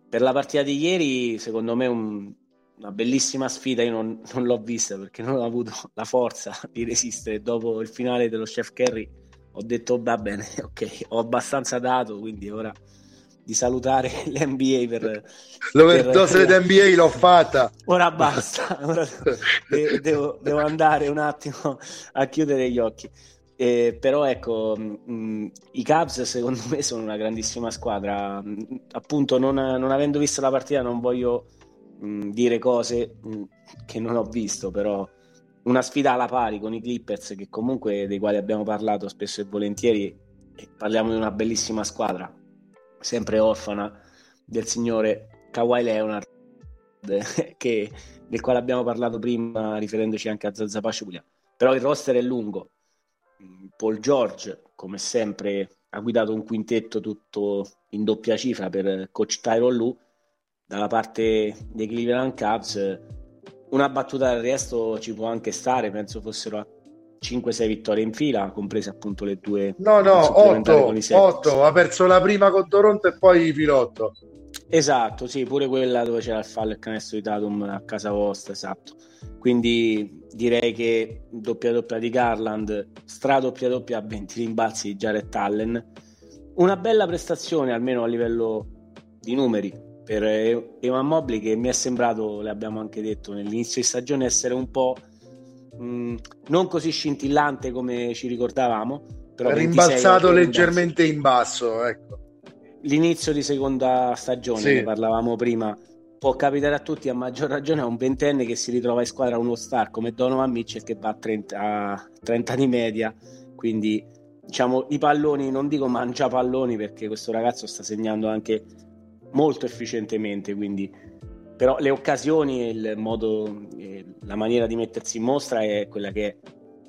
per la partita di ieri, secondo me un, una bellissima sfida. Io non, non, l'ho vista perché non ho avuto la forza di resistere. Dopo il finale dello Chef Kerry, ho detto: Va bene, ok, ho abbastanza dato. Quindi ora di salutare l'NBA per l'overdose per... d'NBA l'ho fatta. Ora basta, ora devo, devo andare un attimo a chiudere gli occhi. Eh, però ecco, mh, mm, i Cavs secondo me sono una grandissima squadra. Mh, mm, appunto, non, non, avendo visto la partita, non voglio mh, mm, dire cose che non ho visto, però una sfida alla pari con i Clippers, che comunque dei quali abbiamo parlato spesso e volentieri, e parliamo di una bellissima squadra, sempre orfana del signore Kawhi Leonard, che, del quale abbiamo parlato prima, riferendoci anche a Zazza Paciulia. Però il roster è lungo Paul George, come sempre, ha guidato un quintetto tutto in doppia cifra per coach Tyron Lu. Dalla parte dei Cleveland Cavs, una battuta del resto ci può anche stare, penso fossero a 5-6 vittorie in fila, comprese appunto le due. No, no, 8, 8, ha perso la prima con Toronto e poi i pilotto. Esatto, sì, pure quella dove c'era il fallo e il canestro di Tatum a casa vostra, esatto. Quindi direi che doppia doppia di Garland, stra doppia doppia a 20 rimbalzi di Jared Allen. Una bella prestazione, almeno a livello di numeri, per Evan Mobley che mi è sembrato, l'abbiamo anche detto nell'inizio di stagione, essere un po' mh, non così scintillante come ci ricordavamo. Però rimbalzato leggermente in basso, ecco l'inizio di seconda stagione, sì. ne parlavamo prima, può capitare a tutti, a maggior ragione a un ventenne che si ritrova in squadra uno star come Donovan Mitchell che va a 30, a 30 di media, quindi diciamo i palloni, non dico mangia palloni perché questo ragazzo sta segnando anche molto efficientemente, quindi però le occasioni, il modo, la maniera di mettersi in mostra è quella che è.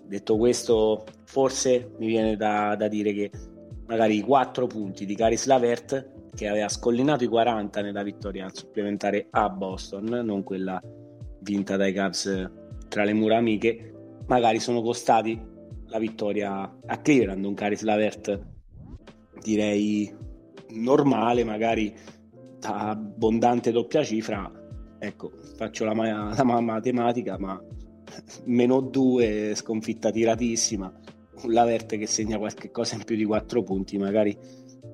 Detto questo, forse mi viene da, da dire che magari i 4 punti di Caris Lavert che aveva scollinato i 40 nella vittoria supplementare a Boston, non quella vinta dai Cavs tra le mura amiche, magari sono costati la vittoria a Cleveland, un Caris Lavert direi normale, magari da abbondante doppia cifra, ecco, faccio la, ma- la matematica, ma meno 2, sconfitta tiratissima, un Laverte che segna qualche cosa in più di 4 punti, magari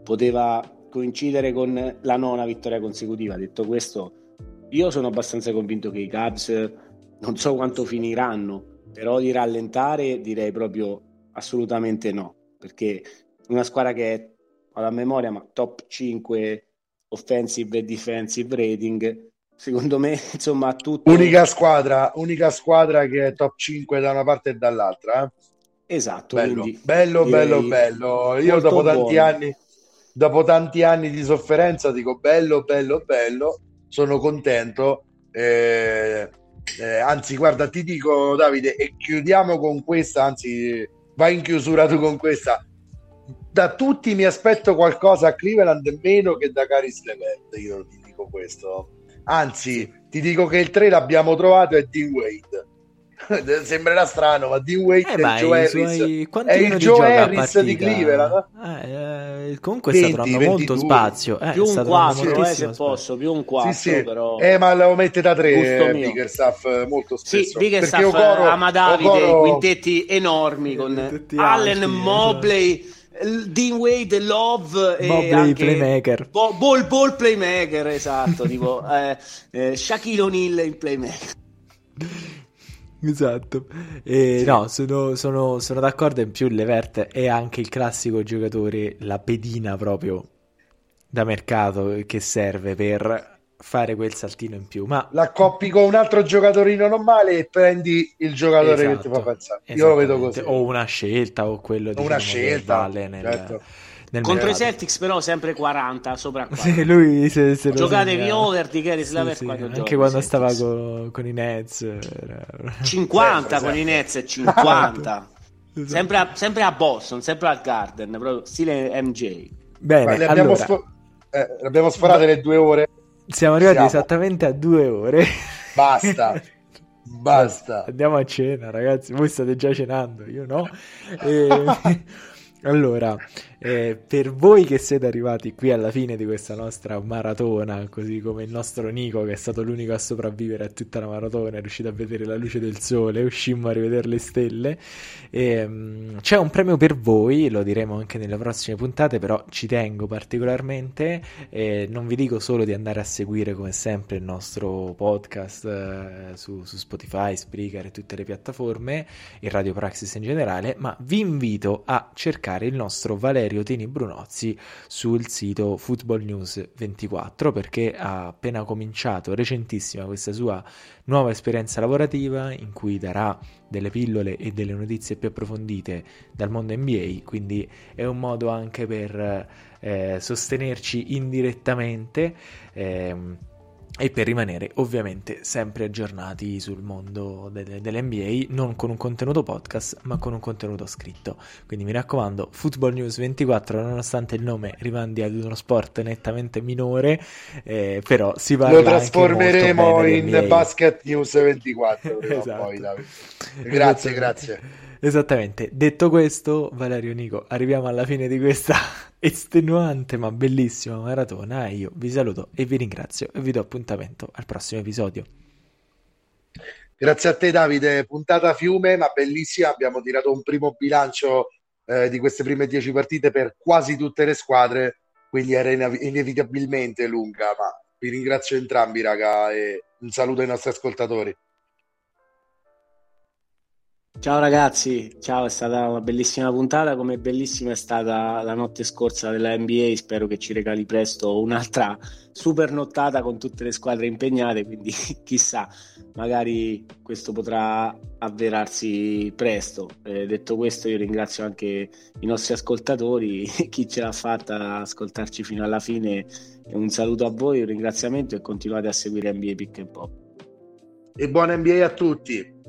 poteva coincidere con la nona vittoria consecutiva. Detto questo, io sono abbastanza convinto che i Cubs non so quanto finiranno, però di rallentare direi proprio assolutamente no, perché una squadra che è alla memoria, ma top 5 offensive e defensive rating, secondo me, insomma, tutto... Unica squadra, unica squadra che è top 5 da una parte e dall'altra, eh? Esatto, bello, bello, bello, bello. Io dopo tanti buono. anni dopo tanti anni di sofferenza dico bello, bello, bello, sono contento. Eh, eh, anzi, guarda, ti dico Davide, e chiudiamo con questa, anzi, vai in chiusura tu con questa. Da tutti mi aspetto qualcosa a Cleveland meno che da Caris Levert, io ti dico questo. Anzi, ti dico che il 3 l'abbiamo trovato è D Wade sembrerà strano, ma Dean Wade eh, ma Joe Harris. Suoi... È il Joe Harris di Cleveland. Eh, eh, comunque 20, sta trovando 22. molto spazio. Eh, più un 4, eh, se posso, più un 4. Sì, sì. Però... Eh, ma lo mette da 3 Bickerstaff molto spesso. Sì, Bickerstaff Okoro, ama Davide, Okoro... quintetti enormi con Allen, Mobley Dean Wade, Love e anche playmaker. Ball, ball playmaker, esatto, tipo eh, eh, Shaquille O'Neal in playmaker. Esatto, e sì. no, sono, sono, sono, d'accordo. In più, Levert è anche il classico giocatore, la pedina proprio da mercato che serve per fare quel saltino in più. Ma l'accoppi con un altro giocatorino normale e prendi il giocatore esatto, che ti fa pensare. Io lo vedo così. O una scelta o quello di una scelta vale nel, certo. Nel contro mercato. i Celtics, però sempre 40 sopra 40. Sì, lui se, se giocatevi over di Keris sì, Laver sì, anche giochi, quando stava con, con, i Nets era... 50 sempre, con sempre. i Nets e 50. esatto. sempre, a, sempre, a, Boston, sempre al Garden, proprio stile MJ. Bene, le abbiamo, allora... sfo- eh, abbiamo sforate le due ore siamo arrivati Siamo. esattamente a due ore. Basta. Basta. Andiamo a cena, ragazzi. Voi state già cenando, io no. E... allora, eh, per voi che siete arrivati qui alla fine di questa nostra maratona, così come il nostro Nico, che è stato l'unico a sopravvivere a tutta la maratona, è riuscito a vedere la luce del sole, uscimmo a rivedere le stelle. E, um, c'è un premio per voi, lo diremo anche nelle prossime puntate, però ci tengo particolarmente. Eh, non vi dico solo di andare a seguire, come sempre, il nostro podcast eh, su, su Spotify, Spreaker e tutte le piattaforme, il Radio Praxis in generale, ma vi invito a cercare il nostro Valerio Tini Brunozzi sul sito Football News 24 perché ha appena cominciato recentissima questa sua nuova esperienza lavorativa in cui darà delle pillole e delle notizie più approfondite dal mondo NBA, quindi è un modo anche per eh, sostenerci indirettamente. Eh, e per rimanere ovviamente sempre aggiornati sul mondo delle, dell'NBA, non con un contenuto podcast, ma con un contenuto scritto. Quindi mi raccomando, Football News 24, nonostante il nome rimandi ad uno sport nettamente minore, eh, però si parla Lo trasformeremo in Basket News 24. esatto. poi, grazie, grazie. Esattamente. Detto questo, Valerio Nico, arriviamo alla fine di questa estenuante ma bellissima maratona. Io vi saluto e vi ringrazio e vi do appuntamento al prossimo episodio. Grazie a te Davide, puntata fiume ma bellissima, abbiamo tirato un primo bilancio eh, di queste prime dieci partite per quasi tutte le squadre, quindi era inevitabilmente lunga, ma vi ringrazio entrambi raga e un saluto ai nostri ascoltatori. Ciao ragazzi, ciao, è stata una bellissima puntata, come bellissima è stata la notte scorsa della NBA, spero che ci regali presto un'altra super nottata con tutte le squadre impegnate, quindi chissà, magari questo potrà avverarsi presto. Eh, detto questo io ringrazio anche i nostri ascoltatori, chi ce l'ha fatta ascoltarci fino alla fine, un saluto a voi, un ringraziamento e continuate a seguire NBA Pick and Pop. E buona NBA a tutti!